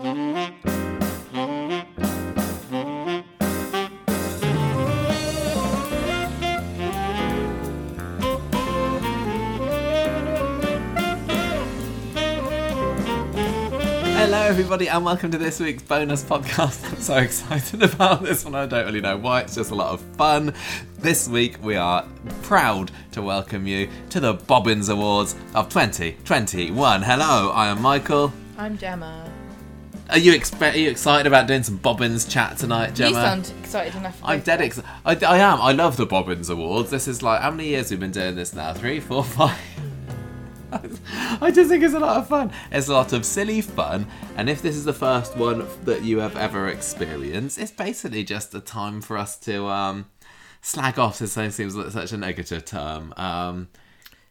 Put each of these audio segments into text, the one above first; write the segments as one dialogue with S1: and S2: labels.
S1: Hello, everybody, and welcome to this week's bonus podcast. I'm so excited about this one. I don't really know why, it's just a lot of fun. This week, we are proud to welcome you to the Bobbins Awards of 2021. Hello, I am Michael.
S2: I'm Gemma.
S1: Are you, expe- are you excited about doing some Bobbins chat tonight, Gemma?
S2: You sound excited enough.
S1: I'm dead excited. I, I am. I love the Bobbins Awards. This is like, how many years have we've been doing this now? Three, four, five? I just think it's a lot of fun. It's a lot of silly fun, and if this is the first one that you have ever experienced, it's basically just a time for us to um, slag off. This seems like such a negative term. Um,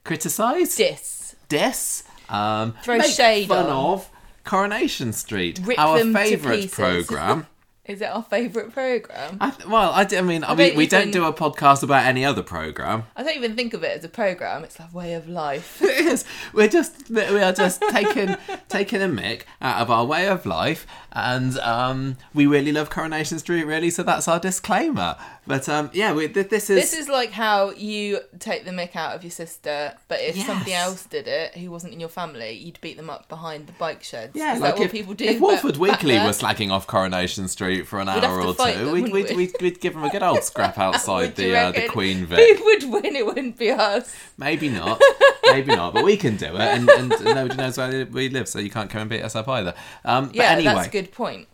S1: criticize,
S2: Dis.
S1: diss, um,
S2: Throw
S1: make
S2: shade
S1: fun
S2: on.
S1: of Coronation Street,
S2: Rip
S1: our favourite program.
S2: Is it our favourite program?
S1: I, well, I, d- I mean,
S2: I
S1: we,
S2: don't
S1: we don't do a podcast about any other program.
S2: I don't even think of it as a program. It's like way of life.
S1: It is. We're just we are just taking taking a mick out of our way of life, and um, we really love Coronation Street, really. So that's our disclaimer. But um, yeah, we, th- this is
S2: This is like how you take the mick out of your sister, but if somebody else did it who wasn't in your family, you'd beat them up behind the bike sheds.
S1: yeah,
S2: Is
S1: like
S2: that what
S1: if,
S2: people do?
S1: if
S2: back
S1: Weekly were slagging off Coronation Street for an
S2: We'd
S1: hour or two,
S2: them,
S1: we'd, we'd,
S2: we?
S1: we'd, we'd give them a good old scrap outside the uh, the? Queen Vic.
S2: Who would win? It wouldn't be us.
S1: Maybe not. Maybe not. But we can do it, and, and nobody knows where we live, so you can't come and beat us up either. Um, but
S2: Yeah,
S1: anyway,
S2: that's a good point.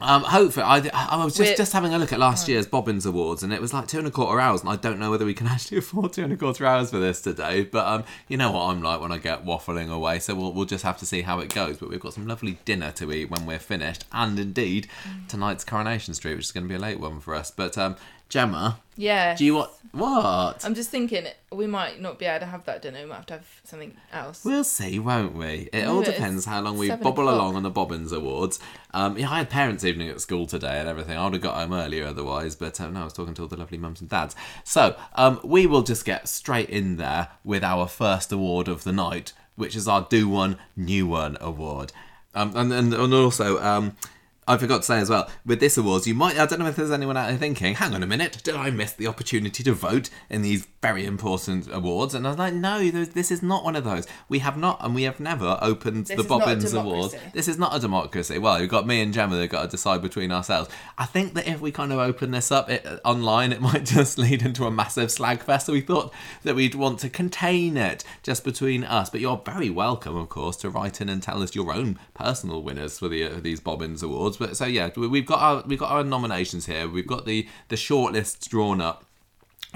S1: Um, hopefully, I, I was just,
S2: We're-
S1: just having a look at last year's Bobbins Awards, and it was like two and a quarter hours, and I don't know whether we can actually afford two and a quarter hours for this today. But um, you know what I'm like when I get waffling away, so we'll we'll just have to see how it goes. But we've got some lovely dinner to eat when we're finished, and indeed tonight's Coronation Street, which is going to be a late one for us. But um, Gemma,
S2: Yeah.
S1: do you want what?
S2: I'm just thinking we might not be able to have that dinner. We might have to have something else.
S1: We'll see, won't we? It all depends how long we bobble
S2: o'clock.
S1: along on the Bobbins Awards. Um, yeah, I had parents' evening at school today and everything. I would have got home earlier otherwise, but um, no, I was talking to all the lovely mums and dads. So um, we will just get straight in there with our first award of the night, which is our Do One New One award. Um, and, and, and also, um, I forgot to say as well, with this awards, you might, I don't know if there's anyone out there thinking, hang on a minute, did I miss the opportunity to vote in these very important awards? And I was like, no, this is not one of those. We have not, and we have never opened
S2: This
S1: the
S2: is not a
S1: Bobbins Awards. This is not a democracy. Well, you've got me and Gemma that got to decide between ourselves. I think that if we kind of open this up it, online, it might just lead into a massive slag fest. So we thought that we'd want to contain it just between us. But you're very welcome, of course, to write in and tell us your own personal winners for the uh, these Bobbins Awards. But so yeah, we- we've got our we've got our nominations here. We've got the the shortlists drawn up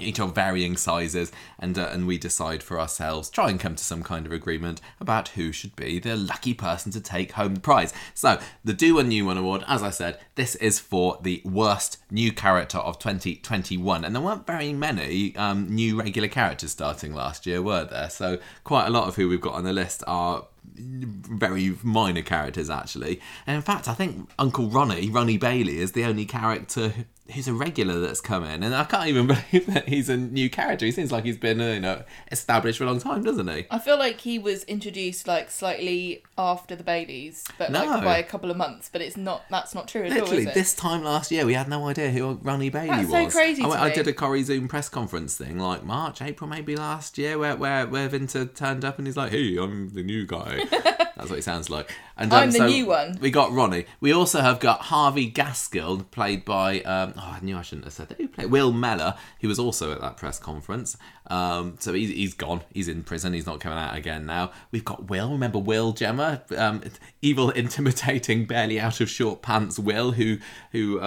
S1: each of varying sizes, and uh, and we decide for ourselves, try and come to some kind of agreement about who should be the lucky person to take home the prize. So the Do One New One award, as I said, this is for the worst new character of 2021, and there weren't very many um, new regular characters starting last year, were there? So quite a lot of who we've got on the list are very minor characters actually. And in fact, I think Uncle Ronnie, Ronnie Bailey, is the only character who's a regular that's come in, and I can't even believe that he's a new character. He seems like he's been, you know, established for a long time, doesn't he?
S2: I feel like he was introduced like slightly after the Baileys, but
S1: No.
S2: like by a couple of months. But it's not. That's not true at all,
S1: Literally,
S2: is it?
S1: this time last year, we had no idea who Ronnie Bailey
S2: That's
S1: was.
S2: so crazy
S1: I, went- I did a Corrie Zoom press conference thing, like March, April, maybe last year, where where where Vinta turned up and he's like, "Hey, I'm the new guy." That's what he sounds like. And um,
S2: I'm the
S1: so
S2: new one.
S1: We got Ronnie. We also have got Harvey Gaskell, played by. Um, oh, I knew I shouldn't have said that. Who played Will Mellor? He was also at that press conference. Um, so he's, he's gone. He's in prison. He's not coming out again now. We've got Will. Remember Will Gemma, um, evil, intimidating, barely out of short pants Will, who who.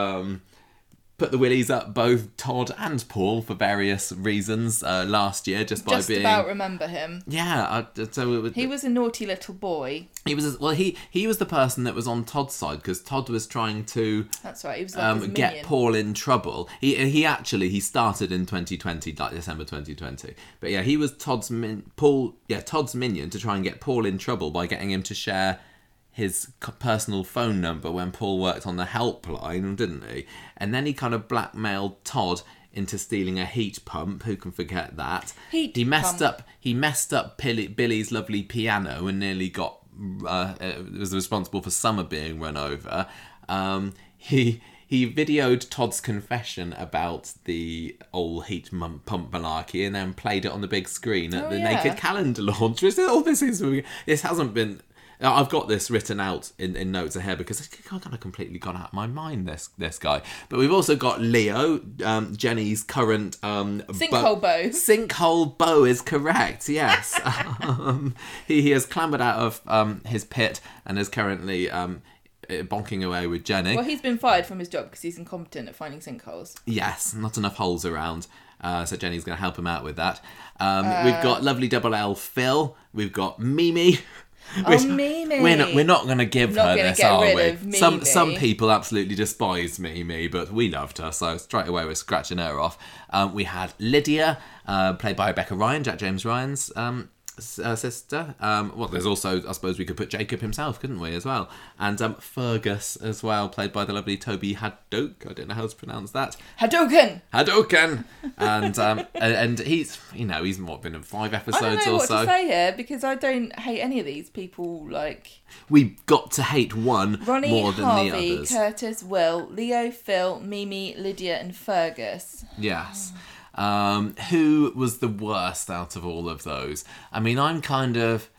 S1: Put the willies up both Todd and Paul for various reasons uh, last year, just by
S2: Just
S1: being
S2: about remember him.
S1: yeah. I, so it was,
S2: He was a naughty little boy.
S1: he was well. He he was the person that was on Todd's side because Todd was trying to
S2: That's right. He was like
S1: um, get. Paul in trouble. He he actually he started in 2020, like December 2020. But yeah, he was Todd's min- Paul. Yeah, Todd's minion to try and get Paul in trouble by getting him to share his personal phone number when Paul worked on the helpline, didn't he? And then he kind of blackmailed Todd into stealing a heat pump. Who can forget that?
S2: Heat
S1: he messed
S2: pump.
S1: up. He messed up Billy, Billy's lovely piano and nearly got uh, uh, was responsible for Summer being run over. Um, he he videoed Todd's confession about the old heat pump malarkey and then played it on the big screen at
S2: Oh,
S1: the
S2: yeah.
S1: Naked Calendar launch. All this is this hasn't been. I've got this written out in, in notes ahead because it's kind of completely gone out of my mind. This this guy, but we've also got Leo, um, Jenny's current um,
S2: Sinkhole beau.
S1: Sinkhole beau is correct. Yes, um, he, he has clambered out of um, his pit and is currently um, eh, bonking away with Jenny.
S2: Well, he's been fired from his job because he's incompetent at finding sinkholes.
S1: Yes, not enough holes around. Uh, so Jenny's going to help him out with that. Um, we've got lovely double L Phil. We've got Mimi. Which-
S2: Mimi.
S1: We're not, we're not going to give
S2: Not
S1: her this, are we? Some some people absolutely despise Mimi, but we loved her, so straight away we're scratching her off. Um, we had Lydia, uh, played by Rebecca Ryan, Jack James Ryan's um, uh, sister. Um, well, there's also, I suppose, we could put Jacob himself, couldn't we, as well? And um, Fergus as well, played by the lovely Toby Hadoke. I don't know how to pronounce that.
S2: Hadouken!
S1: Hadouken, and um, and he's you know he's what been in five
S2: I
S1: episodes
S2: don't know
S1: or
S2: what
S1: so.
S2: to say here because I don't hate any of these people. Like
S1: We've got to hate one
S2: Ronnie,
S1: more than
S2: Harvey,
S1: the others.
S2: Curtis, Will, Leo, Phil, Mimi, Lydia, and Fergus.
S1: Yes. Um, who was the worst out of all of those? I mean, I'm kind of.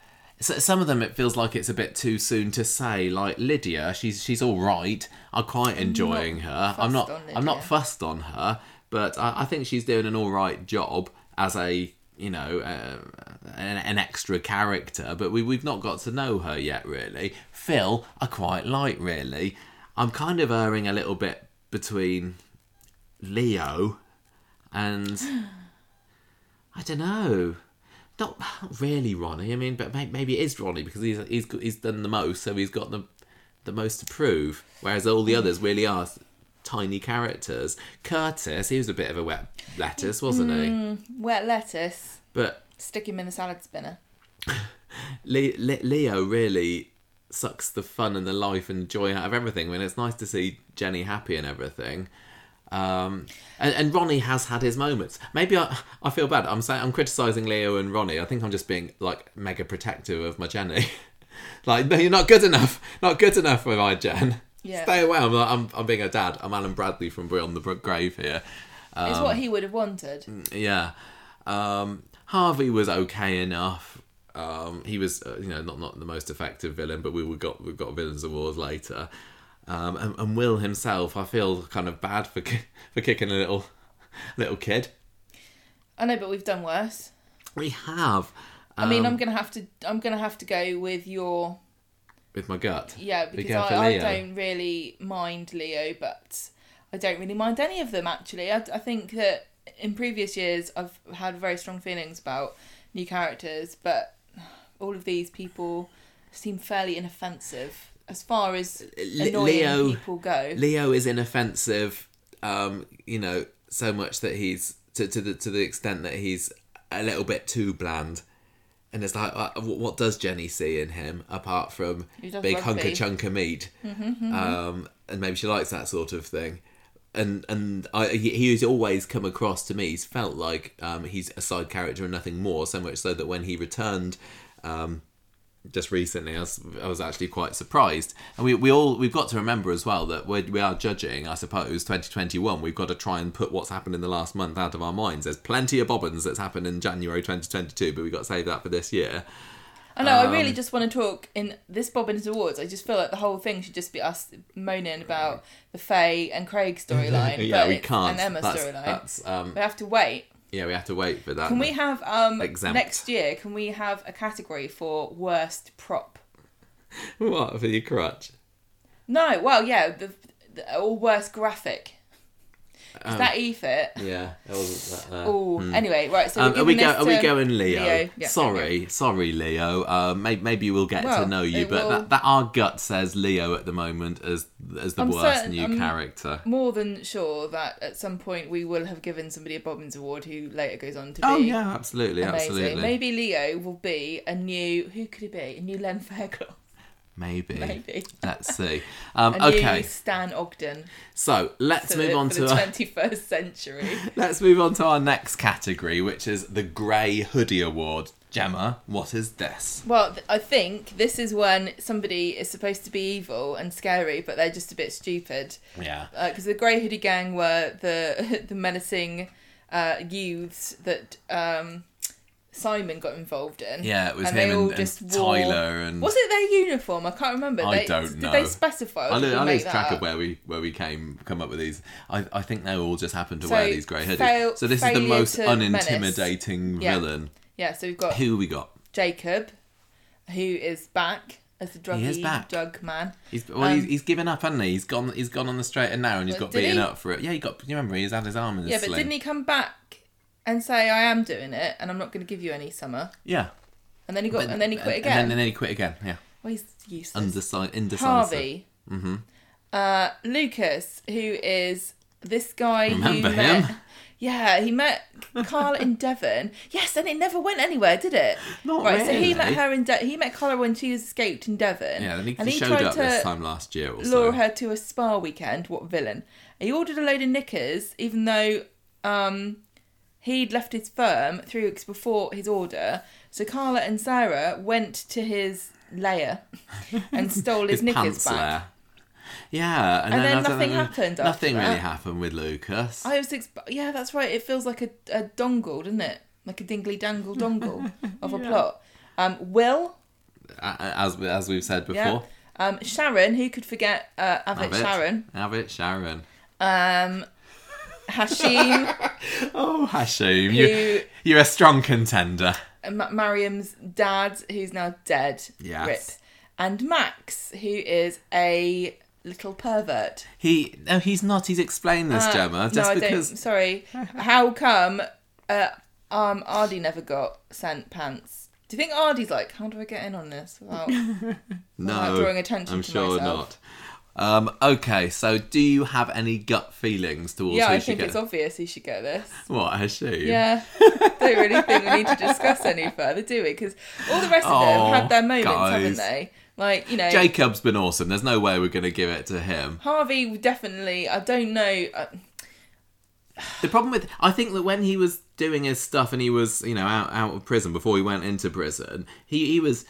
S1: Some of them it feels like it's a bit too soon to say. Like Lydia, she's she's all right. I'm quite enjoying her. I'm not. I'm not fussed on her, but I, I think she's doing an all right job as a you know uh, an, an extra character. But we we've not got to know her yet really. Phil, I quite like really. I'm kind of erring a little bit between Leo and I don't know. Not, not really Ronnie. I mean, but may- maybe it is Ronnie because he's he's he's done the most, so he's got the the most to prove. Whereas all the others really are tiny characters. Curtis, he was a bit of a wet lettuce, wasn't he?
S2: Mm, wet lettuce.
S1: But
S2: Stick him in the salad spinner.
S1: Le- Le- Leo really sucks the fun and the life and joy out of everything. I mean, it's nice to see Jenny happy and everything. Um, and, and Ronnie has had his moments. Maybe I, I feel bad. I'm saying I'm criticizing Leo and Ronnie. I think I'm just being like mega protective of my Jenny. like, no, you're not good enough. Not good enough for my Jen.
S2: Yeah.
S1: Stay away. I'm, I'm I'm being a dad. I'm Alan Bradley from Beyond the Grave here.
S2: it's
S1: Um,
S2: what he would have wanted.
S1: Yeah. Um, Harvey was okay enough. Um, he was, uh, you know, not not the most effective villain, but we we got we got villains awards later. Um, and, and Will himself, I feel kind of bad for for kicking a little little kid.
S2: I know, but we've done worse.
S1: We have.
S2: I mean,
S1: um,
S2: I'm gonna have to. I'm gonna have to go with your
S1: with my gut.
S2: yeah because I, I don't really mind Leo, but I don't really mind any of them actually. I, I think that in previous years I've had very strong feelings about new characters, but all of these people seem fairly inoffensive as far as annoying
S1: Leo-
S2: people go.
S1: Leo is inoffensive, um, you know, so much that he's to to the to the extent that he's a little bit too bland. And it's like, uh, what does Jenny see in him apart from big
S2: rugby.
S1: hunker chunk of meat? Um, and maybe she likes that sort of thing. And and I, he, he's always come across to me. He's felt like um, he's a side character and nothing more. So much so that when he returned um, just recently, I was, I was actually quite surprised. And we, we all we've got to remember as well that we we are judging, I suppose, 2021. We've got to try and put what's happened in the last month out of our minds. There's plenty of bobbins that's happened in January 2022, but we've got to save that for this year.
S2: I know. I
S1: Um,
S2: really just want to talk in this Bobbins Awards. I just feel like the whole thing should just be us moaning about the Faye and Craig storyline.
S1: yeah, we can't.
S2: An Emma storyline.
S1: um,
S2: We have to wait.
S1: Yeah, we have to wait for that.
S2: Can we have um
S1: Exempt.
S2: next year? Can we have a category for worst prop?
S1: what for your crutch?
S2: No, well, yeah, the, the or worst graphic. Is
S1: Um,
S2: that E fit?
S1: Yeah, that wasn't that. Uh,
S2: Oh, anyway, right. So
S1: Um,
S2: we're
S1: are we go? Are we going Leo?
S2: Leo. Yeah,
S1: sorry, sorry, Leo. Uh, maybe, maybe we'll get to know you, but
S2: will-
S1: that, that our gut says Leo at the moment as as the
S2: I'm
S1: worst
S2: certain-
S1: new
S2: I'm-
S1: character.
S2: More than sure that at some point we will have given somebody a Bobbins Award who later goes on to
S1: Oh
S2: be
S1: yeah, absolutely,
S2: amazing.
S1: absolutely.
S2: Maybe Leo will be a new. Who could it be? A new Len Fairclough.
S1: Maybe.
S2: Maybe.
S1: Let's see. Um, okay,
S2: Stan Ogden.
S1: so let's move
S2: the,
S1: on to
S2: the
S1: our,
S2: 21st century.
S1: let's move on to our next category, which is the Grey Hoodie Award. Gemma, what is this?
S2: Well, th- I think this is when somebody is supposed to be evil and scary, but they're just a bit stupid.
S1: Yeah.
S2: Because the Grey Hoodie Gang were the the menacing uh, youths that um, Simon got involved in.
S1: Yeah, it was
S2: and
S1: him
S2: they
S1: and,
S2: all
S1: and
S2: just wore-
S1: Tyler and.
S2: Was it their uniform? I can't remember.
S1: I
S2: they,
S1: don't
S2: Did
S1: know.
S2: they specify?
S1: I,
S2: did
S1: lo-
S2: we
S1: I lose track
S2: up?
S1: of where we where we came come up with these. I, I think they all just happened to
S2: So,
S1: wear these grey hoodies.
S2: fail-
S1: so this is the most
S2: to menace.
S1: unintimidating
S2: Yeah.
S1: villain.
S2: Yeah, so we've got
S1: Who we got?
S2: Jacob, who is back as the druggy
S1: He is back.
S2: drug man.
S1: He's well,
S2: Um,
S1: he's, he's given up, hasn't he? He's gone. He's gone on the straight and narrow, and he's got
S2: did
S1: beaten
S2: he?
S1: up for it. Yeah, he got. You remember he's had his arm in his
S2: Yeah, but didn't he come back and say, "I am doing it, and I'm not going to give you any summer"?
S1: Yeah.
S2: And then he got,
S1: But-
S2: and then he quit again.
S1: And then, and then he quit again. Yeah.
S2: well, he's useless.
S1: Indecisive.
S2: Harvey,
S1: Mm-hmm.
S2: uh, Lucas, who is this guy
S1: Remember
S2: who
S1: him?
S2: met. Yeah, he met Carla in Devon. Yes, and it never went anywhere, did it?
S1: Not
S2: right, so he met her in De- he met Carla when she was escaped in Devon.
S1: Yeah. Then he,
S2: and
S1: he
S2: he
S1: showed
S2: tried
S1: up
S2: to
S1: this time last year or
S2: lure
S1: so.
S2: her to a spa weekend. What villain? He ordered a load of knickers, even though um, he'd left his firm three weeks before his order. So Carla and Sarah went to his lair and stole his,
S1: His
S2: knickers back.
S1: lair. Yeah, and,
S2: And
S1: then,
S2: then nothing
S1: know,
S2: happened
S1: Nothing really
S2: that.
S1: happened with Lucas.
S2: I was exp- yeah, that's right. It feels like a, a dongle, doesn't it? Like a dingly dangle dongle of a plot. Um, Will,
S1: as as we've said
S2: yeah.
S1: before.
S2: Um, Sharon, who could forget uh, Avit. Sharon?
S1: Have it, Sharon.
S2: Um, Hashim,
S1: Oh, Hashim,
S2: who
S1: you you're a strong contender.
S2: Ma- Mariam's dad, who's now dead.
S1: Yes.
S2: Rip. And Max, who is a little pervert.
S1: He no, he's not. He's explained this,
S2: Uh,
S1: Gemma,
S2: no,
S1: just
S2: I
S1: because.
S2: don't. Sorry. How come uh, um, Aadi never got sent pants? Do you think Aadi's like, how do I get in on this without, without
S1: No,
S2: drawing attention
S1: I'm
S2: to
S1: sure
S2: myself?
S1: not. Um, okay, so do you have any gut feelings towards
S2: Yeah,
S1: who
S2: I think
S1: get?
S2: it's obvious he should get this.
S1: What Hashim?
S2: Yeah, don't really think we need to discuss any further, do we? Because all the rest of
S1: Oh,
S2: them had their moments,
S1: guys.
S2: haven't they? Like you know,
S1: Jacob's been awesome. There's no way we're going to give it to him.
S2: Harvey definitely. I don't know. Uh,
S1: The problem with I think that when he was doing his stuff and he was you know out out of prison before he went into prison, he he was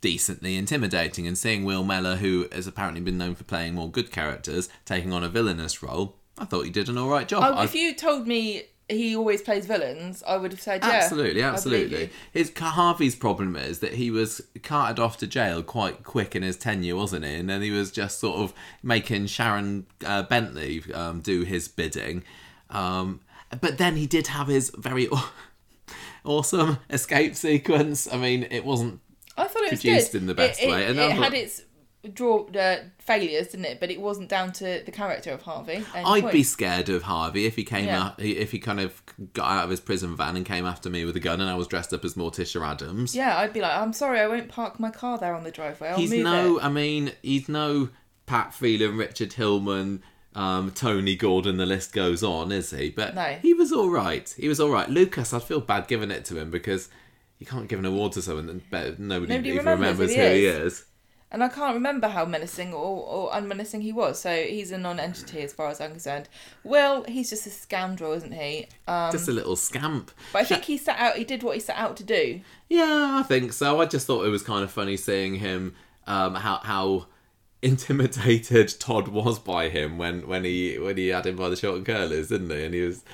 S1: decently intimidating. And seeing Will Mellor, who has apparently been known for playing more good characters, taking on a villainous role, I thought he did an all right job.
S2: oh, if you told me he always plays villains, I would have said yeah.
S1: Absolutely, absolutely. His Harvey's problem is that he was carted off to jail quite quick in his tenure, wasn't he? And then he was just sort of making Sharon uh, Bentley um, do his bidding. Um, but then he did have his very awesome escape sequence. I mean, it wasn't.
S2: I thought it was
S1: produced
S2: good.
S1: in the best
S2: it,
S1: way,
S2: It,
S1: and
S2: it had its draw uh, failures, didn't it? But it wasn't down to the character of Harvey.
S1: I'd
S2: point.
S1: be scared of Harvey if he came
S2: Yeah.
S1: out, if he kind of got out of his prison van and came after me with a gun, and I was dressed up as Morticia Addams.
S2: Yeah, I'd be like, I'm sorry, I won't park my car there on the driveway. I'll
S1: he's no,
S2: it.
S1: I mean, he's no Pat Phelan, Richard Hillman, um, Tony Gordon. The list goes on, is he? But
S2: No.
S1: he was all right. He was all right. Lucas, I'd feel bad giving it to him because you can't give an award to someone that bet- nobody,
S2: Nobody
S1: even
S2: remembers
S1: remembers
S2: who
S1: who
S2: he
S1: he
S2: is.
S1: is.
S2: And I can't remember how menacing or, or unmenacing he was. So he's a non-entity as far as I'm concerned. Will, he's just a scoundrel, isn't he? Um,
S1: Just a little scamp.
S2: but I think he set out. He did what he set out to do.
S1: Yeah, I think so. I just thought it was kind of funny seeing him um, how how intimidated Todd was by him when when he when he had him by the short and curlers, didn't he? And he was,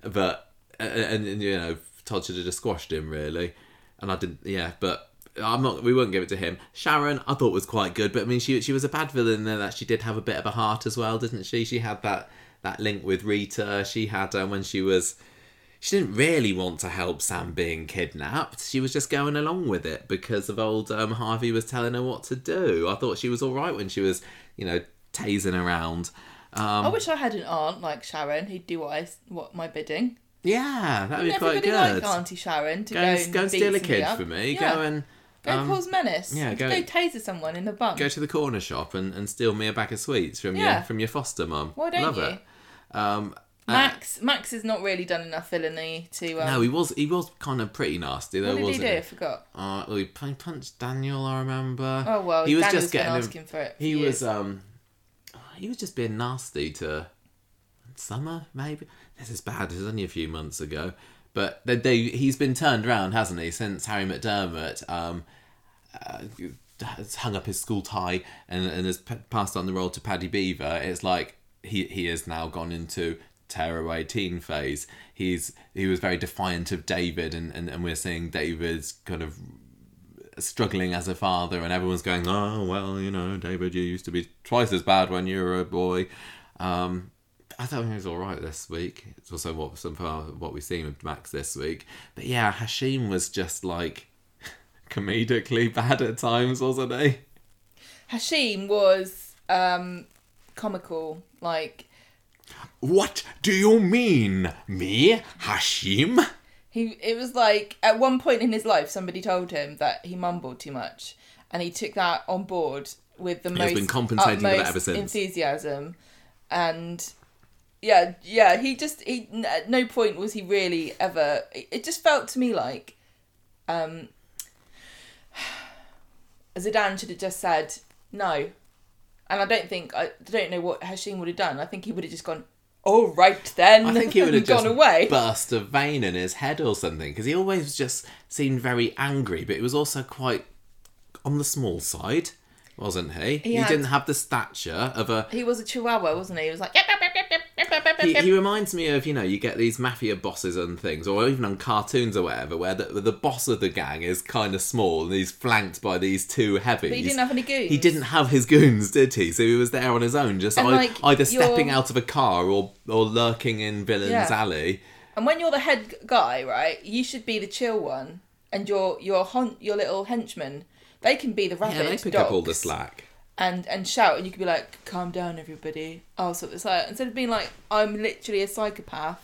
S1: but and, and, and, you know Todd should have just squashed him really, and I didn't. Yeah, but. I'm not. We won't give it to him. Sharon, I thought was quite good, but I mean, she she was a bad villain there. That she did have a bit of a heart as well, didn't she? She had that that link with Rita. She had um, when she was she didn't really want to help Sam being kidnapped. She was just going along with it because of old um, Harvey was telling her what to do. I thought she was all right when she was, you know, tasing around. Um,
S2: I wish I had an aunt like Sharon who'd do what I what my bidding.
S1: Yeah, that'd be quite
S2: everybody
S1: good.
S2: like Auntie Sharon to
S1: Go
S2: go,
S1: and, go and steal a kid
S2: up?
S1: for me.
S2: Yeah.
S1: Go and
S2: go
S1: um,
S2: cause menace.
S1: yeah,
S2: go,
S1: go-
S2: taser someone in the bum.
S1: go to the corner shop and, and steal me a bag of sweets from
S2: Yeah.
S1: your from your foster mum.
S2: Why don't
S1: Love
S2: you?
S1: it. Um, uh,
S2: Max Max has not really done enough villainy to. Um,
S1: no, he was he was kind of pretty nasty though,
S2: what did he
S1: wasn't
S2: do? I forgot.
S1: Uh, well, he punched Daniel, I remember.
S2: Oh well,
S1: he was
S2: Daniel's
S1: just
S2: been
S1: getting him-
S2: asking for it. for
S1: He
S2: years.
S1: was um he was just being nasty to summer, maybe. This is bad, it was only a few months ago. but they, they he's been turned around, hasn't he, since Harry McDermott um, uh, has hung up his school tie and, and has p- passed on the role to Paddy Bever. It's like he he has now gone into tearaway teen phase. He's he was very defiant of David, and, and, and we're seeing David's kind of struggling as a father, and everyone's going, "Oh well, you know, David, you used to be twice as bad when you were a boy." Um, I thought he was all right this week. It's also what some part of what we've seen with Max this week. But yeah, Hashim was just like comedically bad at times, wasn't he?
S2: Hashim was um, comical. Like
S1: What do you mean, me, Hashim?
S2: he, it was like at one point in his life, somebody told him that he mumbled too much, and he took that on board with the most
S1: been compensating for that ever since.
S2: enthusiasm, and yeah, yeah, he just he at no point was he really ever. It just felt to me like, um, Zeedan should have just said no, and I don't think I don't know what Hashim would have done. I think he would have just gone. All right then.
S1: I think he would have
S2: gone away.
S1: burst a vein in his head or something because he always just seemed very angry, but he was also quite on the small side, wasn't he? He,
S2: had-
S1: didn't have the stature of a.
S2: He was a chihuahua, wasn't he? He was like, yep, yep, yep, yep,
S1: He, he reminds me of you know you get these mafia bosses and things, or even on cartoons or whatever, where the, the boss of the gang is kind of small and he's flanked by these two heavies.
S2: But he didn't have any goons.
S1: He didn't have his goons, did he? So he was there on his own, just
S2: And, like,
S1: either
S2: you're-
S1: stepping out of a car or or lurking in villain's
S2: Yeah.
S1: alley.
S2: And when you're the head guy, right, you should be the chill one, and your your hon- your little henchmen, they can be the
S1: Yeah, they pick
S2: dogs
S1: up all the slack.
S2: And and shout, and you could be like, "Calm down, everybody." Oh, so it's like instead of being like, "I'm literally a psychopath."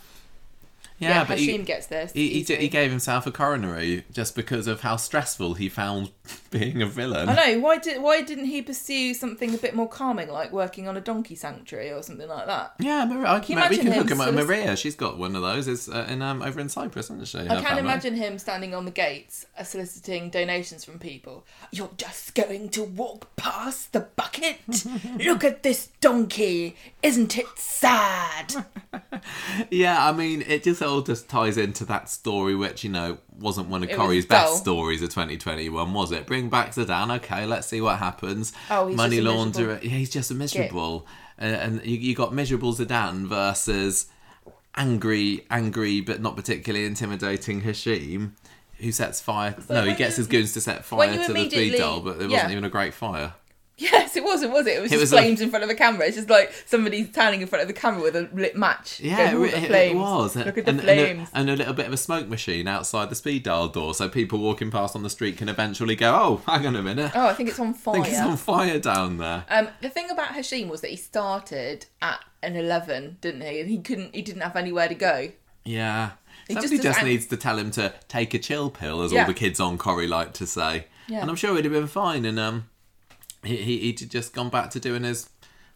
S1: Yeah,
S2: Yeah,
S1: but
S2: Hashim
S1: he,
S2: gets this.
S1: he, he, he gave himself a coronary just because of how stressful he found being a villain.
S2: I know. Why did why didn't he pursue something a bit more calming, like working on a donkey sanctuary or something like that?
S1: Yeah, Maria, I, we can
S2: him
S1: hook him
S2: sort of-
S1: Maria, she's got one of those. Is uh, in um, over in Cyprus, isn't she?
S2: I can't imagine him standing on the gates uh, soliciting donations from people. You're just going to walk past the bucket? Look at this donkey. Isn't it sad?
S1: Yeah, I mean, it just all just ties into that story, which you know wasn't one of
S2: It
S1: Corrie's
S2: dull.
S1: best stories of 2021, was it? Bring back Zeedan. Okay, let's see what happens.
S2: Oh, he's
S1: money launderer. Yeah, he's just a miserable. And, and you, you got miserable Zeedan versus angry, angry but not particularly intimidating Hashim. Who sets fire? no, he gets
S2: you-
S1: his goons to set fire to the Speed Daal, but it
S2: yeah.
S1: wasn't even a great fire.
S2: Yes, it wasn't, was it? It was
S1: It
S2: just
S1: was
S2: flames in front of a camera. It's just like somebody standing in front of the camera with a lit match.
S1: Yeah,
S2: Going,
S1: it, it- it was.
S2: Look at
S1: and,
S2: the
S1: and a-
S2: flames.
S1: And a, little bit of a smoke machine outside the Speed Daal door, so people walking past on the street can eventually go, "Oh, hang on a minute,
S2: oh, I think it's on fire.
S1: I think it's on fire down there."
S2: Um, the thing about Hashim was that he started at an eleven, didn't he? And he couldn't. He didn't have anywhere to go.
S1: Yeah.
S2: He
S1: Somebody
S2: just
S1: just, needs to tell him to take a chill pill, as
S2: Yeah.
S1: all the kids on Corrie like to say.
S2: Yeah.
S1: And I'm sure he'd have been fine. And um, he, he he'd just gone back to doing his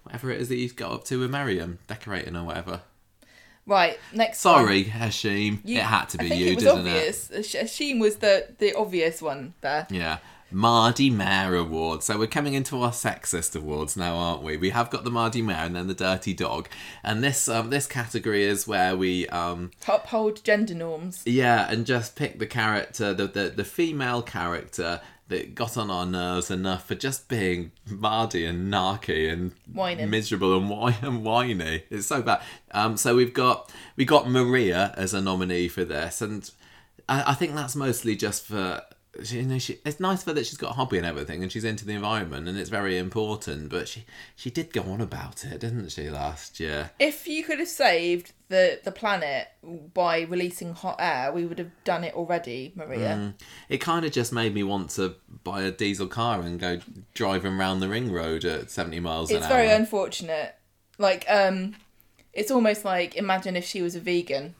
S1: whatever it is that he's got up to with Miriam, decorating or whatever.
S2: Right, next. one.
S1: Sorry, Hashim.
S2: You-
S1: it had to be you,
S2: it was
S1: didn't
S2: obvious. it? Hashim was the the obvious one there.
S1: Yeah. Mardy Mare Award. So we're coming into our sexist awards now, aren't we? We have got the Mardy Mare and then the Dirty Dog, and this um, this category is where we um,
S2: uphold gender norms.
S1: yeah, and just pick the character, the, the the female character that got on our nerves enough for just being mardy and narky and
S2: Whining.
S1: miserable and, whi- and whiny. It's so bad. Um, so we've got we got Maria as a nominee for this, and I, I think that's mostly just for. You know, she, it's nice for that she's got a hobby and everything, and she's into the environment, and it's very important. But she she did go on about it, didn't she, last year?
S2: If you could have saved the the planet by releasing hot air, we would have done it already, Maria.
S1: It kind of just made me want to buy a diesel car and go driving around the ring road at 70 miles an hour.
S2: It's
S1: hour.
S2: very unfortunate. Like, um, it's almost like imagine if she was a vegan.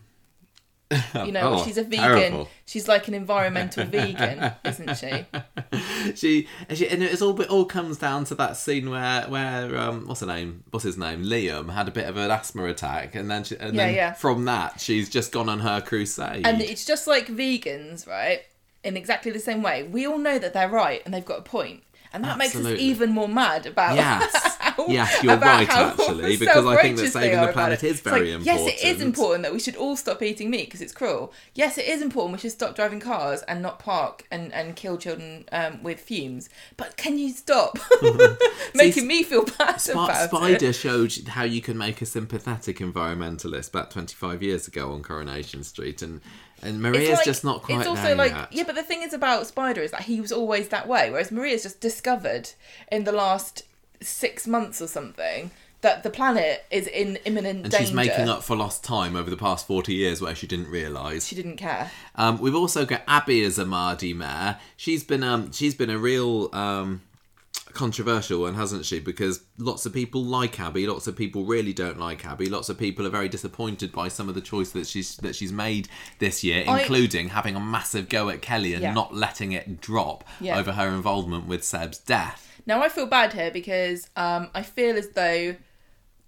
S2: You know,
S1: Oh,
S2: she's a vegan.
S1: terrible.
S2: She's like an environmental vegan, isn't she?
S1: she, she and it all it all comes down to that scene where where um what's her name what's his name Liam had a bit of an asthma attack and then she, and
S2: Yeah,
S1: then
S2: yeah.
S1: from that she's just gone on her crusade
S2: And it's just like vegans, right? In exactly the same way. We all know that they're right and they've got a. And that makes us even more mad about
S1: yes Yes, you're right, actually, because I think that saving the planet is very
S2: like, Yes, it is
S1: important.
S2: important that we should all stop eating meat because it's cruel. Yes, it is important we should stop driving cars and not park and, and kill children um, with fumes. But can you stop making me feel bad
S1: Sp-
S2: about
S1: Spider
S2: it?
S1: showed how you can make a sympathetic environmentalist about 25 years ago on Coronation Street, and and Maria's
S2: like-
S1: just not quite
S2: It's also
S1: there
S2: like
S1: yet.
S2: yeah, but the thing is about Spider is that he was always that way, whereas Maria's just discovered in the last six months or something that the planet is in imminent
S1: and
S2: danger.
S1: she's making up for lost time over the past 40 years where she didn't realise.
S2: She didn't care.
S1: Um, we've also got Abby as a Mardi mare. She's been um, she's been a real um, controversial one, hasn't she? Because lots of people like Abby, lots of people really don't like Abby. Lots of people are very disappointed by some of the choice that she's that she's made this year,
S2: I-
S1: including having a massive go at Kelly and
S2: Yeah.
S1: not letting it drop
S2: Yeah.
S1: over her involvement with Seb's death.
S2: Now I feel bad here because um, I feel as though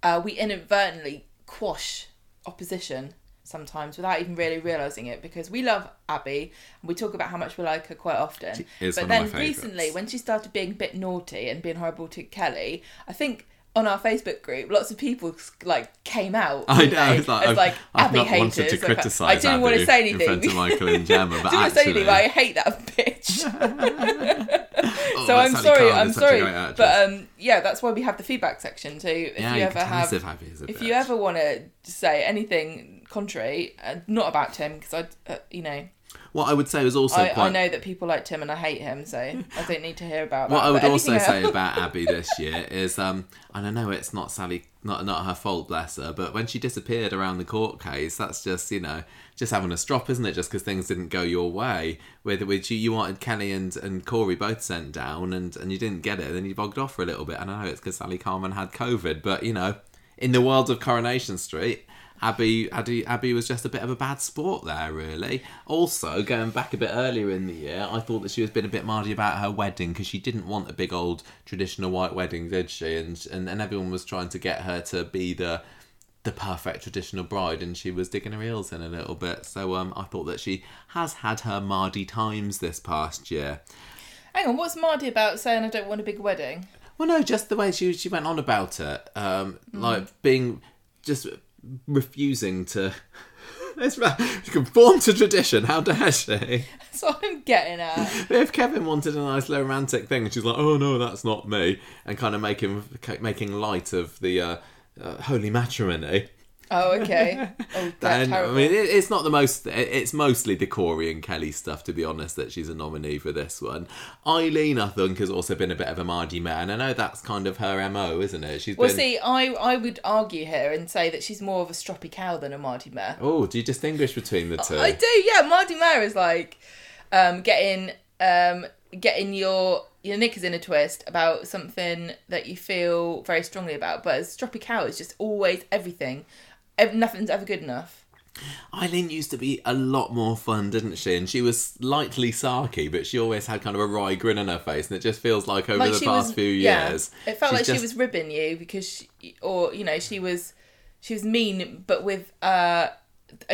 S2: uh, we inadvertently quash opposition sometimes without even really realizing it because we love Abby and we talk about how much we like her quite often.
S1: is
S2: but then recently, when she started being a bit naughty and being horrible to Kelly, I think. On our Facebook group, lots of people like came out.
S1: I know.
S2: they,
S1: It's like,
S2: as
S1: I've,
S2: like
S1: I've not
S2: haters.
S1: wanted to
S2: Like, I didn't want to say
S1: in
S2: anything.
S1: front of Michael and Gemma, but
S2: didn't want to say anything, but I hate that bitch.
S1: Oh,
S2: so I'm sorry, I'm sorry, but um, yeah, that's why we have the feedback section. So if
S1: yeah,
S2: you
S1: you
S2: ever
S1: can tell us
S2: have,
S1: if Abby is a
S2: if
S1: bitch.
S2: you ever want to say anything contrary, uh, not about Tim, because I, uh, you know,
S1: what I would say was also
S2: I,
S1: quite
S2: I know that people like Tim and I hate him, so I don't need to hear about that.
S1: What I would also say about Abby this year is, um, and I know it's not Sally, not not her fault, bless her, but when she disappeared around the court case, that's just you know just having a strop, isn't it? Just because things didn't go your way, with which you, you wanted Kelly and, and Corey both sent down, and and you didn't get it, then you bogged off for a little bit. And I know it's because Sally Carman had COVID, but you know, in the world of Coronation Street. Abby, Abby, Abby was just a bit of a bad sport there, really. Also, going back a bit earlier in the year, I thought that she was being a bit mardy about her wedding because she didn't want a big old traditional white wedding, did she? And, and and everyone was trying to get her to be the the perfect traditional bride, and she was digging her heels in a little bit. So um, I thought that she has had her mardy times this past year.
S2: Hang on, what's Mardy about saying I don't want a big wedding?
S1: Well, no, just the way she she went on about it, um,
S2: Mm.
S1: like being just refusing to. Conform to tradition. How dare she?
S2: That's what I'm getting at.
S1: But if Kevin wanted a nice romantic thing, and she's like, "Oh no, that's not me," and kind of making making light of the uh, uh, holy matrimony,
S2: Oh, okay. Oh, that's
S1: then I mean, it, it's not the most. It, it's mostly the Corey and Kelly stuff, to be honest. That she's a nominee for this one. Eileen, I think, has also been a bit of a Mardy man. I know that's kind of her mo, isn't it? She's
S2: well,
S1: been.
S2: see, I I would argue here and say that she's more of a stroppy cow than a mardy Mare.
S1: Oh, do you distinguish between the two?
S2: I do, yeah. mardy Mare is like um, getting um, getting your your knickers in a twist about something that you feel very strongly about. But a stroppy cow is just always everything. Nothing's ever good enough.
S1: Eileen used to be a lot more fun, didn't she? And she was slightly sarky, but she always had kind of a wry grin on her face, and it just feels like over
S2: Like
S1: the past
S2: was,
S1: few
S2: yeah.
S1: years,
S2: It felt like
S1: just-
S2: she was ribbing you because, she, or you know, she was she was mean, but with uh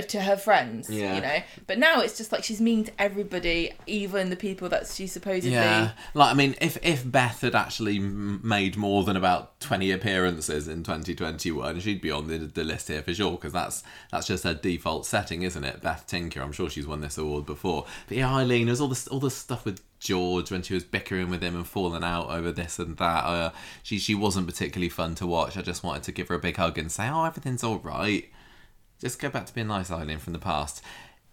S2: to her friends,
S1: Yeah.
S2: you know. But now it's just like she's mean to everybody, even the people that she supposedly.
S1: Yeah, like I mean, if if Beth had actually made more than about twenty appearances in 2021, she'd be on the, the list here for sure because that's that's just her default setting, isn't it? Beth Tinker, I'm sure she's won this award before. But yeah, Eileen, there's all this all this stuff with George when she was bickering with him and falling out over this and that. Uh, she she wasn't particularly fun to watch. I just wanted to give her a big hug and say, oh, everything's all right. Just go back to being nice, Eileen, from the past.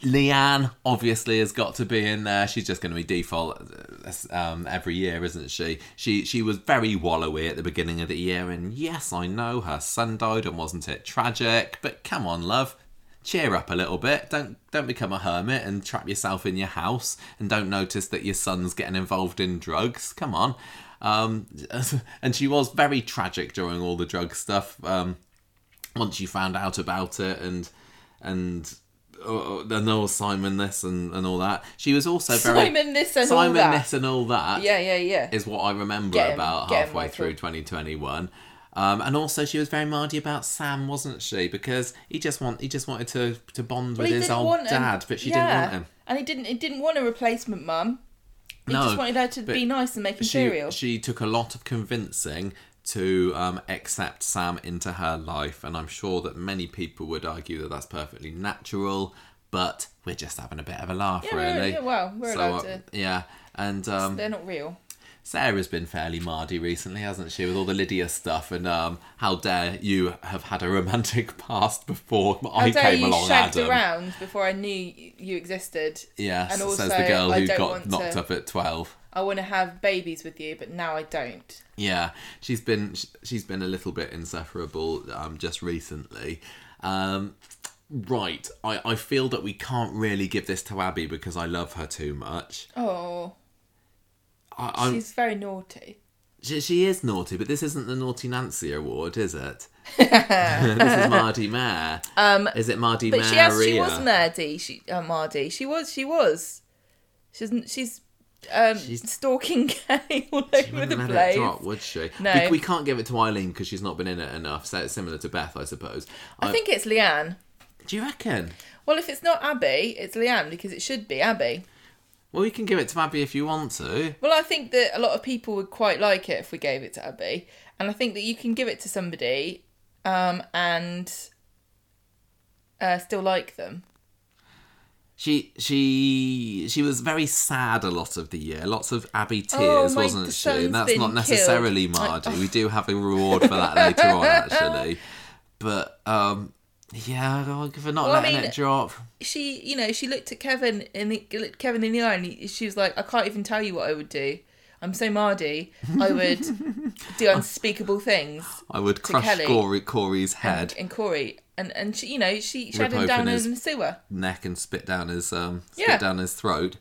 S1: Leanne obviously has got to be in there. She's just going to be default uh, um, every year, isn't she? She she was very wallowy at the beginning of the year, and yes, I know her son died, and wasn't it tragic? But come on, love, cheer up a little bit. Don't don't become a hermit and trap yourself in your house, and don't notice that your son's getting involved in drugs. Come on. Um, and she was very tragic during all the drug stuff. Um, once you found out about it and and uh, then there was Simon this and, and all that. She was also very
S2: Simon this and
S1: Simon
S2: all that.
S1: this and all that
S2: Yeah, yeah, yeah.
S1: is what I remember
S2: him-
S1: about
S2: him,
S1: halfway through 2021. Um, and also, she was very mardy about Sam, wasn't she? Because he just want he just wanted to to bond
S2: Well,
S1: with his old dad, but she
S2: yeah.
S1: didn't want him.
S2: And he didn't. He didn't want a replacement mum. He
S1: No,
S2: just wanted her to be nice and make him
S1: She
S2: cereal.
S1: she took a lot of convincing to um, accept Sam into her life, and I'm sure that many people would argue that that's perfectly natural. But we're just having a bit of a laugh,
S2: Yeah,
S1: really.
S2: yeah, well, we're allowed
S1: uh,
S2: to.
S1: Yeah, and um,
S2: They're not real.
S1: Sarah's been fairly mardy recently, hasn't she, with all the Lydia stuff and um, how dare you have had a romantic past before
S2: How
S1: I
S2: dare
S1: came
S2: you
S1: along,
S2: shagged
S1: Adam.
S2: around before I knew you existed?
S1: Yes,
S2: And
S1: says
S2: also,
S1: the girl who got knocked
S2: to-
S1: up at twelve.
S2: I want to have babies with you, but now I don't.
S1: Yeah, she's been she's been a little bit insufferable um, just recently. Um, right, I, I feel that we can't really give this to Abby because I love her too much.
S2: Oh,
S1: I,
S2: she's very naughty.
S1: she, she is naughty, but this isn't the Naughty Nancy Award, is it? this is Mardy Mare.
S2: Um,
S1: Is it Mardy
S2: but she has. She was Mardy. She uh, Mardy. She was. She was. She's. She's. Um,
S1: She's-
S2: stalking Kenny all over the place.
S1: it drop, would she?
S2: No.
S1: We, we can't give it to Eileen because she's not been in it enough. So it's similar to Beth, I suppose.
S2: I think it's Leanne.
S1: Do you reckon?
S2: Well, if it's not Abby, it's Leanne because it should be Abby.
S1: Well, you can give it to Abby if you want to.
S2: Well, I think that a lot of people would quite like it if we gave it to Abby, and I think that you can give it to somebody, um, and uh, still like them.
S1: She she she was very sad a lot of the year. Lots of Abby
S2: Oh,
S1: tears,
S2: my
S1: wasn't she? And that's not necessarily
S2: killed. I-
S1: Margie. We do have a reward for that later on, actually. But um, yeah, I'll not
S2: Well, I
S1: letting
S2: mean-
S1: it drop.
S2: She, you know, she looked at Kevin in the looked Kevin in the eye, and she was like, "I can't even tell you what I would do. I'm so mardy. I would do unspeakable things."
S1: I would crush
S2: Kelly.
S1: Corey, Corey's head,
S2: And Corey, and and she, you know, she, she had him down in the sewer.
S1: neck, and spit down his um, spit
S2: Yeah.
S1: down his throat.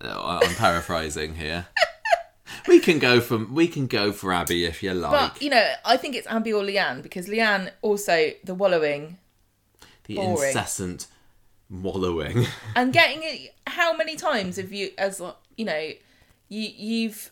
S1: Uh, I'm paraphrasing here. we can go from we can go for Abby if you like.
S2: But you know, I think it's Abby or Leanne because Leanne also the wallowing
S1: the
S2: boring.
S1: incessant wallowing.
S2: and getting it. How many times have you, as you know, you you've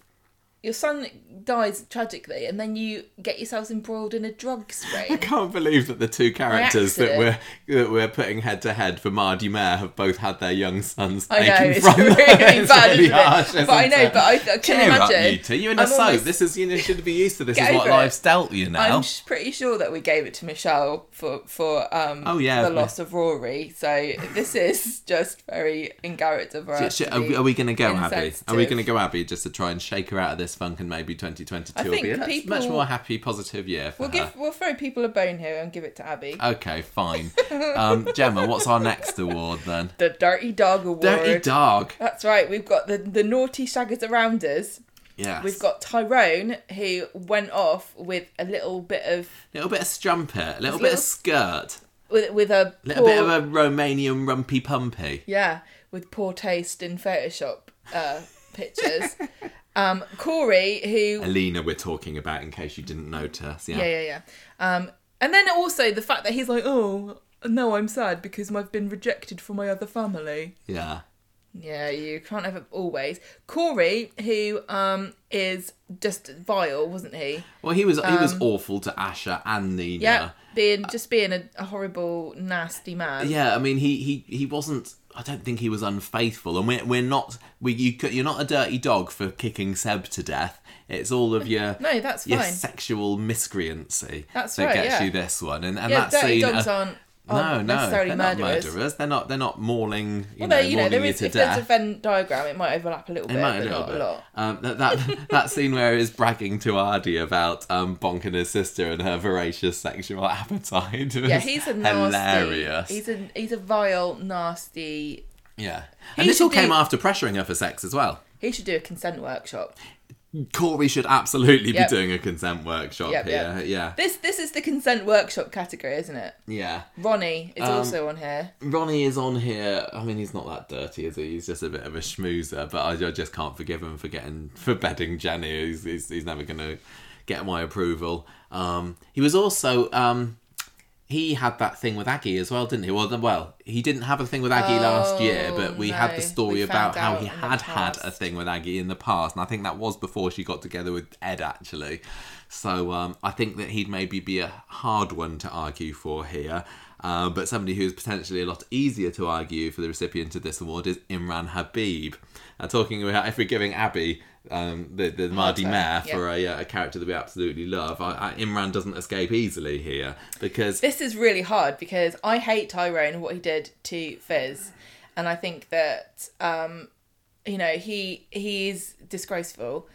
S2: your son dies tragically, and then you get yourselves embroiled in a drug spree.
S1: I can't believe that the two characters that we're that we're putting head to head for Mardy Mare have both had their young sons
S2: I know it's
S1: from
S2: really
S1: them.
S2: bad,
S1: really harsh?
S2: But I know,
S1: it?
S2: but I, I can
S1: Cheer
S2: imagine.
S1: up, you two. You're in a
S2: I'm
S1: soap.
S2: almost-
S1: This is you know, should be used to this. Is what life's dealt you now.
S2: I'm pretty sure that we gave it to Michelle for for um
S1: Oh, yeah,
S2: the loss of Rory. So this is just very in character for us.
S1: are, we- are we going to go, Abby? Are we going to go, Abby, just to try and shake her out of this funk and maybe 2022 will be a much-
S2: people-
S1: much more happy, positive year for
S2: We'll
S1: her?
S2: give we'll throw people a bone here and give it to Abby.
S1: Okay, fine. Um, Gemma, what's our next award then?
S2: the Dirty Dog Award.
S1: Dirty Dog.
S2: That's right. We've got the the naughty shaggers around us.
S1: Yes.
S2: We've got Tyrone who went off with a little bit of
S1: a little bit of strumpet, a little bit of skirt,
S2: with with a
S1: a little
S2: poor,
S1: bit of a Romanian rumpy pumpy.
S2: yeah with poor taste in Photoshop uh, pictures. um, Corey who
S1: Alina, we're talking about in case you didn't notice. Yeah.
S2: yeah yeah yeah. Um, and then also the fact that he's like oh no I'm sad because I've been rejected from my other family.
S1: Yeah.
S2: Yeah, you can't have it always. Corey, who um is just vile, wasn't he?
S1: Well, he was he was awful to Asha and Nina.
S2: Um, Yeah, being just being a, a horrible, nasty man.
S1: Yeah, I mean, he, he, he wasn't. I don't think he was unfaithful, and we're, we're not. We you you're not a dirty dog for kicking Seb to death. It's all of your
S2: No, that's
S1: your
S2: fine.
S1: sexual miscreancy
S2: That's
S1: that
S2: right,
S1: gets
S2: yeah.
S1: you this one, and and
S2: yeah,
S1: that
S2: dirty
S1: scene.
S2: dogs
S1: uh,
S2: aren't,
S1: no,
S2: aren't
S1: no,
S2: necessarily
S1: they're
S2: murderers.
S1: not murderers. They're not. They're not mauling. You
S2: Well,
S1: know,
S2: you know, there is if there's a Venn diagram, it might overlap a little
S1: It
S2: bit,
S1: might a
S2: but
S1: little
S2: not
S1: bit.
S2: a lot.
S1: Um, that, that that scene where he's bragging to Aadi about um, bonking his sister and her voracious sexual appetite.
S2: Yeah, he's a nasty.
S1: hilarious.
S2: He's a he's a vile, nasty.
S1: Yeah,
S2: He
S1: and this all
S2: should
S1: came
S2: do-
S1: after pressuring her for sex as well.
S2: He should do a consent workshop.
S1: Corey should absolutely
S2: Yep.
S1: be doing a consent workshop
S2: Yep,
S1: here.
S2: yep.
S1: Yeah,
S2: This this is the consent workshop category, isn't it?
S1: yeah.
S2: Ronnie is
S1: Um,
S2: also on here.
S1: Ronnie is on here. I mean, he's not that dirty, is he? He's just a bit of a schmoozer. But I, I just can't forgive him for getting for bedding Jenny. He's, he's, he's never going to get my approval. Um, he was also um, he had that thing with Aggie as well, didn't he? Well, well, he didn't have a thing with Aggie last year,
S2: Oh,
S1: but we had the story about how he had had a thing with Aggie in the past, and I think that was before she got together with Ed actually. So um, I think that he'd maybe be a hard one to argue for here. Uh, but somebody who's potentially a lot easier to argue for the recipient of this award is Imran Habib. Uh, talking about if we're giving Abby um, the the Mardi Mare
S2: yeah.
S1: for a, a character that we absolutely love. I, I, Imran doesn't escape easily here because
S2: This is really hard because I hate Tyrone and what he did to Fiz, and I think that um, you know he he's disgraceful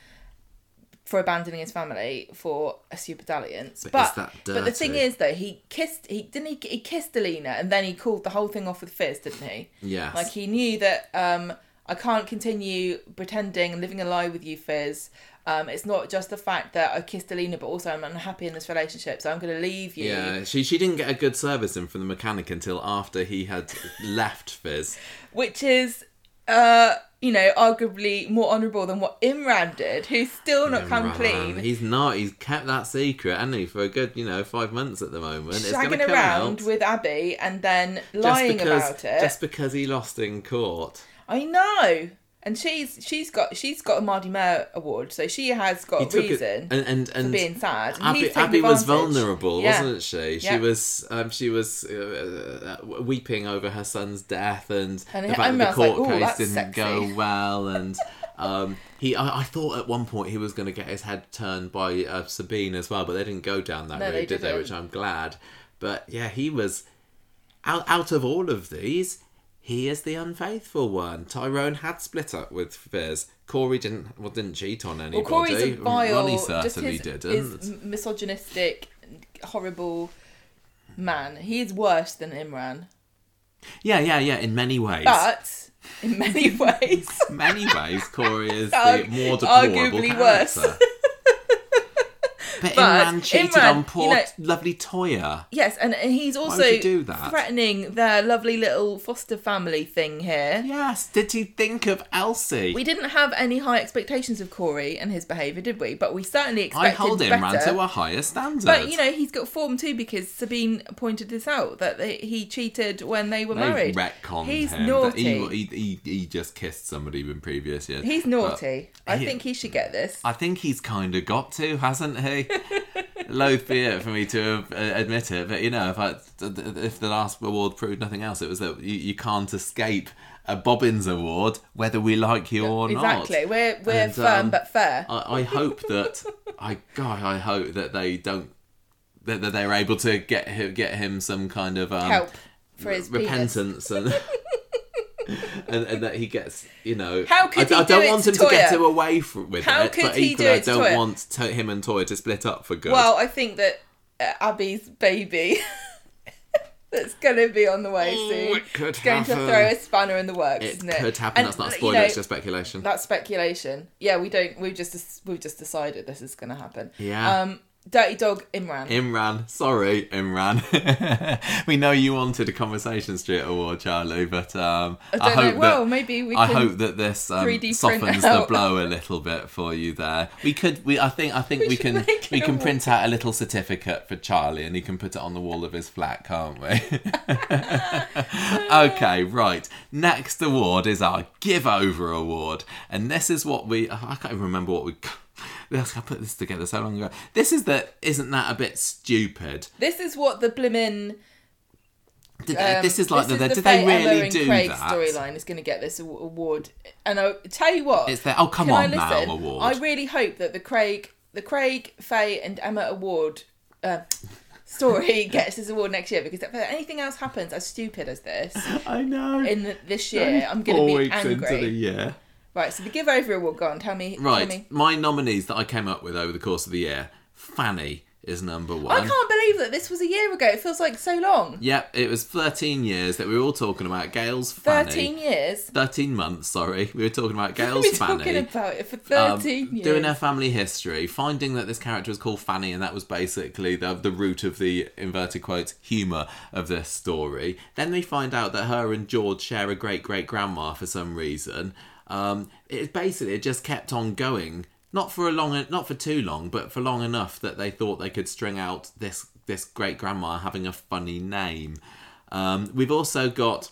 S2: for abandoning his family for a super dalliance.
S1: But
S2: But
S1: is
S2: but the thing is though he kissed he didn't he, he kissed Alina and then he called the whole thing off with Fiz, didn't he?
S1: Yeah.
S2: Like he knew that um, I can't continue pretending and living a lie with you, Fiz. Um, it's not just the fact that I kissed Alina, but also I'm unhappy in this relationship, so I'm going to leave you.
S1: yeah, she she didn't get a good service in from the mechanic until after he had left Fiz.
S2: which is uh you know arguably more honourable than what Imran did who's still not come clean
S1: He's not. He's kept that secret, hasn't he, for a good, you know, five months at the moment.
S2: shagging around
S1: out
S2: with Abby and then lying
S1: because,
S2: about it
S1: Just because he lost in court.
S2: I know and she's she's got she's got a Mardi Mare award so she has got a reason
S1: and and, and
S2: for being sad and
S1: Abby, Abby was vulnerable,
S2: Yeah.
S1: wasn't she? She
S2: Yeah.
S1: was um, she was uh, uh, weeping over her son's death and,
S2: And
S1: the fact that the
S2: was like,
S1: court case didn't
S2: sexy."
S1: go well and. Um, he, I, I thought at one point he was going to get his head turned by uh, Sabeen as well, but they didn't go down that
S2: No, they
S1: did they? Which I'm glad. But yeah, he was out. Out of all of these, he is the unfaithful one. Tyrone had split up with Fiz. Corey didn't. Well, didn't cheat on anybody.
S2: well Corey's a vile
S1: Ronnie certainly
S2: his,
S1: didn't.
S2: his misogynistic horrible man he is worse than Imran
S1: Yeah, yeah, yeah. In many ways,
S2: but in many ways
S1: many ways, Corey is the more deplorable
S2: arguably worse.
S1: But,
S2: But
S1: Imran cheated
S2: Imran,
S1: on poor,
S2: you know-
S1: lovely Toya.
S2: Yes, and and he's also
S1: do that?
S2: threatening their lovely little foster family thing here.
S1: Yes. Did he think of Elsie?
S2: We didn't have any high expectations of Corey and his behaviour, did we? But we certainly expected I
S1: hold
S2: better.
S1: Imran to a higher standard.
S2: but you know, he's got form too because Sabeen pointed this out that they, he cheated when they were
S1: They've
S2: married.
S1: retconned
S2: He's
S1: him.
S2: naughty.
S1: He, he, he, he just kissed somebody in previous years.
S2: He's
S1: But
S2: naughty. I
S1: he-
S2: think he should get this.
S1: I think he's kind of got to, hasn't he? Loath be it for me to uh, admit it, but you know, if I, if the last award proved nothing else, it was that you, you can't escape a Bobbins Award, whether we like you or not.
S2: exactly. We're we're
S1: And,
S2: firm
S1: um,
S2: but fair.
S1: I, I hope that I God, I hope that they don't that, that they're able to get him, get him some kind of um,
S2: Help for his penis.
S1: repentance and, and and that he gets you know.
S2: How could
S1: I, I
S2: do
S1: don't
S2: it
S1: want
S2: to
S1: him to get him away from, with
S2: How
S1: it,
S2: could
S1: but
S2: he
S1: equally
S2: do
S1: I don't
S2: Toya?
S1: want to, him and Toya to split up for good.
S2: Well, I think that uh, Abby's baby that's going to be on the way
S1: Oh,
S2: soon.
S1: it could
S2: It's going to throw a spanner in the works,
S1: it
S2: isn't it?
S1: could happen.
S2: And,
S1: That's not a
S2: you
S1: spoiler.
S2: know,
S1: it's just speculation.
S2: That's speculation. Yeah, we don't. We've just we've just decided this is going to happen.
S1: Yeah.
S2: Um, Dirty Dog Imran.
S1: Imran, sorry, Imran. we know you wanted a Conversation Street award, Charlie, but um,
S2: I don't
S1: hope
S2: know. Well,
S1: that
S2: maybe we
S1: I hope that this um,
S2: 3D print
S1: softens the blow a little bit for you there. We could, we I think, I think
S2: We
S1: we, can, we
S2: an
S1: can
S2: award.
S1: print out a little certificate for Charlie, and he can put it on the wall of his flat, can't we? okay, right. Next award is our Give Over Award, and this is what we. I can't even remember what we. I put this together so long ago. This is the. Isn't that a bit stupid?
S2: This is what the blimmin.
S1: Did,
S2: Um,
S1: this is like
S2: this
S1: the,
S2: is
S1: did they
S2: Emma
S1: really
S2: and
S1: do
S2: Craig
S1: that?
S2: storyline is going to get this award, and I tell you what,
S1: It's the oh come
S2: Can I
S1: on now award.
S2: I really hope that the Craig, the Craig, Faye, and Emma award uh, story gets this award next year because if anything else happens as stupid as this
S1: I know.
S2: in this year, I'm going to be
S1: weeks
S2: angry.
S1: into the year.
S2: Right, so the give over award. Go on, tell me. Tell
S1: Right,
S2: me.
S1: my nominees that I came up with over the course of the year. Fanny is number one.
S2: I can't believe that this was a year ago. It feels like so long.
S1: Yep, it was 13 years that we were all talking about Gail's Fanny.
S2: Thirteen years.
S1: 13 months, sorry. We were talking about Gail's
S2: been
S1: Fanny.
S2: talking about it for
S1: um,
S2: thirteen years.
S1: doing her family history, finding that this character was called Fanny, and that was basically the, the root of the inverted quotes humour of this story. Then they find out that her and George share a great great grandma for some reason. Um, it basically it just kept on going, not for a long, not for too long, but for long enough that they thought they could string out this this great grandma having a funny name. Um, we've also got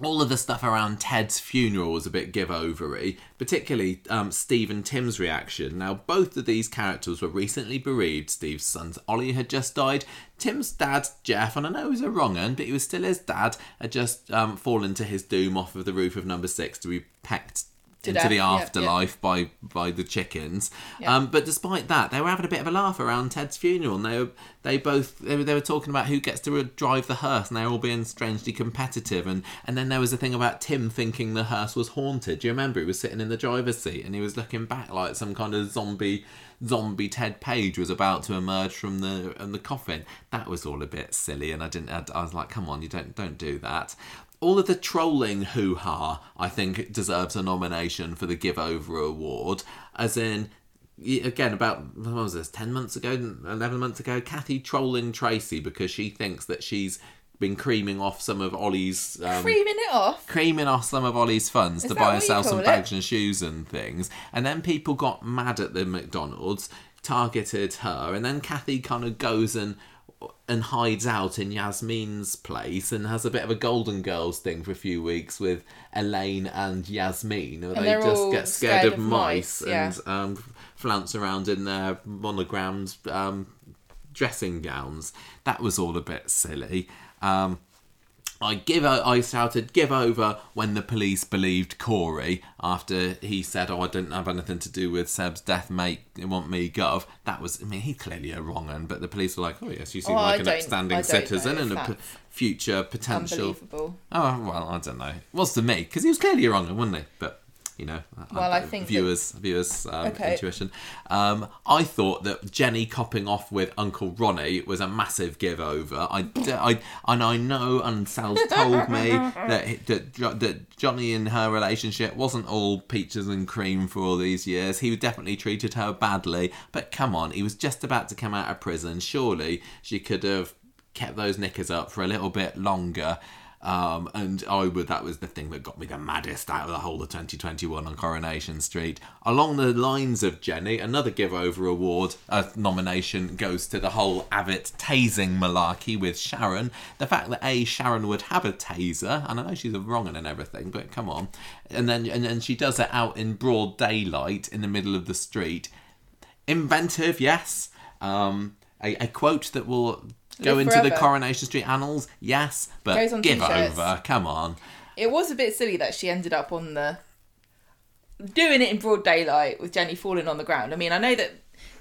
S1: all of the stuff around Ted's funeral was a bit give overy, particularly um, Steve and Tim's reaction. Now, both of these characters were recently bereaved. Steve's son Ollie had just died. Tim's dad, Jeff, and I know he was a wrong un, but he was still his dad, had just um, fallen to his doom off of the roof of number six to be pecked into
S2: death,
S1: the
S2: yeah, yeah.
S1: afterlife by by the chickens.
S2: Yeah.
S1: Um, but despite that, they were having a bit of a laugh around Ted's funeral, and they were they both they were, they were talking about who gets to drive the hearse, and they were all being strangely competitive. And and then there was a thing about Tim thinking the hearse was haunted. Do you remember? He was sitting in the driver's seat, and he was looking back like some kind of zombie zombie Ted Page was about to emerge from the from the coffin. That was all a bit silly, and I didn't. I, I was like, come on, you don't don't do that. All of the trolling hoo ha, I think, deserves a nomination for the Give Over Award. As in, again, about what was this? Ten months ago, eleven months ago, Cathy trolling Tracy because she thinks that she's been creaming off some of Ollie's um,
S2: Creaming it off.
S1: creaming off some of Ollie's funds to buy herself some
S2: it?
S1: bags and shoes and things. And then people got mad at the McDonald's, targeted her, and then Cathy kind of goes and and hides out in Yasmin's place and has a bit of a Golden Girls thing for a few weeks with Elaine and Yasmin. Where they just get scared,
S2: scared
S1: of,
S2: of
S1: mice,
S2: mice, yeah.
S1: and um, flounce around in their monogrammed um, dressing gowns. That was all a bit silly. Um, I give o- I shouted give over when the police believed Corey after he said oh I didn't have anything to do with Seb's death mate. Want me gov. That was I mean he clearly a wrong un but the police were like oh yes you seem
S2: Oh,
S1: like
S2: I
S1: an upstanding citizen and a p- future potential.
S2: Unbelievable.
S1: oh well I don't know. It was to me because he was clearly a wrong un wasn't he? But you know
S2: Well, I think that-
S1: viewers viewers um,
S2: Okay.
S1: intuition um, I thought that Jenny copping off with Uncle Ronnie was a massive give over. I, I and I know, and Sal's told me that that that Johnny in her relationship wasn't all peaches and cream for all these years. He definitely treated her badly. But come on, he was just about to come out of prison. Surely she could have kept those knickers up for a little bit longer. Um, and I would that was the thing that got me the maddest out of the whole of 2021 on Coronation Street. Along the lines of Jenny, another give over award uh, nomination goes to the whole Abbott tasing malarkey with Sharon. The fact that a Sharon would have a taser, and I know she's a wrong and everything, but come on, and then and then she does it out in broad daylight in the middle of the street. Inventive, yes. Um, a, a quote that will go into the. Coronation Street annals, yes, but give
S2: t-shirts.
S1: over, come on.
S2: It was a bit silly that she ended up on the doing it in broad daylight with Jenny falling on the ground. I mean, I know that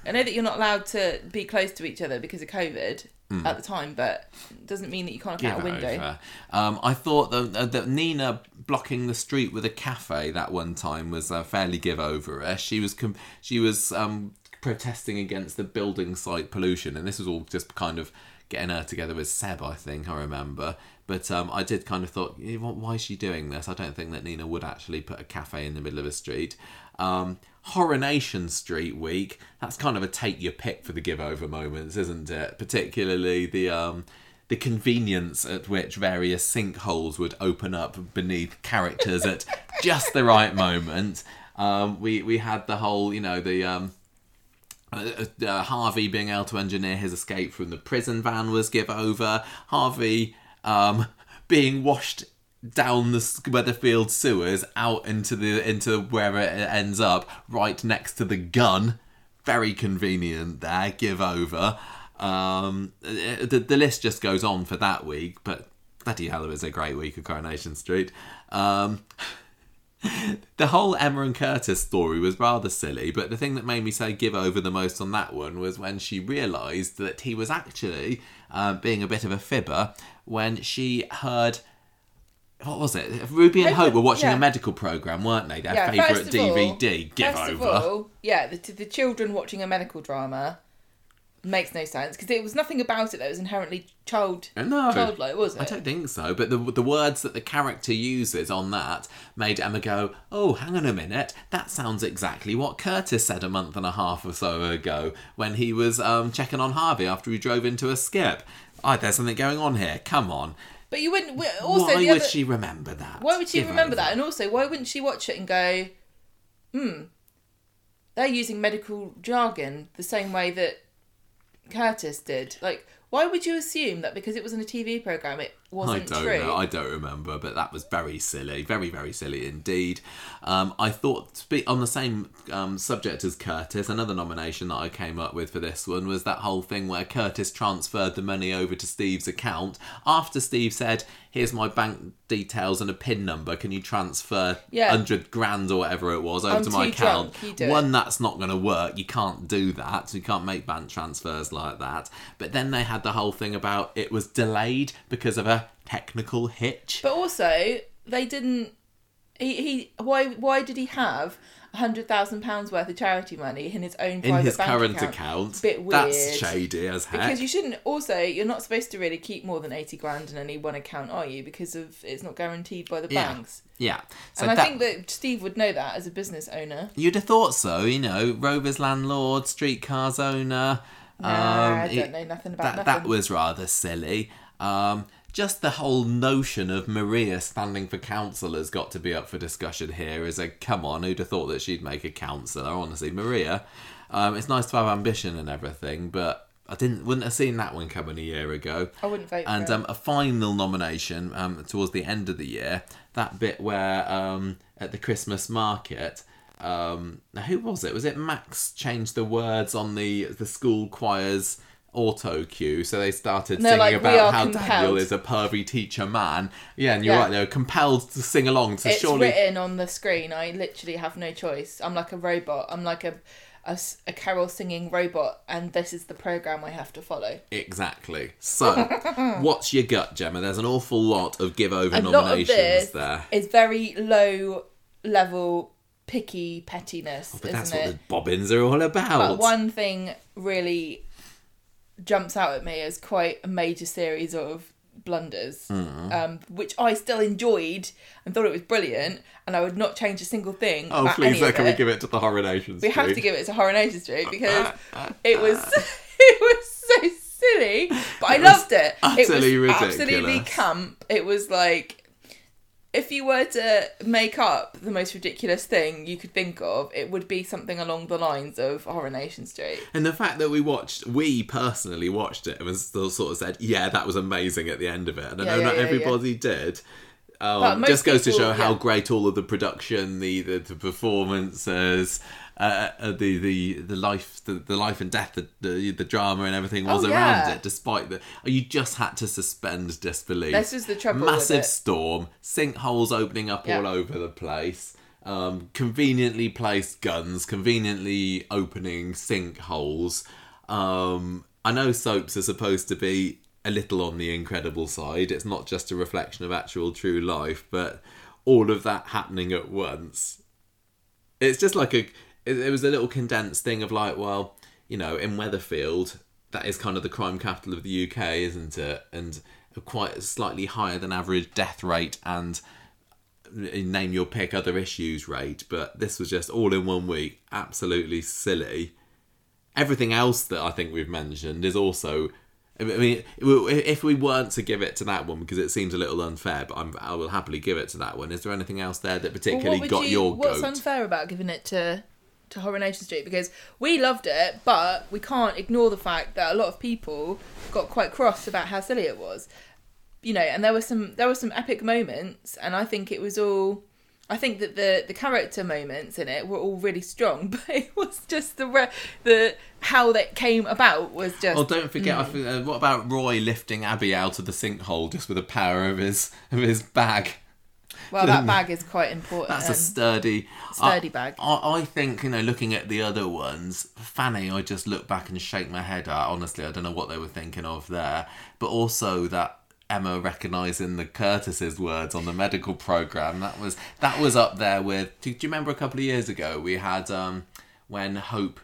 S2: I know that you're not allowed to be close to each other because of COVID at the time, but it doesn't mean that you can't look out a window.
S1: Um, I thought that, uh, that Nina blocking the street with a cafe that one time was uh, fairly give over. She was com- she was um, protesting against the building site pollution, and this was all just kind of getting her together with Seb. I think I remember. But um, I did kind of thought, "Eh, why is she doing this? I don't think that Nina would actually put a cafe in the middle of a street. Um, Coronation Street week. That's kind of a take your pick for the give over moments, isn't it? Particularly the um, the convenience at which various sinkholes would open up beneath characters at just the right moment. Um, we we had the whole, you know, the um, uh, uh, Harvey being able to engineer his escape from the prison van was give over. Harvey um, being washed down the Weatherfield sewers out into the into wherever it ends up, right next to the gun. Very convenient there. Give over. Um, uh, the, the list just goes on for that week, but bloody hell, it was a great week of Coronation Street. Um, the whole Emma and Curtis story was rather silly, but the thing that made me say give over the most on that one was when she realised that he was actually uh, being a bit of a fibber when she heard. What was it? Ruby and Hope were watching
S2: yeah.
S1: a medical program, weren't they? Their
S2: Yeah,
S1: favourite
S2: of all-
S1: DVD. Give
S2: First
S1: over.
S2: of all, yeah, the, the children watching a medical drama makes no sense because there was nothing about it that was inherently child
S1: No.
S2: childlike, was it?
S1: I don't think so, but the the words that the character uses on that made Emma go, "Oh, hang on a minute, that sounds exactly what Curtis said a month and a half or so ago when he was um, checking on Harvey after he drove into a skip." Oh, there's something going on here. Come on.
S2: But you wouldn't. Also,
S1: why would
S2: other,
S1: she remember that?
S2: Why would she
S1: Give
S2: remember that? And also, why wouldn't she watch it and go, hmm, they're using medical jargon the same way that Curtis did? Like, Why would you assume that because it was in a TV program, it
S1: I
S2: wasn't
S1: don't
S2: true?
S1: know. I don't remember, but that was very silly, very very silly indeed. Um, I thought spe- on the same um, subject as Curtis, another nomination that I came up with for this one was that whole thing where Curtis transferred the money over to Steve's account after Steve said, "Here's my bank details and a PIN number. Can you transfer
S2: Yeah.
S1: hundred grand or whatever it was over
S2: I'm
S1: to my account?"
S2: do it.
S1: One, that's not going to work. You can't do that. You can't make bank transfers like that. But then they had the whole thing about it was delayed because of a technical hitch.
S2: But also, they didn't. He, he why why did he have a hundred thousand pounds worth of charity money in his own
S1: in his
S2: bank
S1: current
S2: account?
S1: account.
S2: Bit
S1: That's shady as heck.
S2: Because you shouldn't. Also, you're not supposed to really keep more than eighty grand in any one account, are you? Because of it's not guaranteed by the
S1: Yeah.
S2: banks.
S1: yeah. So
S2: and I
S1: that,
S2: think that Steve would know that as a business owner.
S1: you'd have thought so. You know, Rover's landlord, streetcars owner.
S2: Nah, I
S1: um,
S2: don't
S1: it-
S2: know nothing about
S1: that
S2: nothing.
S1: that was rather silly. Um, just the whole notion of Maria standing for council has got to be up for discussion here. Is a come on, who'd have thought that she'd make a councillor? Honestly, Maria. Um, it's nice to have ambition and everything, but I didn't wouldn't have seen that one coming a year ago.
S2: I wouldn't vote
S1: And
S2: for
S1: um, a final nomination um, towards the end of the year, that bit where um, at the Christmas market. Um, now who was it? Was it Max changed the words on the the school choir's auto cue, so they started singing
S2: like,
S1: about how
S2: compelled."
S1: Daniel is a pervy teacher man. Yeah, and you're
S2: Yeah.
S1: right. They were compelled to sing along. So
S2: it's
S1: surely,
S2: written on the screen. I literally have no choice. I'm like a robot. I'm like a a carol singing robot, and this is the program I have to follow.
S1: exactly. So, what's your gut, Gemma? There's an awful lot of give over
S2: A
S1: nominations there.
S2: is very low level picky pettiness, oh,
S1: But that's
S2: isn't
S1: what
S2: it?
S1: the bobbins are all about.
S2: But one thing really jumps out at me as quite a major series of blunders,
S1: Hmm.
S2: um, which I still enjoyed and thought it was brilliant, and I would not change a single thing.
S1: Oh, please,
S2: any
S1: though,
S2: of
S1: can we give it to the Horror Nation
S2: We have to give it to Coronation Street because it was it was so silly, but I
S1: It was
S2: loved it.
S1: utterly
S2: it was absolutely
S1: ridiculous.
S2: camp. It was like if you were to make up the most ridiculous thing you could think of, it would be something along the lines of Coronation Street.
S1: And the fact that we watched, we personally watched it and still sort of said, yeah, that was amazing at the end of it. And I know
S2: yeah,
S1: not
S2: yeah,
S1: everybody did. Um, just goes to show how great all of the production, the the, the performances, uh, uh, the the the life, the, the life and death, the, the the drama and everything was
S2: Oh,
S1: around it. Despite the, you just had to suspend disbelief.
S2: This is the trouble with
S1: Massive storm, sinkholes opening up
S2: Yeah.
S1: all over the place. Um, conveniently placed guns, conveniently opening sinkholes. Um, I know soaps are supposed to be a little on the incredible side. It's not just a reflection of actual true life, but all of that happening at once. It's just like a. It, it was a little condensed thing of like, well, you know, in Weatherfield, that is kind of the crime capital of the UK, isn't it? And a quite slightly higher than average death rate and name your pick other issues rate, but this was just all in one week, absolutely silly. Everything else that I think we've mentioned is also. I mean, if we weren't to give it to that one because it seems a little unfair, but I'm, I will happily give it to that one. Is there anything else there that particularly
S2: would
S1: got
S2: you-
S1: your
S2: What's
S1: goat?
S2: unfair about giving it to to Coronation Street? Because we loved it, but we can't ignore the fact that a lot of people got quite cross about how silly it was. You know, and there were some there were some epic moments, and I think it was all. I think that the the character moments in it were all really strong, but it was just the re- the how that came about was just.
S1: Oh, don't forget!
S2: Mm.
S1: I think, uh, what about Roy lifting Abby out of the sinkhole just with the power of his of his bag?
S2: Well, that bag is quite important.
S1: That's a sturdy,
S2: Sturdy
S1: I,
S2: bag.
S1: I, I think you know, looking at the other ones, Fanny, I just look back and shake my head at. Honestly, I don't know what they were thinking of there, but also that Emma recognizing the Curtis's words on the medical program that was that was up there with. Do, do you remember a couple of years ago we had um when Hope,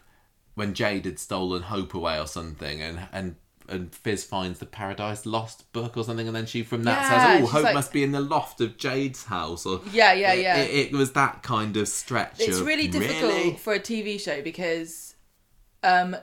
S1: when Jade had stolen Hope away or something, and and. And Fiz finds the Paradise Lost book or something, and then she from that
S2: Yeah,
S1: says, "Oh, Hope
S2: like-
S1: must be in the loft of Jade's house." Or
S2: Yeah, yeah,
S1: it-
S2: yeah.
S1: It, it was that kind of stretch.
S2: it's
S1: of,
S2: really difficult
S1: "Really?"
S2: for a TV show because um,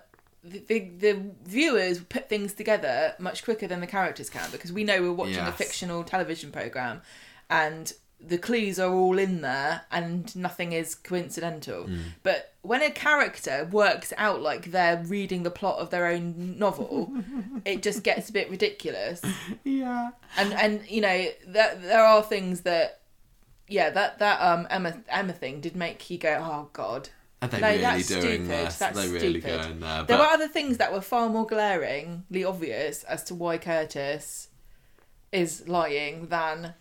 S2: the, the the viewers put things together much quicker than the characters can because we know we're watching a fictional television program, and the clues are all in there and nothing is coincidental.
S1: Mm.
S2: But when a character works out like they're reading the plot of their own novel, it just gets a bit ridiculous.
S1: Yeah.
S2: And and you know that there are things that yeah that that um Emma Emma thing did make you go oh god.
S1: Are they
S2: No,
S1: really
S2: that's
S1: doing
S2: stupid.
S1: this?
S2: That's
S1: they really
S2: stupid.
S1: going there.
S2: There were other things that were far more glaringly obvious as to why Curtis is lying than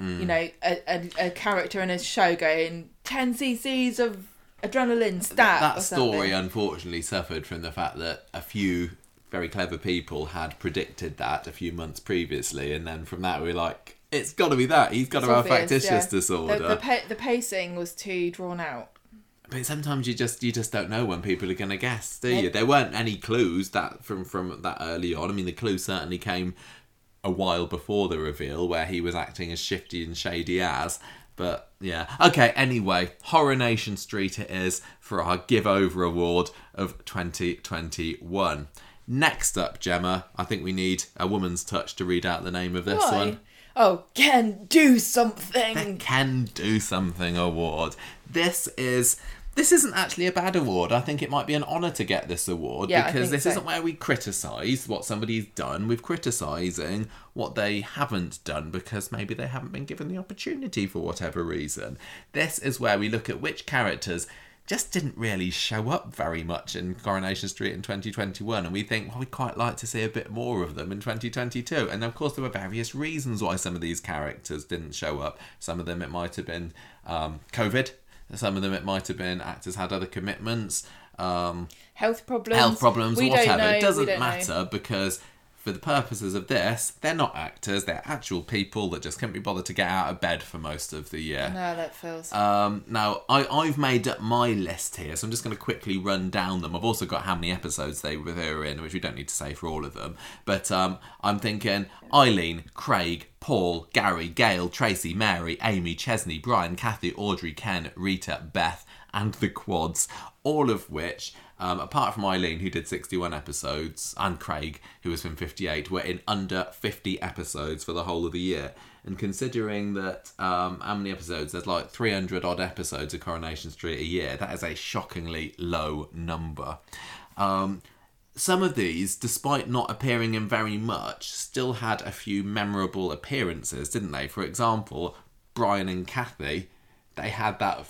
S1: Mm.
S2: you know a, a, a character in a show going 10 cc's of adrenaline stat
S1: that
S2: or
S1: story unfortunately suffered from the fact that a few very clever people had predicted that a few months previously, and then from that we were like, it's got to be that. He's got
S2: It's
S1: to have
S2: obvious,
S1: factitious
S2: yeah.
S1: disorder.
S2: The, the, pa- the pacing was too drawn out.
S1: But sometimes you just you just don't know when people are going to guess, do you? There weren't any clues that from from that early on. I mean, the clue certainly came a while before the reveal, where he was acting as shifty and shady as. But yeah, okay. Anyway, Horror Nation Street it is for our Give Over Award of 2021. Next up, Gemma, I think we need a woman's touch to read out the name of this
S2: Why?
S1: one.
S2: Oh, can do something.
S1: Can Do Something Award. This is this isn't actually a bad award. I think it might be an honour to get this award
S2: Yeah,
S1: because this
S2: so.
S1: isn't where we criticise what somebody's done. We're criticising what they haven't done because maybe they haven't been given the opportunity for whatever reason. This is where we look at which characters just didn't really show up very much in Coronation Street in 2021 and we think well we'd quite like to see a bit more of them in 2022 and of course there were various reasons why some of these characters didn't show up some of them it might have been um, COVID some of them it might have been actors had other commitments um,
S2: Health problems.
S1: health problems
S2: We
S1: whatever
S2: know,
S1: it doesn't
S2: don't know.
S1: matter because for the purposes of this they're not actors they're actual people that just couldn't be bothered to get out of bed for most of the year
S2: No, that feels.
S1: um, now, I, I've made up my list here, so I'm just going to quickly run down them. I've also got how many episodes they were they were in, which we don't need to say for all of them. But um, I'm thinking Eileen, Craig, Paul, Gary, Gail, Tracy, Mary, Amy, Chesney, Brian, Cathy, Audrey, Ken, Rita, Beth, and the Quads, all of which. Um, apart from Eileen, who did 61 episodes, and Craig, who was in 58, were in under 50 episodes for the whole of the year. And considering that um, how many episodes? There's like 300 odd episodes of Coronation Street a year. That is a shockingly low number. Um, some of these, despite not appearing in very much, still had a few memorable appearances, didn't they? For example, Brian and Cathy, they had that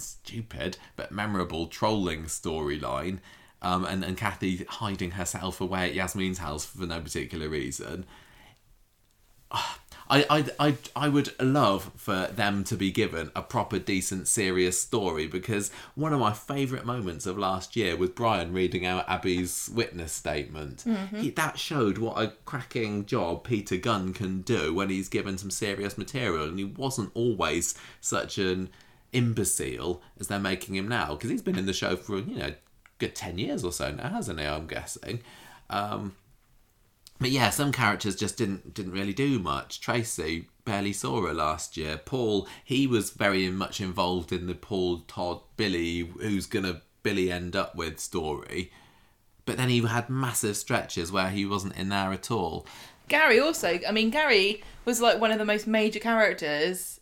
S1: stupid but memorable trolling storyline. Um, and, and Cathy hiding herself away at Yasmin's house for no particular reason. I, I, I, I would love for them to be given a proper, decent, serious story because one of my favourite moments of last year was Brian reading out Abby's witness statement. He, that showed what a cracking job Peter Gunn can do when he's given some serious material, and he wasn't always such an imbecile as they're making him now because he's been in the show for you know good 10 years or so now hasn't he i'm guessing um, but yeah, some characters just didn't didn't really do much. Tracy barely saw her last year. Paul, he was very much involved in the Paul Todd Billy who's gonna Billy end up with story. But then he had massive stretches where he wasn't in there at all.
S2: Gary also. I mean, Gary was like one of the most major characters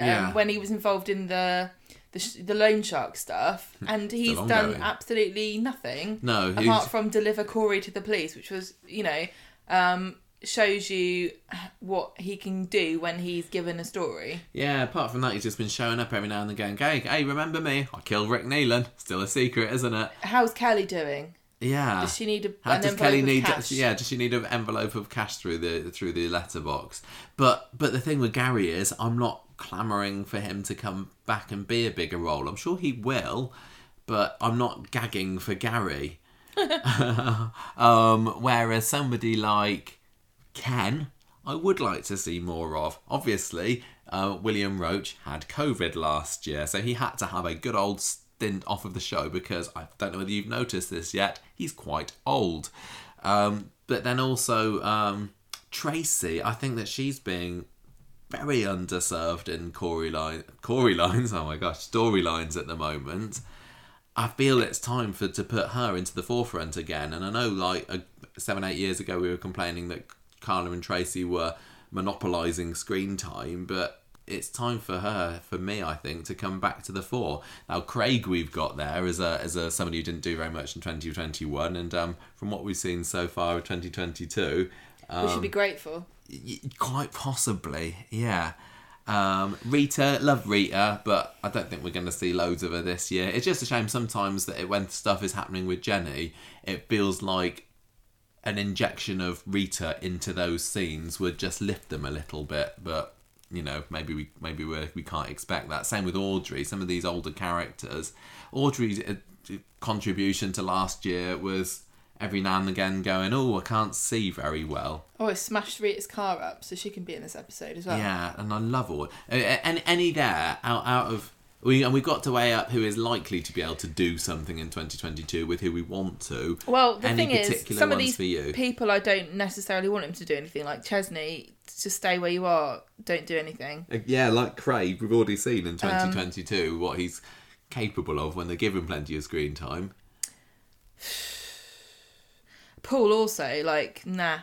S2: um,
S1: Yeah.
S2: when he was involved in the the, sh- the loan shark stuff, and he's done
S1: ongoing.
S2: absolutely nothing.
S1: No,
S2: apart from deliver Corey to the police, which was you know um, shows you what he can do when he's given a story.
S1: Yeah, apart from that, he's just been showing up every now and again, going, Hey, hey, remember me? I killed Rick Neelan. Still a secret, isn't it?
S2: How's Kelly doing?
S1: Yeah.
S2: Does she need a,
S1: How does Kelly need?
S2: cash?
S1: Yeah, does she need an envelope of cash through the through the letterbox? But but the thing with Gary is, I'm not clamoring for him to come back and be a bigger role. I'm sure he will, but I'm not gagging for Gary. um, whereas somebody like Ken, I would like to see more of. Obviously, uh, William Roach had COVID last year, so he had to have a good old stint off of the show because I don't know whether you've noticed this yet, he's quite old. Um, but then also, um, Tracy, I think that she's being very underserved in Corey line Corey lines. Oh my gosh, storylines at the moment. I feel it's time for to put her into the forefront again. And I know, like uh, seven, eight years ago, we were complaining that Carla and Tracy were monopolising screen time, but it's time for her, for me, I think, to come back to the fore. Now, Craig, we've got there as a as a somebody who didn't do very much in 2021, and um, from what we've seen so far of 2022, um,
S2: we should be grateful.
S1: y- quite possibly, yeah. Um, Rita, love Rita, but I don't think we're going to see loads of her this year. It's just a shame sometimes that it, when stuff is happening with Jenny, it feels like an injection of Rita into those scenes would just lift them a little bit, but you know maybe we maybe we we can't expect that. Same with Audrey. Some of these older characters, Audrey's uh, contribution to last year was every now and again going, "Oh, I can't see very well."
S2: Oh, I smashed Rita's car up, so she can be in this episode as well.
S1: Yeah, and I love all. Any, any there out out of we and we got to weigh up who is likely to be able to do something in 2022 with who we want to.
S2: Well, the
S1: Any
S2: thing is, some of these
S1: for you?
S2: people I don't necessarily want him to do anything. Like Chesney, just stay where you are. Don't do anything.
S1: Uh, Yeah, like Craig, we've already seen
S2: Um,
S1: in 2022 what he's capable of when they give him plenty of screen time.
S2: Paul also, like, nah.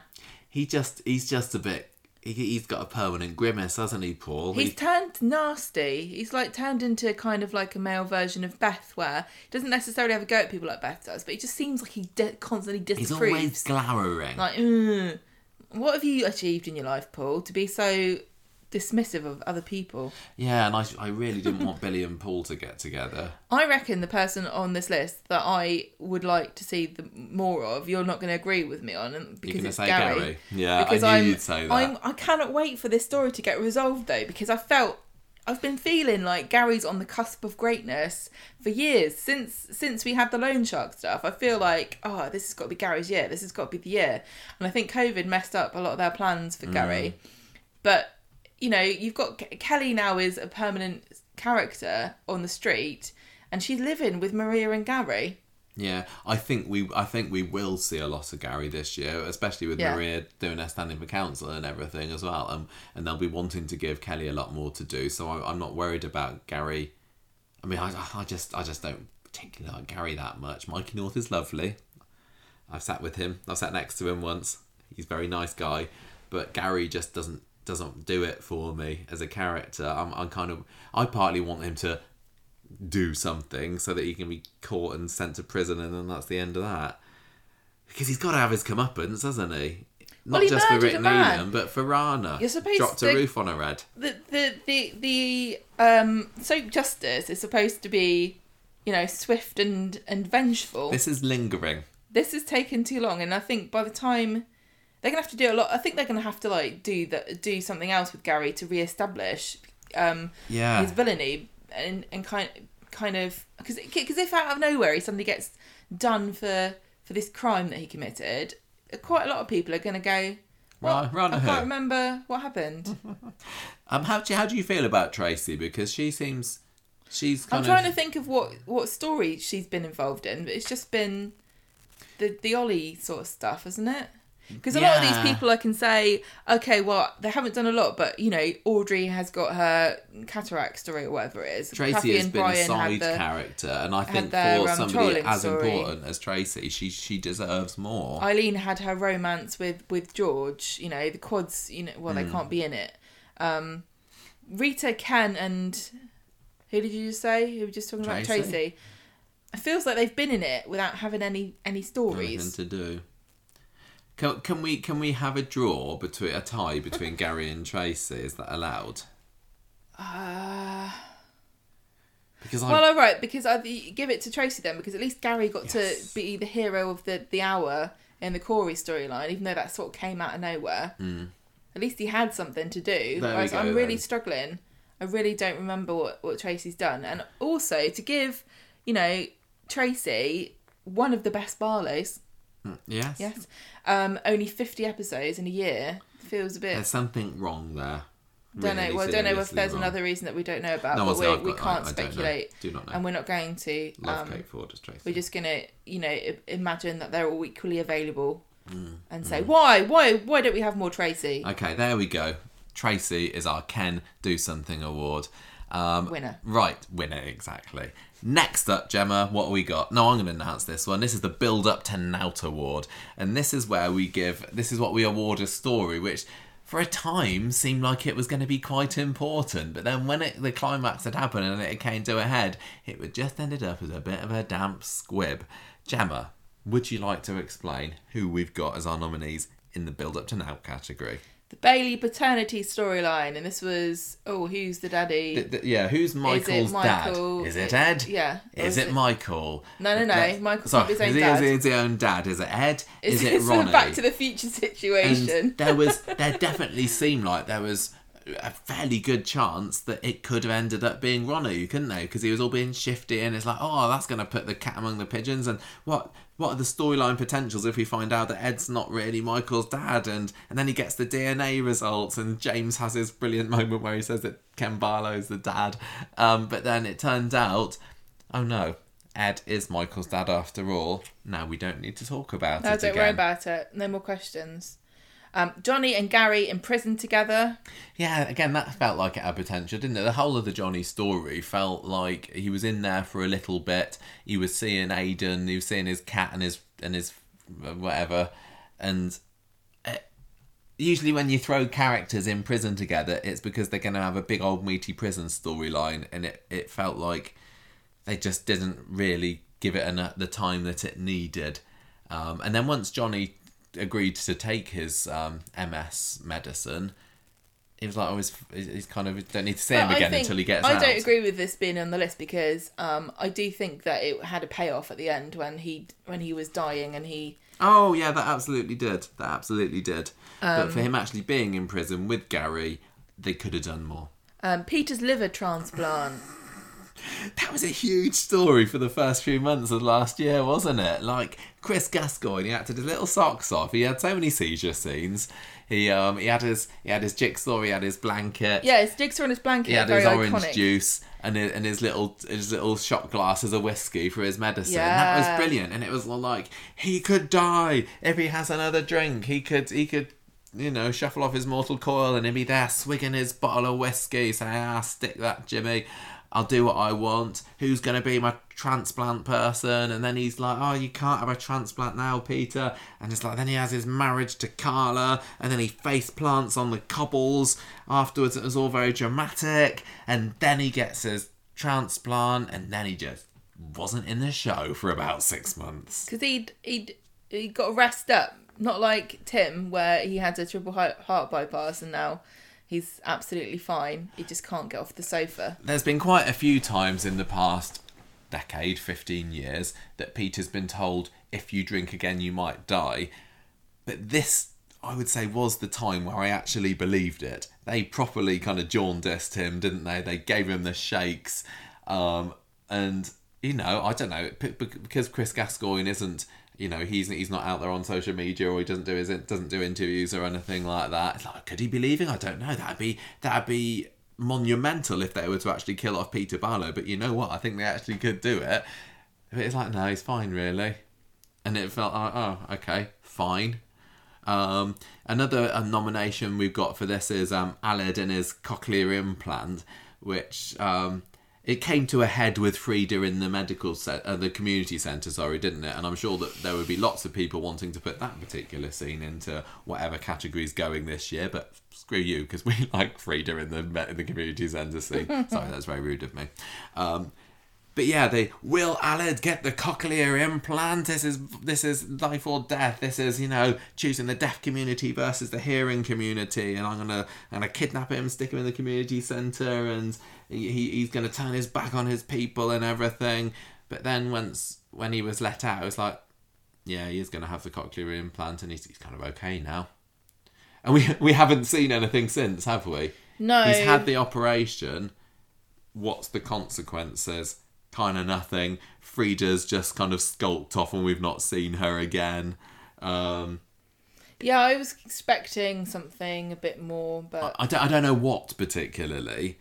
S1: He just he's just a bit. He, he's got a permanent grimace, hasn't he, Paul?
S2: He's
S1: He-
S2: turned nasty. He's like turned into kind of like a male version of Beth, where he doesn't necessarily have a go at people like Beth does, but he just seems like he de- constantly
S1: he's always glowering.
S2: like, "Ugh." what have you achieved in your life, Paul, to be so dismissive of other people?
S1: yeah, and I, I really didn't want Billy and Paul to get together.
S2: I reckon the person on this list that I would like to see the more of, you're not going to agree with me on, and
S1: You're
S2: because it's
S1: say
S2: Gary.
S1: Gary? Yeah,
S2: Because
S1: I knew
S2: I'm,
S1: you'd say that.
S2: I'm, I cannot wait for this story to get resolved though, because I felt I've been feeling like Gary's on the cusp of greatness for years since since we had the loan shark stuff. I feel like oh, this has got to be Gary's year. This has got to be the year, and I think COVID messed up a lot of their plans for Gary.
S1: Mm.
S2: But you know, you've got Kelly now is a permanent character on the street, and she's living with Maria and Gary.
S1: Yeah, I think we I think we will see a lot of Gary this year, especially with
S2: Yeah.
S1: Maria doing her standing for council and everything as well. Um, and they'll be wanting to give Kelly a lot more to do. So I, I'm not worried about Gary. I mean, I, I just I just don't particularly like Gary that much. Mikey North is lovely. I've sat with him. I've sat next to him once. He's a very nice guy, but Gary just doesn't doesn't do it for me as a character. I'm I'm kind of I partly want him to do something so that he can be caught and sent to prison, and then that's the end of that. Because he's got to have his comeuppance, hasn't he? Not
S2: Well, he
S1: just for Rick. Needham, but for Rana.
S2: You're supposed
S1: Dropped
S2: to-
S1: a roof on her head.
S2: the the the the um soap justice is supposed to be you know swift and and vengeful This
S1: is lingering.
S2: This is taking too long and i think by the time they're gonna have to do a lot i think they're gonna have to like do that do something else with gary to re-establish um
S1: Yeah.
S2: his villainy and and kind kind of because because if out of nowhere he suddenly gets done for for this crime that he committed quite a lot of people are gonna go what?
S1: Rana
S2: I can't remember what happened.
S1: Um, how do you, how do you feel about Tracy? Because she seems she's
S2: I'm trying
S1: of
S2: to think of what what story she's been involved in, but it's just been the the Ollie sort of stuff, isn't it? Because a lot of
S1: Yeah.
S2: these people, I can say, okay, well, they haven't done a lot, but you know, Audrey has got her cataract story or whatever it is.
S1: Tracy
S2: Cathy
S1: has
S2: and
S1: been a
S2: Brian
S1: side
S2: had the
S1: character, and I think
S2: their,
S1: for
S2: um,
S1: somebody
S2: trolling
S1: as
S2: story.
S1: important as Tracy, she she deserves more.
S2: Eileen had her romance with with George. You know, the quads. You know, well, they can't be in it. Um, Rita, Ken, and who did you just say? Who were just talking about
S1: Tracy.
S2: Tracy? It feels like they've been in it without having any any
S1: Nothing
S2: stories.
S1: to do. Can, can we can we have a draw between a tie between Gary and Tracy? Is that allowed?
S2: Uh,
S1: Because I
S2: well, all right, because I give it to Tracy then, because at least Gary got
S1: Yes.
S2: to be the hero of the the hour in the Corey storyline, even though that sort of came out of nowhere. At least he had something to do. Whereas
S1: go,
S2: I'm really
S1: then.
S2: struggling. I really don't remember what what Tracy's done, and also to give, you know, Tracy one of the best Barlows.
S1: Yes.
S2: Yes, um, only fifty episodes in a year feels a bit.
S1: There's something wrong there.
S2: don't know. Well, don't know if there's
S1: wrong.
S2: another reason that we don't know about,
S1: No,
S2: but we
S1: I've
S2: we can't
S1: I know.
S2: speculate,
S1: Do not know.
S2: and we're not going to.
S1: Love
S2: um,
S1: Kate Ford as Tracy.
S2: we're just gonna, you know, imagine that they're all equally available,
S1: Mm,
S2: and say why, why, why don't we have more Tracy
S1: Okay, there we go. Tracy is our Ken Do Something Award. Um,
S2: winner?
S1: Right, winner, exactly. Next up, Gemma, what have we got? No, I'm going to announce this one. This is the Build Up to Nout Award. And this is where we give, this is what we award a story, which for a time seemed like it was going to be quite important. But then when it, the climax had happened and it came to a head, it would just ended up as a bit of a damp squib. Gemma, would you like to explain who we've got as our nominees in the build up to now category?
S2: The Bailey paternity storyline, and this was oh, who's the daddy?
S1: Th- th- yeah, who's Michael's
S2: Michael?
S1: dad? Is it Ed?
S2: Yeah.
S1: Is it Michael?
S2: No, no, no.
S1: Let's-
S2: Michael's
S1: Sorry,
S2: his own
S1: is it,
S2: dad.
S1: Is it his own dad? Is it Ed?
S2: Is,
S1: Is, it
S2: a
S1: Ronnie?
S2: Back to the Future situation?
S1: and there was there definitely seemed like there was a fairly good chance that it could have ended up being Ronnie, couldn't they? Because he was all being shifty, and it's like, oh, that's going to put the cat among the pigeons. And what what are the storyline potentials if we find out that Ed's not really Michael's dad? And and then he gets the DNA results, and James has his brilliant moment where he says that Ken Barlow's the dad. Um, but then it turns out, oh no. Ed is Michael's dad after all. Now we don't need to talk about
S2: no,
S1: it
S2: don't
S1: again.
S2: worry about it. No more questions. Um, Johnny and Gary in prison together.
S1: Yeah, again, that felt like it had potential, didn't it? The whole of the Johnny story felt like he was in there for a little bit. He was seeing Aidan, he was seeing his cat and his and his uh, whatever, and uh, usually when you throw characters in prison together, it's because they're going to have a big old meaty prison storyline, and it it felt like they just didn't really give it enough the time that it needed. Um, and then once Johnny agreed to take his um, MS medicine, he was like I was. He's kind of don't need to see him
S2: But I
S1: again
S2: think-
S1: until he gets
S2: I
S1: out.
S2: don't agree with this being on the list because um, I do think that it had a payoff at the end when he when he was dying and he
S1: Oh yeah, that absolutely did. That absolutely did. but
S2: Um,
S1: for him actually being in prison with Gary, they could have done more.
S2: um, Peter's liver transplant.
S1: That was a huge story for the first few months of last year, wasn't it? Like Chris Gascoyne, he acted his little socks off. He had so many seizure scenes. He um he had his he had his jigsaw, he had his blanket.
S2: Yeah, his jigsaw and his blanket.
S1: He had his orange
S2: iconic.
S1: juice and his, and his little his little shot glasses of whiskey for his medicine. That was brilliant, and it was like he could die if he has another drink. He could he could you know shuffle off his mortal coil and he'd be there swigging his bottle of whiskey, saying, "Ah, stick that, Jimmy." I'll do what I want. Who's going to be my transplant person? And then he's like, Oh, you can't have a transplant now, Peter. And it's like, then he has his marriage to Carla. And then he face plants on the cobbles. Afterwards, it was all very dramatic. And then he gets his transplant. And then he just wasn't in the show for about six months.
S2: because he'd he'd he got rest up, not like Tim where he had a triple heart bypass and now he's absolutely fine. He just can't get off the sofa.
S1: There's been quite a few times in the past decade, 15 years, that Peter's been told, if you drink again, you might die. But this, I would say, was the time where I actually believed it. They properly kind of jaundiced him, didn't they? They gave him the shakes. Um, and, you know, I don't know, because Chris Gascoigne isn't. You know, he's he's not out there on social media, or he doesn't do his doesn't do interviews or anything like that. It's like, could he be leaving? I don't know. That'd be that'd be monumental if they were to actually kill off Peter Barlow. But you know what? I think they actually could do it. But it's like, no, he's fine, really. And it felt like, oh, okay, fine. Um, another uh, nomination we've got for this is um, Aled and his cochlear implant, which um, it came to a head with Frida in the medical set, uh, the community centre, sorry, didn't it? And I'm sure that there would be lots of people wanting to put that particular scene into whatever category's going this year. But screw you, because we like Frida in the in the community centre scene. sorry, that's very rude of me. Um, but yeah, they will Aled get the cochlear implant. This is this is life or death. This is you know choosing the deaf community versus the hearing community. And I'm gonna I'm gonna kidnap him, stick him in the community center, and he, he- he's gonna turn his back on his people and everything. But then once when he was let out, it was like, yeah, he's gonna have the cochlear implant, and he's, he's kind of okay now. And we we haven't seen anything since, have we?
S2: No,
S1: He's had the operation. What's the consequences? Kind of nothing. Frida's just kind of skulked off and we've not seen her again. Um,
S2: yeah, I was expecting something a bit more, but
S1: I, don't, I don't know what particularly,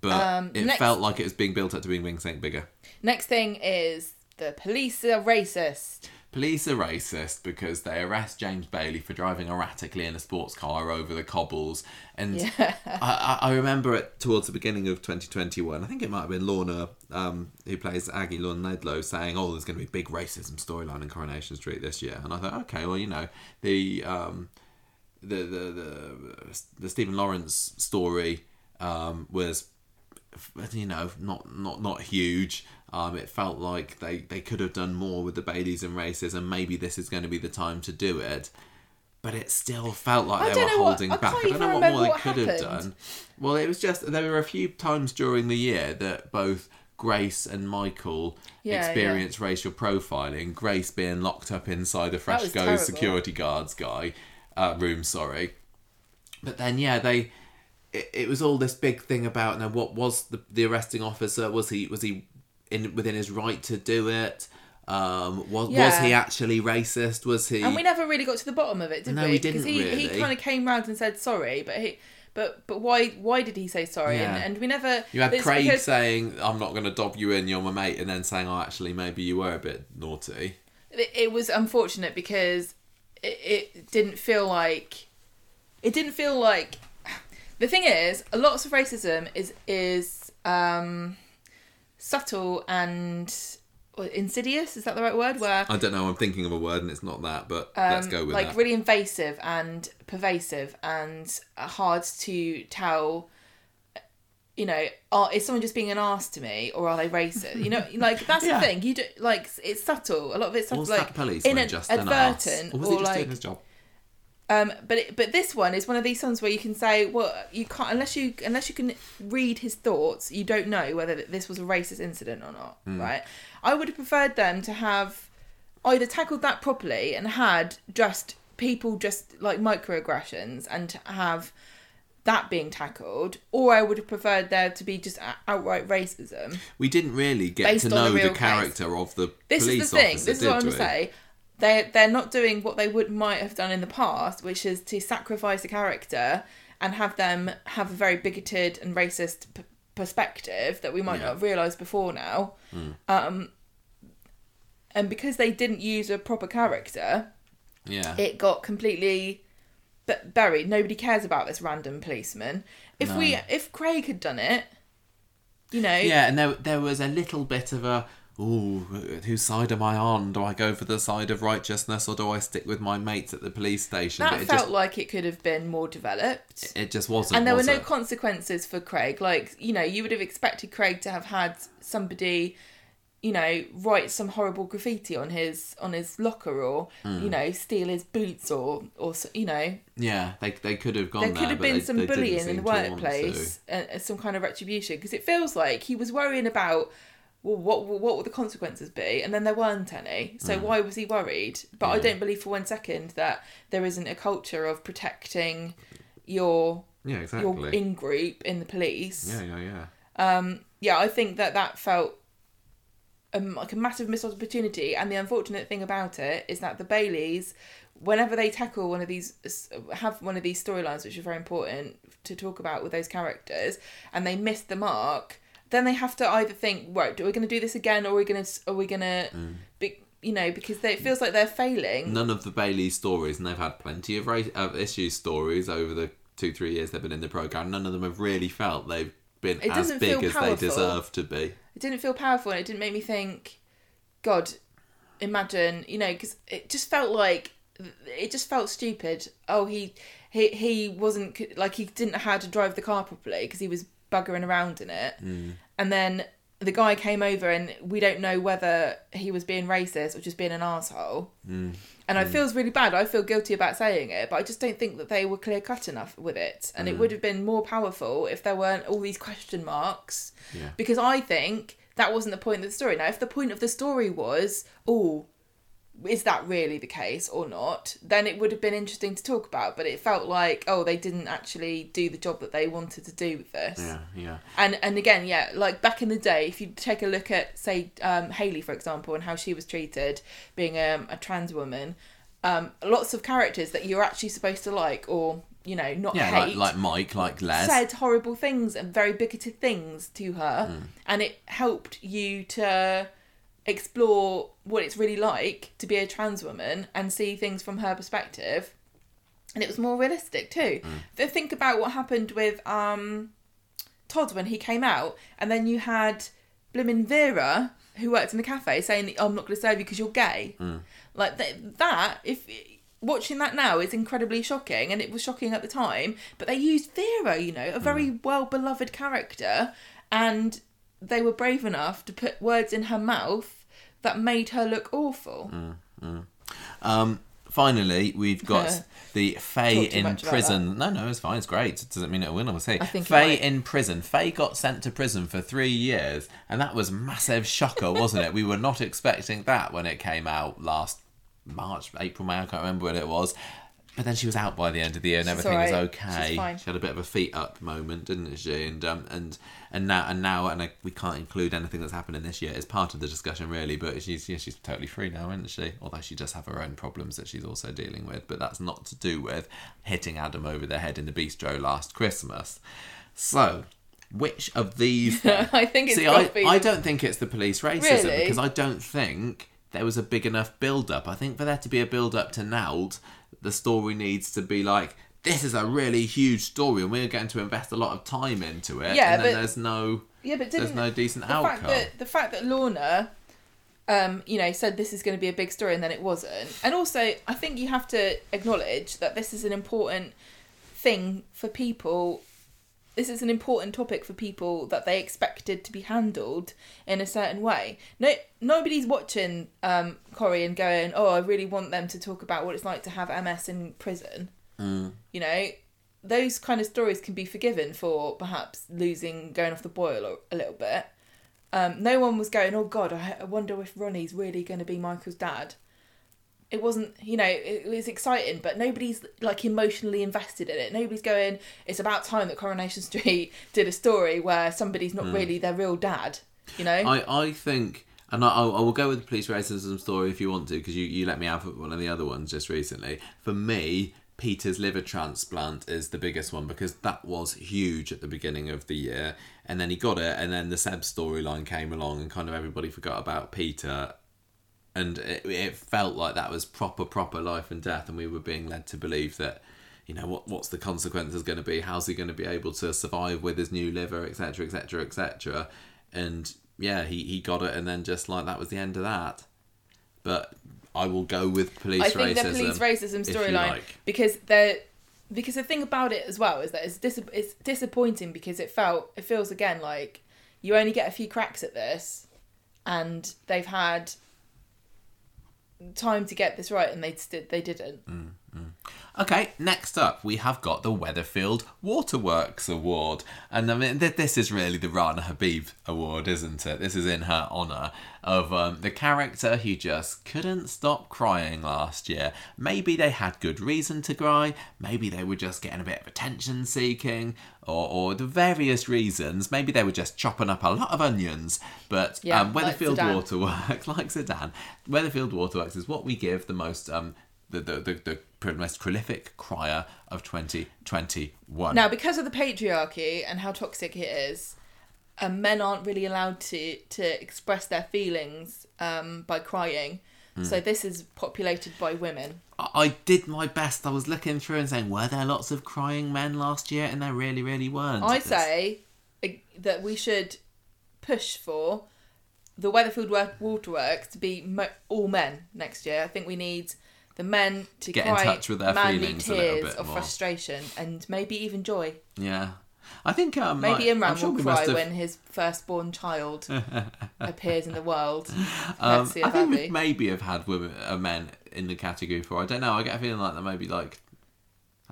S1: but
S2: Um,
S1: it
S2: next-
S1: felt like it was being built up to being being something bigger.
S2: next thing is the police are racist.
S1: Police are racist because they arrest James Bailey for driving erratically in a sports car over the cobbles. And
S2: Yeah.
S1: I, I remember it towards the beginning of 2021. I think it might have been Lorna, um, who plays Aggie Lorna Laidlaw, saying, "Oh, there's going to be a big racism storyline in Coronation Street this year." And I thought, okay, well, you know, the um, the the the, the Stephen Lawrence story um, was you know not not not huge. Um, it felt like they, they could have done more with the Baileys and races, and maybe this is going to be the time to do it. But it still felt like
S2: I
S1: they were
S2: what-
S1: holding
S2: I
S1: back. I don't know what more they
S2: what
S1: could have done. Well, it was just there were a few times during the year that both Grace and Michael
S2: Yeah,
S1: experienced racial profiling. Grace being locked up inside a
S2: Freshco
S1: security guards guy uh, room. Sorry, but then yeah, they it, it was all this big thing about now what was the the arresting officer? Was he was he in within his right to do it? Um, was was he actually racist? Was he?
S2: And we never really got to the bottom of it, did
S1: No,
S2: we?
S1: we didn't
S2: Because he, he kind of came round and said sorry, but he, but but why why did he say sorry?
S1: Yeah.
S2: And, and we never.
S1: you had Craig
S2: because-
S1: saying, "I'm not going to dob you in. You're my mate," and then saying, "Oh, actually, maybe you were a bit naughty."
S2: it, it was unfortunate because it, it didn't feel like it didn't feel like the thing is a lot of racism is is um subtle and insidious is that the right word where
S1: I don't know. I'm thinking of a word, and it's not that, but let's
S2: um,
S1: go with
S2: like
S1: that.
S2: really invasive and pervasive and hard to tell you know are, is someone just being an ass to me or are they racist you know like that's
S1: Yeah.
S2: the thing you do like it's subtle a lot of it's subtle like
S1: that policeman
S2: in
S1: just an
S2: advertent
S1: or was
S2: or
S1: he just
S2: like
S1: doing his job?
S2: Um, but it, but this one is one of these songs where you can say, well, you can't unless you unless you can read his thoughts, you don't know whether this was a racist incident or not,
S1: Hmm.
S2: right? I would have preferred them to have either tackled that properly and had just people just like microaggressions and to have that being tackled, or I would have preferred there to be just outright racism.
S1: We didn't really get to know the
S2: case.
S1: character of the
S2: This
S1: police
S2: is the thing. This is what I'm
S1: we?
S2: gonna say. They they're not doing what they would might have done in the past, which is to sacrifice a character and have them have a very bigoted and racist p- perspective that we might
S1: Yeah.
S2: not have realised before now. Um, and because they didn't use a proper character,
S1: Yeah.
S2: it got completely b- buried. Nobody cares about this random policeman. If we if Craig had done it, you know,
S1: Yeah, and there there was a little bit of a ooh, whose side am I on? Do I go for the side of righteousness or do I stick with my mates at the police station?
S2: that
S1: but it
S2: felt
S1: just
S2: like it could have been more developed.
S1: it just wasn't.
S2: and there were no
S1: it?
S2: consequences for Craig. Like, you know, you would have expected Craig to have had somebody, you know, write some horrible graffiti on his on his locker or,
S1: Hmm.
S2: you know, steal his boots or or you know,
S1: Yeah, they they could have gone
S2: there
S1: there.
S2: could have been
S1: they-
S2: some
S1: they
S2: bullying in the workplace and, and some kind of retribution because it feels like he was worrying about well what what would the consequences be and then there weren't any so why was he worried but I
S1: Hmm.
S2: Don't believe for one second that there isn't a culture of protecting your.
S1: Yeah,
S2: your
S1: exactly.
S2: in group in the police
S1: yeah, yeah, yeah.
S2: um yeah i think that that felt um, like a massive missed opportunity and the unfortunate thing about it is that the baileys whenever they tackle one of these have one of these storylines which are very important to talk about with those characters and they miss the mark then they have to either think right are we going to do this again or are we going to mm. are we going to be you know because they, it feels like they're failing
S1: None of the Bailey stories, and they've had plenty of race, of issue stories over the two three years they've been in the program. None of them have really felt they've been
S2: It
S1: as big as
S2: powerful.
S1: they deserve to be.
S2: it didn't feel powerful and it didn't make me think god imagine you know because it just felt like it just felt stupid oh he he he wasn't like he didn't know how to drive the car properly because he was buggering around in it hmm. and then the guy came over and we don't know whether he was being racist or just being an asshole hmm. and I hmm. feels really bad. I feel guilty about saying it, but I just don't think that they were clear cut enough with it. And it would have been more powerful if there weren't all these question marks.
S1: Yeah.
S2: Because I think that wasn't the point of the story. Now, if the point of the story was, oh, is that really the case or not? Then it would have been interesting to talk about. But it felt like, oh, they didn't actually do the job that they wanted to do with this.
S1: Yeah, yeah.
S2: And and again, yeah, like back in the day, if you take a look at say um, Hayley, for example, and how she was treated, being um, a trans woman, um, lots of characters that you're actually supposed to like or you know not
S1: Yeah,
S2: hate
S1: like, like Mike, like Les.
S2: said horrible things and very bigoted things to her,
S1: Hmm.
S2: and it helped you to explore what it's really like to be a trans woman and see things from her perspective. And it was more realistic too. Th- Think about what happened with um, Todd when he came out, and then you had Blimmin Vera who worked in the cafe saying, "I'm not going to serve you because you're gay."
S1: Hmm.
S2: Like th- that, if watching that now is incredibly shocking, and it was shocking at the time. But they used Vera, you know, a very
S1: Mm.
S2: well beloved character, and they were brave enough to put words in her mouth that made her look awful.
S1: Mm. Um, finally, we've got the Faye in prison. No, no, it's fine. It's great. It doesn't mean it'll win. Say
S2: I think
S1: Faye in prison. Faye got sent to prison for three years, and that was massive shocker, wasn't it? We were not expecting that when it came out last March, April, May. I can't remember when it was. But then she was out by the end of the year, and
S2: She's
S1: everything was okay.
S2: She's fine.
S1: She had a bit of a feet up moment, didn't she? And um, and and now and now, and I, we can't include anything that's happening this year as part of the discussion, really. But she's yeah, she's totally free now, isn't she? Although she does have her own problems that she's also dealing with, but that's not to do with hitting Adam over the head in the bistro last Christmas. So, which of these?
S2: I think it's
S1: See, I,
S2: be.
S1: I don't think it's the police racism
S2: Really?
S1: because I don't think there was a big enough build up. I think for there to be a build up to Nald, the story needs to be like, this is a really huge story and we're going to invest a lot of time into it.
S2: Yeah,
S1: and then
S2: but-
S1: there's no
S2: Yeah, but
S1: there's no decent
S2: the
S1: outcome.
S2: fact that the fact that Lorna, um, you know, said this is going to be a big story and then it wasn't, and also I think you have to acknowledge that this is an important thing for people. This is an important topic for people that they expected to be handled in a certain way. No, nobody's watching um, Corrie and going, "Oh, I really want them to talk about what it's like to have MS in prison."
S1: Mm.
S2: You know, those kind of stories can be forgiven for perhaps losing, going off the boil a, a little bit. Um, no one was going, oh God, I, I wonder if Ronnie's really going to be Michael's dad. It wasn't, you know, it, was exciting, but nobody's like emotionally invested in it. Nobody's going, it's about time that Coronation Street did a story where somebody's not hmm. really their real dad, you know?
S1: I, I think, and I, I I will go with the police racism story if you want to, because you, you let me have one of the other ones just recently. For me, Peter's liver transplant is the biggest one because that was huge at the beginning of the year, and then he got it, and then the Seb storyline came along, and kind of everybody forgot about Peter. And it, it felt like that was proper, proper life and death, and we were being led to believe that you know what what's the consequences going to be? How's he going to be able to survive with his new liver etc etc etc and yeah he, he got it and then just like that was the end of that. But i will go with police
S2: I think
S1: racism
S2: the police racism storyline
S1: like.
S2: because they're because the thing about it as well is that it's dis- it's disappointing because it felt it feels again like you only get a few cracks at this, and they've had time to get this right and they st- they didn't.
S1: Mm. Okay, next up we have got the Weatherfield Waterworks Award, and I mean th- this is really the Rana Habib Award, isn't it? This is in her honour of um, the character who just couldn't stop crying last year. Maybe they had good reason to cry, maybe they were just getting a bit of attention seeking, or, or the various reasons. Maybe they were just chopping up a lot of onions. But
S2: Yeah,
S1: um, Weatherfield
S2: Zeedan.
S1: Waterworks, like Zeedan, Weatherfield Waterworks is what we give the most um, the, the, the, the most prolific crier of 2021.
S2: Now, because of the patriarchy and how toxic it is, um, men aren't really allowed to to express their feelings um, by crying.
S1: Hmm.
S2: So this is populated by women.
S1: I I did my best. I was looking through and saying, were there lots of crying men last year? And there really, really weren't.
S2: I say that we should push for the Weatherfield Waterworks to be mo- all men next year. I think we need the men to
S1: Get in touch with their feelings a little bit
S2: of
S1: more.
S2: frustration and maybe even joy.
S1: Yeah. I think um,
S2: Maybe Imran
S1: I'm sure
S2: will cry
S1: have,
S2: when his firstborn child appears in the world.
S1: Um, I think we maybe have had women, uh, men in the category before. I don't know. I get a feeling like there maybe like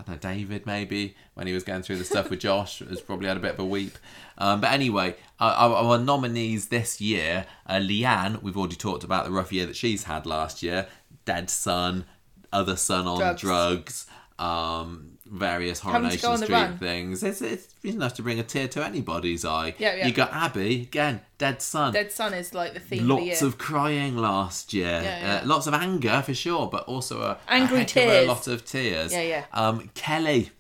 S1: I don't know David maybe when he was going through the stuff with Josh has probably had a bit of a weep. Um, but anyway, our, our nominees this year: uh, Leanne. We've already talked about the rough year that she's had last year. Dead son, other son on
S2: Drugs.
S1: drugs. um, various Coronation
S2: go on the
S1: Street
S2: run.
S1: things. It's, it's enough to bring a tear to anybody's eye.
S2: Yeah, yeah.
S1: You got Abby again, dead son.
S2: Dead Son is like the theme of the year.
S1: Lots of crying last year.
S2: Yeah, yeah.
S1: Uh, lots of anger for sure, but also a,
S2: Angry
S1: a of
S2: tears.
S1: a lot of tears.
S2: Yeah, yeah.
S1: Um, Kelly.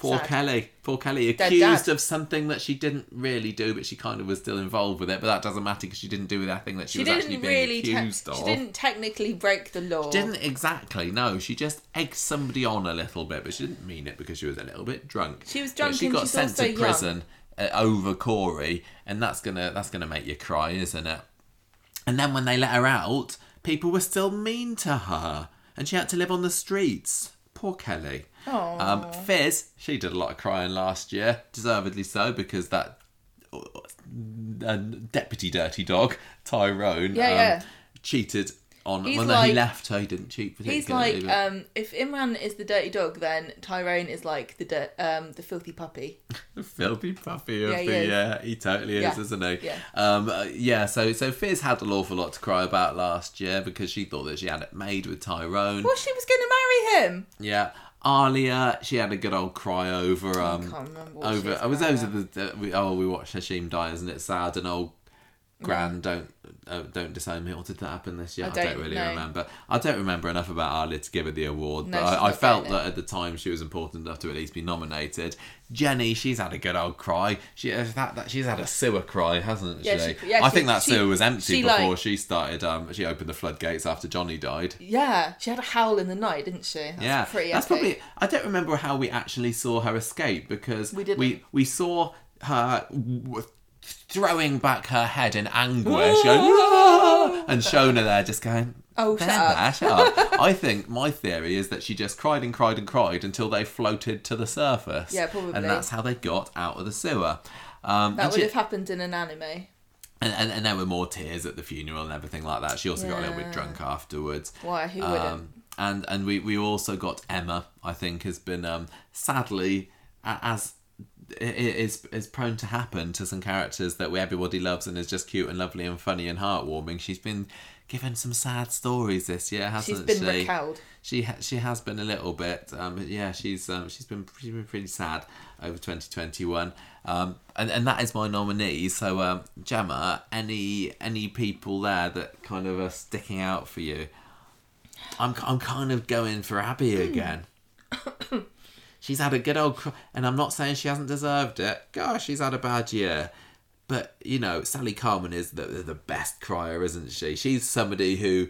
S1: Poor
S2: Sad.
S1: Kelly. Poor Kelly. Accused
S2: dad.
S1: of something that she didn't really do, but she kind of was still involved with it. But that doesn't matter because she didn't do that thing that she,
S2: she
S1: was actually
S2: didn't
S1: being
S2: really. te-
S1: accused of.
S2: she didn't technically break the law.
S1: Didn't exactly. No, she just egged somebody on a little bit, but she didn't mean it because she was a little bit drunk.
S2: She was
S1: But
S2: drunk
S1: she
S2: and
S1: got sent to prison uh, over Corey, and that's gonna that's gonna make you cry, isn't it? And then when they let her out, people were still mean to her. and she had to live on the streets. Poor Kelly.
S2: Oh.
S1: Um, Fiz, she did a lot of crying last year, deservedly so, because that uh, deputy dirty dog, Tyrone,
S2: Yeah,
S1: um,
S2: yeah.
S1: cheated on.
S2: He's
S1: well, no, he left her. He didn't cheat.
S2: He's like,
S1: but-
S2: um, if Imran is the dirty dog, then Tyrone is like the dir- um, the filthy puppy.
S1: The filthy puppy of
S2: Yeah, he
S1: the yeah, he totally is,
S2: Yeah.
S1: isn't he?
S2: Yeah.
S1: Um, uh, yeah. So so Fiz had an awful lot to cry about last year because she thought that she had it made with Tyrone.
S2: Well, she was going to marry him.
S1: Yeah. Alya, she had a good old cry over um
S2: can't remember what
S1: over. I was those are the, the we, oh we watched Hashim die, isn't it sad? And old Gran don't uh, don't disown me. Or did that happen this year?
S2: I
S1: I don't,
S2: don't
S1: really
S2: know.
S1: remember. I don't remember enough about Alya to give her the award,
S2: No,
S1: but I, I felt that at the time she was important enough to at least be nominated. Jenny, she's had a good old cry. She uh, that, that she's had a sewer cry, hasn't
S2: Yeah,
S1: she?
S2: she- yeah,
S1: I
S2: she-
S1: think that
S2: she-
S1: sewer was empty before
S2: like-
S1: she started. Um, she opened the floodgates after Johnny died.
S2: Yeah, she had a howl in the night, didn't she? That's
S1: Yeah,
S2: pretty
S1: that's probably. I don't remember how we actually saw her escape because
S2: We didn't.
S1: we we saw her throwing back her head in anguish, going, "Ah!" and Shona there just going.
S2: Oh, shut up."
S1: shut up. I think my theory is that she just cried and cried and cried until they floated to the surface.
S2: Yeah, probably.
S1: And that's how they got out of the sewer. Um,
S2: That would
S1: she-
S2: have happened in an anime.
S1: and, and, and there were more tears at the funeral and everything like that. She also got a little bit drunk afterwards.
S2: Why? Who wouldn't?
S1: Um, and and we, we also got Emma. I think has been um, sadly as is is prone to happen to some characters that we everybody loves and is just cute and lovely and funny and heartwarming. She's been given some sad stories this year, hasn't
S2: She's been
S1: she?
S2: recowed.
S1: She ha- she has been a little bit. Um, yeah, she's um, she's been she's been pretty sad over twenty twenty one. Um, and and that is my nominee. So um, Gemma, any any people there that kind of are sticking out for you? I'm I'm kind of going for Abby
S2: Hmm.
S1: again. she's had a good old, cr- and I'm not saying she hasn't deserved it. Gosh, she's had a bad year. But you know, Sally Carman is the the best crier, isn't she? She's somebody who,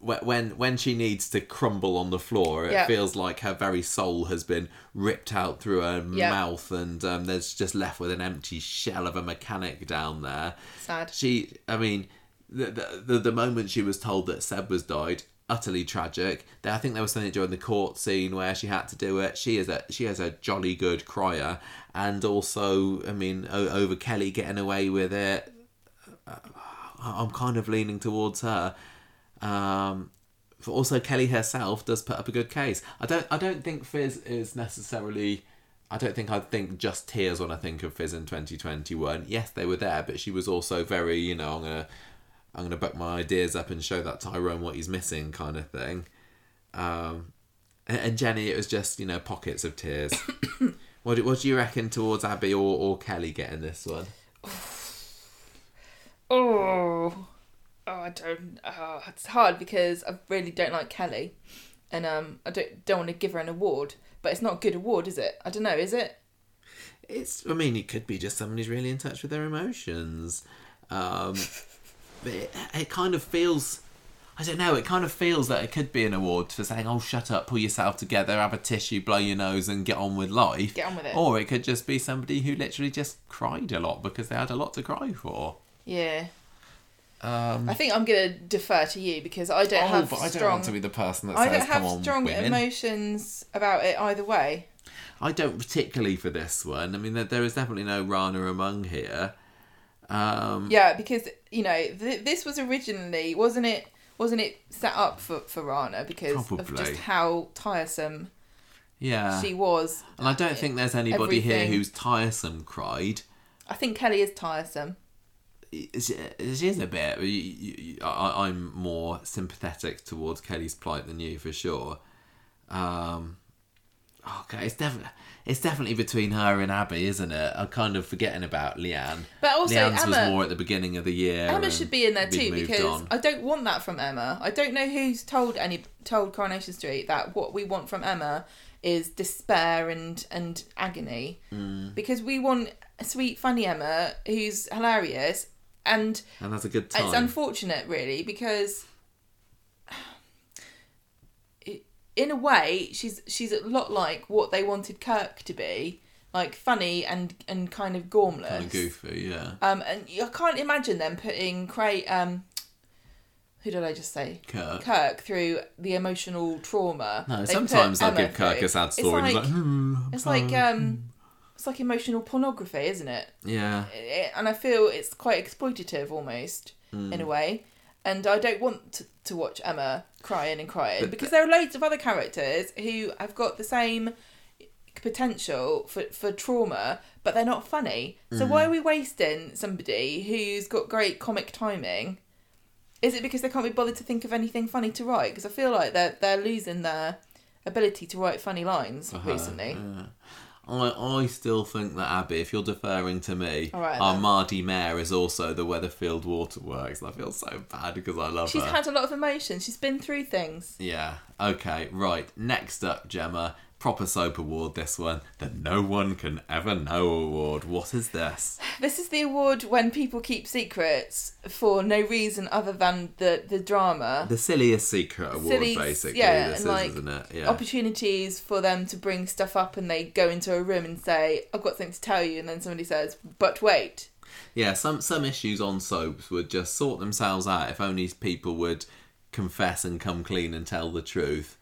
S1: when when she needs to crumble on the floor, it
S2: Yeah.
S1: feels like her very soul has been ripped out through her
S2: Yeah.
S1: mouth, and um, there's just left with an empty shell of a mechanic down there.
S2: Sad.
S1: She, I mean, the the the, the moment she was told that Seb was died, utterly tragic. I think there was something during the court scene where she had to do it. She is a she is a jolly good crier, and also, I mean, over Kelly getting away with it. uh, I'm kind of leaning towards her. Um, but also Kelly herself does put up a good case. I don't I don't think Fiz is necessarily I don't think I'd think just tears when I think of Fiz in 2021. Yes, they were there, but she was also very, you know, I'm gonna I'm gonna buck my ideas up and show that Tyrone what he's missing kind of thing. Um, and, and Jenny, it was just you know pockets of tears. what do, what do you reckon towards Abby or, or Kelly getting this one?
S2: Oh, oh, I don't. Oh, it's hard because I really don't like Kelly, and um, I don't don't want to give her an award. But it's not a good award, is it? I don't know. Is it?
S1: It's. I mean, it could be just someone who's really in touch with their emotions. Um, but it, it kind of feels. I don't know. It kind of feels that it could be an award for saying, "Oh, shut up, pull yourself together, have a tissue, blow your nose, and get on with life."
S2: Get on with it.
S1: Or it could just be somebody who literally just cried a lot because they had a lot to cry for.
S2: Yeah.
S1: Um,
S2: I think I'm gonna defer to you because I don't
S1: oh,
S2: have
S1: but I don't
S2: strong.
S1: want to be the person that
S2: I
S1: says,
S2: don't have
S1: "Come on,
S2: strong
S1: women."
S2: emotions about it either way.
S1: I don't particularly for this one. I mean, there, there is definitely no Rana among here. Um,
S2: Yeah, because you know th- this was originally wasn't it wasn't it set up for for Rana because of just how tiresome
S1: yeah.
S2: she was.
S1: And I don't think there's anybody here who's tiresome cried.
S2: I think Kelly is tiresome.
S1: She she is a bit. I, I'm more sympathetic towards Kelly's plight than you for sure. Um, okay, it's definitely it's definitely between her and Abby, isn't it? I'm kind of forgetting about Leanne.
S2: But also
S1: Leanne's was
S2: Emma-
S1: more at the beginning of the year.
S2: Emma should be in there too because
S1: on.
S2: I don't want that from Emma. I don't know who's told any told Coronation Street that what we want from Emma is despair and and agony
S1: Mm.
S2: because we want a sweet funny Emma who's hilarious and
S1: and that's a good time.
S2: it's unfortunate really because it, in a way she's she's a lot like what they wanted Kirk to be like funny and and kind of gormless
S1: kind of goofy, yeah.
S2: um, and I can't imagine them putting Cray. Um, who did I just say?
S1: Kirk.
S2: Kirk through the emotional trauma.
S1: No,
S2: they
S1: sometimes they'll give Kirk
S2: through.
S1: a sad
S2: It's
S1: story. and he's
S2: like-
S1: like, "Hmm,
S2: It's like um, it's like emotional pornography, isn't it?
S1: yeah,
S2: It- And I feel it's quite exploitative almost
S1: Hmm.
S2: in a way. And I don't want to, to watch Emma crying and crying
S1: But
S2: because there are loads of other characters who have got the same potential for, for trauma, but they're not funny. So why
S1: Hmm.
S2: are we wasting somebody who's got great comic timing? Is it because they can't be bothered to think of anything funny to write? Because I feel like they're they're losing their ability to write funny lines
S1: Uh-huh,
S2: recently.
S1: yeah. I, I still think that Abby, if you're deferring to me,
S2: right,
S1: our
S2: then.
S1: Mardy Mayor is also the Weatherfield Waterworks. And I feel so bad because I love
S2: She's
S1: her.
S2: She's had a lot of emotions. She's been through things.
S1: Yeah. Okay. Right. Next up, Gemma. Proper soap award. This one. The No One Can Ever Know award. What is this?
S2: This is the award when people keep secrets for no reason other than the the drama.
S1: The silliest secret award,
S2: Silly-
S1: basically.
S2: yeah,
S1: this is,
S2: like,
S1: isn't it? Yeah.
S2: Opportunities for them to bring stuff up and they go into a room and say, I've got something to tell you, and then somebody says, But wait.
S1: yeah. Some some issues on soaps would just sort themselves out if only people would confess and come clean and tell the truth.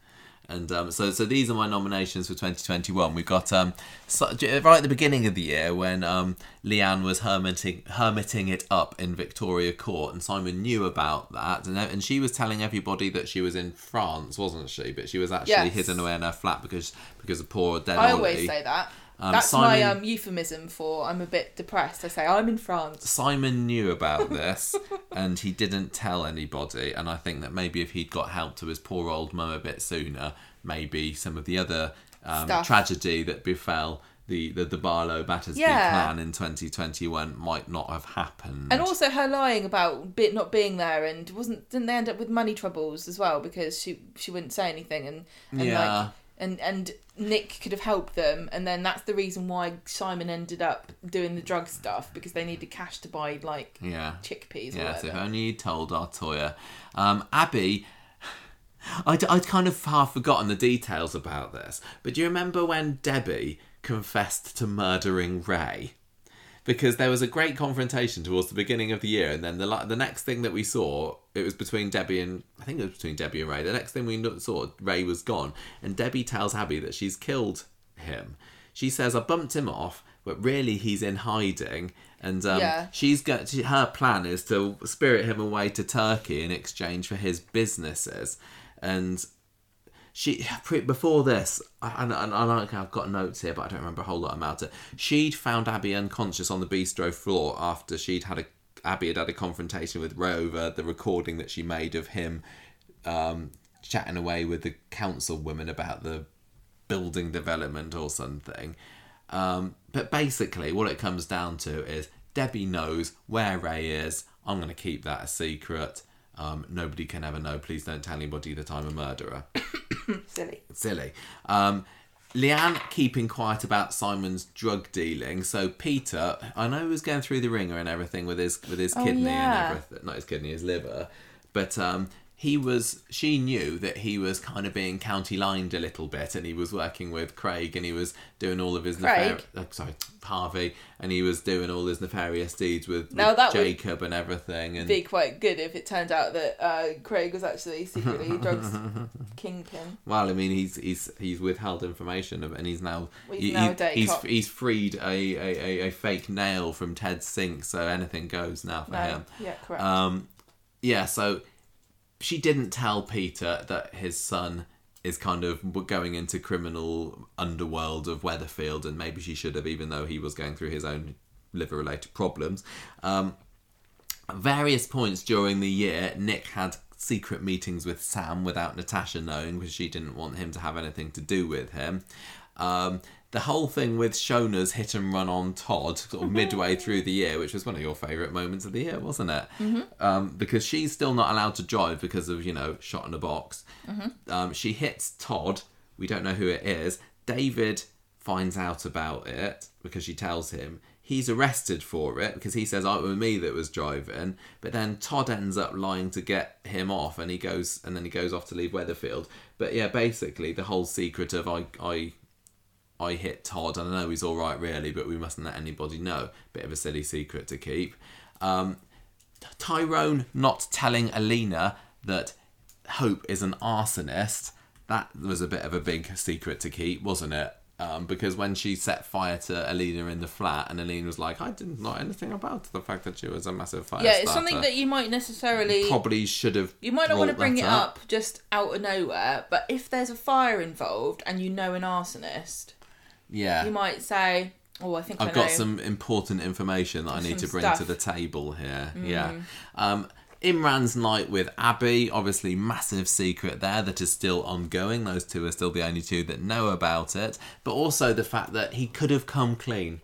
S1: And um, so, so these are my nominations for 2021. We've got um, so, right at the beginning of the year when um, Leanne was hermiting, hermiting it up in Victoria Court, and Simon knew about that, and, and she was telling everybody that she was in France, wasn't she? But she was actually
S2: Yes.
S1: hidden away in her flat because because of poor dead
S2: I always say that.
S1: Um,
S2: That's my um, euphemism for I'm a bit depressed. I say, I'm in France.
S1: Simon knew about this and he didn't tell anybody. And I think that maybe if he'd got help to his poor old mum a bit sooner, maybe some of the other um,
S2: Stuff.
S1: tragedy that befell the, the, the Barlow Battersby
S2: Yeah.
S1: clan in 2021 might not have happened.
S2: And also her lying about bit not being there and wasn't didn't they end up with money troubles as well because she she wouldn't say anything and, and
S1: Yeah.
S2: like and and Nick could have helped them and then that's the reason why Simon ended up doing the drug stuff because they needed cash to buy like
S1: yeah.
S2: chickpeas or
S1: Yes, if only you'd told our Toyah. Um, Abby, I'd, I'd kind of half forgotten the details about this, but do you remember when Debbie confessed to murdering Ray? Because there was a great confrontation towards the beginning of the year, and then the the next thing that we saw, it was between Debbie and I think it was between Debbie and Ray. The next thing we saw, Ray was gone, and Debbie tells Abby that she's killed him. She says, "I bumped him off, but really he's in hiding." And um,
S2: Yeah.
S1: she's got she, her plan is to spirit him away to Turkey in exchange for his businesses, and she before this, and, and, and I've got notes here, but I don't remember a whole lot about it. She'd found Abby unconscious on the bistro floor after she'd had a Abby had had a confrontation with Rover, the recording that she made of him um, chatting away with the councilwoman about the building development or something. Um, but basically, what it comes down to is Debbie knows where Ray is. I'm going to keep that a secret. Um, nobody can ever know. Please don't tell anybody that I'm a murderer.
S2: Silly.
S1: Silly. Um, Leanne keeping quiet about Simon's drug dealing. So Peter, I know he was going through the ringer and everything with his with his
S2: Oh,
S1: kidney
S2: yeah.
S1: and everything. Not his kidney, his liver. But um, he was. She knew that he was kind of being county lined a little bit, and he was working with Craig, and he was doing all of his
S2: Craig?
S1: uh, sorry Harvey, and he was doing all his nefarious deeds with,
S2: Now
S1: with
S2: that would
S1: Jacob and everything. And
S2: Be quite good if it turned out that uh, Craig was actually secretly drugs kingpin.
S1: Well, I mean, he's he's he's withheld information, and he's now
S2: Well, he's
S1: he-
S2: now
S1: he- he's
S2: cop.
S1: he's freed a, a, a, a fake nail from Ted's sink, so anything goes now for
S2: No,
S1: him.
S2: yeah, correct.
S1: Um, yeah, so she didn't tell Peter that his son is kind of going into criminal underworld of Weatherfield, and maybe she should have, even though he was going through his own liver-related problems. Um, at various points during the year, Nick had secret meetings with Sam without Natasha knowing because she didn't want him to have anything to do with him. Um, the whole thing with Shona's hit and run on Todd sort of midway through the year, which was one of your favourite moments of the year, wasn't it? Mm-hmm. Um, because she's still not allowed to drive because of, you know, shot in a box. Um, she hits Todd. We don't know who it is. David finds out about it because she tells him. He's arrested for it because he says, "Oh, it was me that was driving." But then Todd ends up lying to get him off, and he goes, and then he goes off to leave Weatherfield. But yeah, basically the whole secret of I, I, I hit Todd, and I know he's all right, really, but we mustn't let anybody know. Bit of a silly secret to keep. Um, Tyrone not telling Alina that Hope is an arsonist, that was a bit of a big secret to keep, wasn't it? Um, because when she set fire to Alina in the flat, and Alina was like, "I didn't know anything about the fact that she was a massive fire
S2: yeah, it's something that you might necessarily
S1: probably should have.
S2: you might not want to bring it up just out of nowhere, but if there's a fire involved and you know an arsonist,
S1: Yeah,
S2: you might say, "Oh, I think I
S1: I've
S2: know."
S1: got some important information that I need to bring to the table here. Yeah. Um, Imran's night with Abby, obviously massive secret there that is still ongoing. Those two are still the only two that know about it. But also the fact that he could have come clean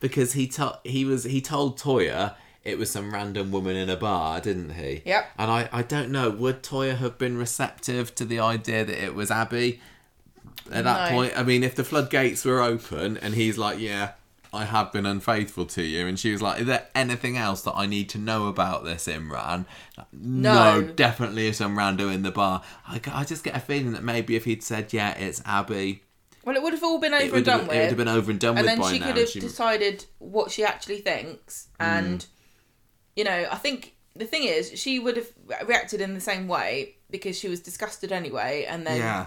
S1: because he to- he was he told Toyah it was some random woman in a bar, didn't he?
S2: Yep.
S1: And I, I don't know, would Toyah have been receptive to the idea that it was Abby? At that
S2: No.
S1: point, I mean, if the floodgates were open and he's like, "Yeah, I have been unfaithful to you," and she was like, "Is there anything else that I need to know about this, Imran?" No,
S2: No.
S1: definitely some rando in the bar. I, I just get a feeling that maybe if he'd said, "Yeah, it's Abby,"
S2: well, it would have all been over and done
S1: have,
S2: with.
S1: it would have been over and done
S2: and
S1: with
S2: then she could have
S1: She-
S2: decided what she actually thinks and
S1: Mm.
S2: you know i think the thing is she would have reacted in the same way because she was disgusted anyway and then
S1: yeah,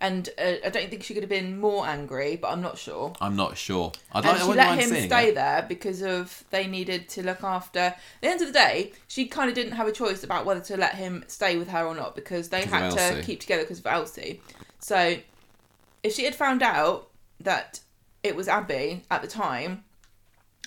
S2: and uh, i don't think she could have been more angry but i'm not sure
S1: I'm not sure. I'd
S2: and
S1: like,
S2: she let him stay
S1: it.
S2: there because of they needed to look after at the end of the day she kind of didn't have a choice about whether to let him stay with her or not because they had to keep together because of Elsie so if she had found out that it was Abby at the time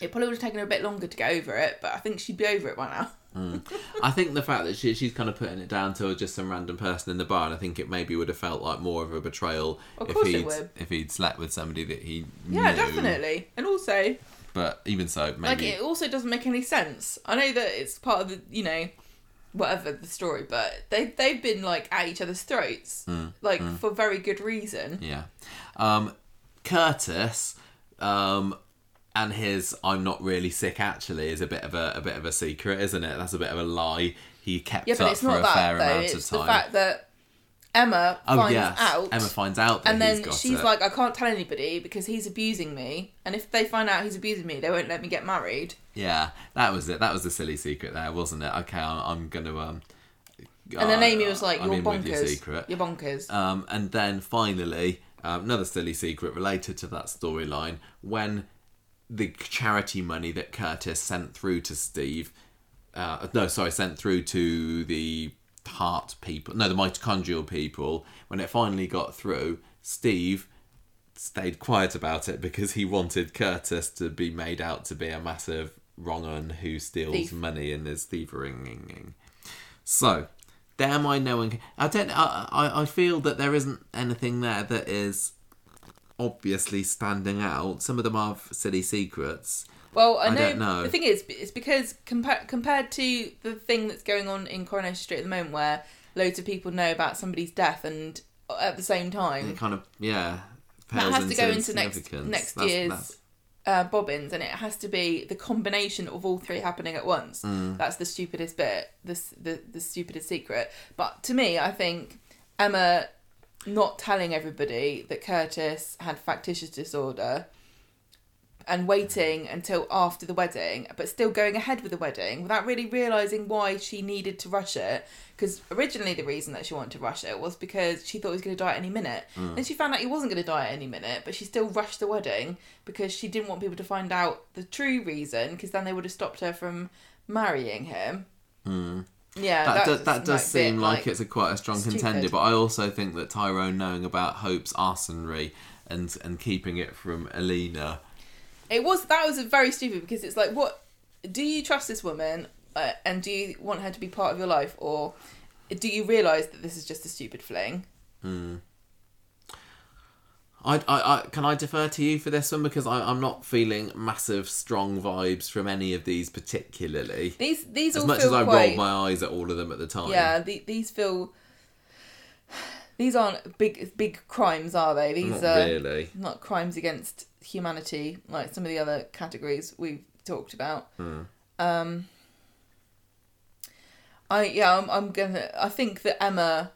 S2: it probably would have taken her a bit longer to get over it but I think she'd be over it by now
S1: I think the fact that she, she's kind of putting it down to just some random person in the bar, and I think it maybe would have felt like more of a betrayal
S2: Of
S1: if he'd if he'd slept with somebody that he
S2: yeah
S1: knew.
S2: definitely. And also
S1: But even so,
S2: like it also doesn't make any sense. I know that it's part of the you know whatever the story but they they've been like at each other's throats
S1: Mm,
S2: like for very good reason.
S1: Yeah. Um, Curtis, um, and his "I'm not really sick" actually is a bit of a, a bit of a secret, isn't it? That's a bit of a lie. He kept
S2: yeah but
S1: up
S2: it's
S1: for
S2: not
S1: a
S2: that
S1: fair
S2: though
S1: amount
S2: it's
S1: of
S2: the
S1: time.
S2: fact that Emma
S1: oh
S2: finds
S1: yes,
S2: out
S1: Emma finds out that
S2: and then she's
S1: it.
S2: like I can't tell anybody because he's abusing me and if they find out he's abusing me they won't let me get married
S1: Yeah, that was it. That was the silly secret there, wasn't it? Okay, I'm, I'm gonna um.
S2: and then
S1: uh,
S2: Amy was like
S1: I'm
S2: you're
S1: with your
S2: bonkers
S1: secret.
S2: you're bonkers
S1: Um, and then finally, um, another silly secret related to that storyline when the charity money that Curtis sent through to Steve, uh, no, sorry, sent through to the heart people, no, the mitochondrial people, when it finally got through, Steve stayed quiet about it because he wanted Curtis to be made out to be a massive wrong un who steals
S2: Thief.
S1: money and is thieving. So, there am I knowing? I don't. I I feel that there isn't anything there that is obviously standing out. Some of them are silly secrets.
S2: Well, I
S1: I
S2: know,
S1: don't know.
S2: the thing is, it's because compa- compared to the thing that's going on in Coronation Street at the moment, where loads of people know about somebody's death, and at the same time,
S1: It kind of yeah.
S2: that has to go into next next
S1: That's-
S2: year's
S1: that's-
S2: uh, bobbins, and it has to be the combination of all three happening at once.
S1: Mm.
S2: That's the stupidest bit, the, the the stupidest secret. But to me, I think Emma not telling everybody that Curtis had factitious disorder and waiting until after the wedding, but still going ahead with the wedding without really realizing why she needed to rush it. Because originally, the reason that she wanted to rush it was because she thought he was going to die at any minute. Mm. Then she found out he wasn't going to die at any minute, but she still rushed the wedding because she didn't want people to find out the true reason, because then they would have stopped her from marrying him. Mm. Yeah,
S1: that,
S2: that,
S1: does, that does
S2: like,
S1: seem
S2: bit,
S1: like, it's a quite a strong
S2: stupid.
S1: contender, but I also think that Tyrone knowing about Hope's arsonry and and keeping it from Alina.
S2: It was that was very stupid because it's like, what do you trust this woman, uh, and do you want her to be part of your life, or do you realize that this is just a stupid fling?
S1: I, I, I can I defer to you for this one because I, I'm not feeling massive strong vibes from any of these particularly.
S2: These these
S1: As
S2: all
S1: much
S2: feel
S1: as I
S2: quite
S1: rolled my eyes at all of them at the time.
S2: yeah. The, these feel these aren't big big crimes, are they? These
S1: not
S2: are
S1: really.
S2: not crimes against humanity like some of the other categories we've talked about.
S1: Hmm.
S2: Um, I yeah, I'm, I'm gonna. I think that Emma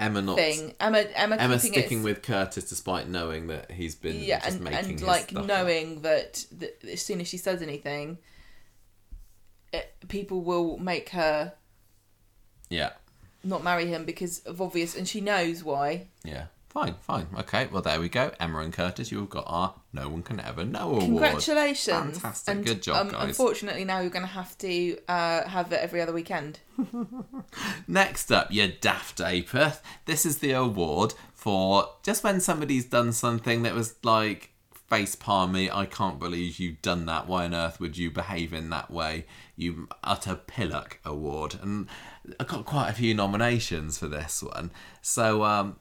S1: Emma not
S2: thing, Emma Emma,
S1: Emma sticking
S2: it,
S1: with Curtis despite knowing that he's been
S2: yeah,
S1: just
S2: and
S1: making
S2: and like
S1: up.
S2: knowing that, that as soon as she says anything, it, people will make her
S1: Yeah.
S2: not marry him because of obvious, and she knows why.
S1: Yeah. Fine, fine. Okay, well, there we go. Emma and Curtis, you've got our No One Can Ever Know award.
S2: Congratulations!
S1: Fantastic.
S2: And,
S1: Good job,
S2: um,
S1: guys.
S2: Unfortunately, now you're going to have to uh, have it every other weekend.
S1: Next up, your Daft Apeth. This is the award for just when somebody's done something that was like face palmy. I can't believe you've done that. Why on earth would you behave in that way? You utter pillock award, and I got quite a few nominations for this one. So, um,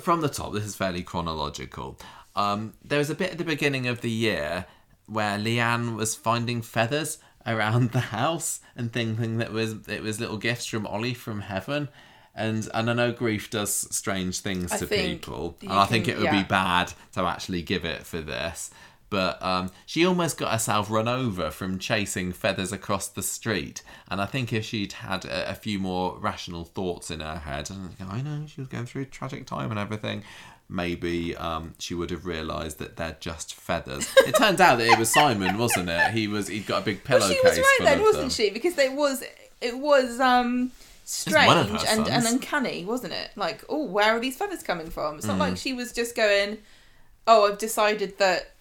S1: from the top, this is fairly chronological. Um, there was a bit at the beginning of the year where Leanne was finding feathers around the house and thinking that was it was little gifts from Ollie from heaven. And and I know grief does strange things
S2: I
S1: to people, and I think it would
S2: yeah.
S1: be bad to actually give it for this. But um, she almost got herself run over from chasing feathers across the street. And I think if she'd had a, a few more rational thoughts in her head, and I know she was going through a tragic time and everything, maybe um, she would have realised that they're just feathers. it turns out that it was Simon, wasn't it? He was he'd got a big pillowcase.
S2: Well, she was right then, wasn't
S1: them.
S2: she? Because it was it was um strange
S1: one of her
S2: and, and uncanny, wasn't it? Like, oh, where are these feathers coming from? It's not
S1: Mm.
S2: like she was just going, oh, I've decided that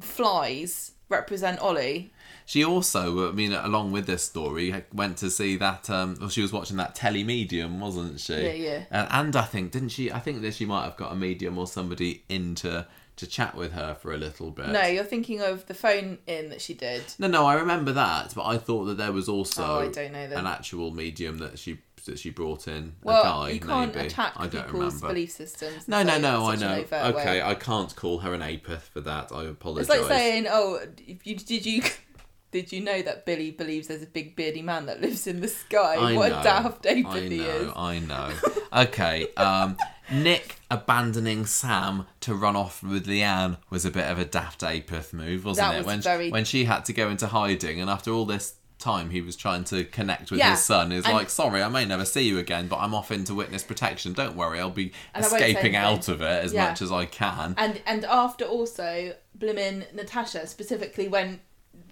S2: flies represent Ollie.
S1: She also, I mean, along with this story, went to see that. Um, well, she was watching that telemedium, wasn't she?
S2: Yeah, yeah.
S1: And, and I think, didn't she? I think that she might have got a medium or somebody into to, to chat with her for a little bit.
S2: No, you're thinking of the phone in that she did.
S1: no, no. I remember that, but I thought that there was also
S2: Oh, I don't know then.
S1: an actual medium that she that she brought in.
S2: Well,
S1: a guy,
S2: you can't
S1: maybe.
S2: attack
S1: I don't
S2: people's
S1: remember.
S2: belief systems.
S1: No, no, no. I
S2: in such an
S1: know.
S2: overt way.
S1: Okay, I can't call her an apeth for that. I apologise.
S2: It's like saying, "Oh, you, did you did you know that Billy believes there's a big beardy man that lives in the sky?
S1: I
S2: what
S1: know,
S2: a daft
S1: I
S2: he
S1: know,
S2: is."
S1: I know. Okay, um, Nick abandoning Sam to run off with Leanne was a bit of a daft apeth move, wasn't
S2: That
S1: it?
S2: was
S1: when
S2: very-
S1: when she had to go into hiding, and after all this time he was trying to connect with
S2: Yeah,
S1: his son.
S2: And-
S1: like, "Sorry, I may never see you again, but I'm off into witness protection. Don't worry, I'll be
S2: And I won't say
S1: escaping out of it as
S2: Yeah.
S1: much as I can."
S2: And and after also blimmin' Natasha specifically went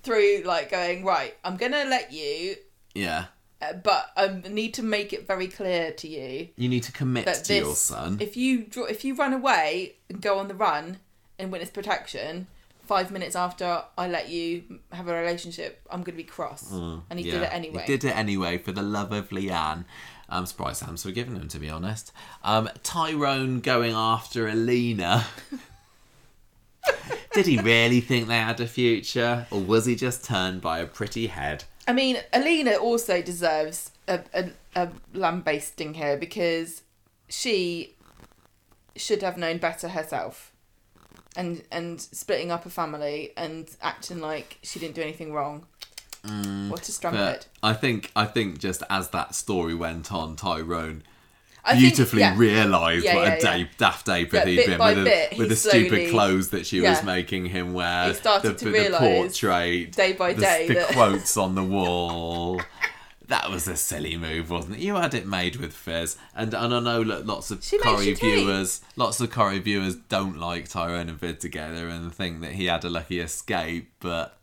S2: through like going right. I'm gonna let you,
S1: yeah,
S2: uh, but I need to make it very clear to you
S1: you need to commit
S2: that
S1: to
S2: this
S1: your son.
S2: if you draw if you run away and go on the run in witness protection. Five minutes after I let you have a relationship, I'm gonna be cross, and he did
S1: Mm,
S2: it anyway.
S1: He did it anyway for the love of Leanne. I'm surprised Sam's forgiven him, to be honest. Um, Tyrone going after Alina. did he really think they had a future, or was he just turned by a pretty head?
S2: I mean, Alina also deserves a, a, a lambasting here because she should have known better herself. And and splitting up a family and acting like she didn't do anything wrong. what a strumpet.
S1: Mm, I think I think just as that story went on, Tyrone
S2: I think-
S1: beautifully
S2: yeah.
S1: realised
S2: Yeah,
S1: what
S2: yeah,
S1: a
S2: yeah.
S1: daft ape
S2: Yeah,
S1: he'd been with,
S2: bit,
S1: the, with the stupid clothes that she was making him wear.
S2: He started
S1: the,
S2: to
S1: the
S2: realise
S1: portrait,
S2: day by day
S1: the
S2: that-
S1: quotes on the wall. That was a silly move, wasn't it? You had it made with Fiz, and and I know look, lots of
S2: She you
S1: viewers, lots of Corrie viewers don't like Tyrone and Fizz together and think that he had a lucky escape, but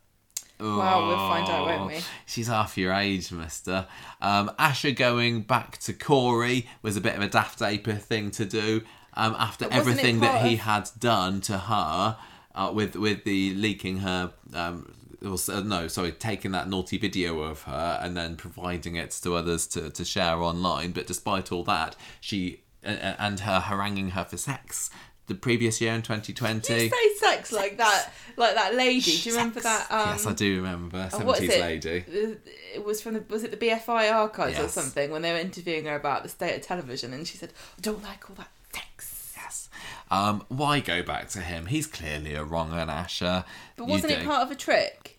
S2: Well, we'll find out, won't we?
S1: Oh, She's half your age, mister. Um, Asha going back to Corey was a bit of a daft ape thing to do. Um, after
S2: But wasn't it
S1: everything that he had done to her, uh, with with the leaking her, um, or, uh, no, sorry, taking that naughty video of her and then providing it to others to, to share online. But despite all that, she uh, uh, and her haranguing her for sex the previous year in 2020.
S2: You say sex like that, like that lady. Do you remember
S1: Sex.
S2: that? Um,
S1: yes, I do remember. 70s
S2: it?
S1: lady.
S2: Uh, It was from the was it the BFI archives or something when they were interviewing her about the state of television, and she said, "I don't like all that sex."
S1: Yes. Um, why go back to him? He's clearly a wrong un Asha.
S2: But wasn't it part of a trick?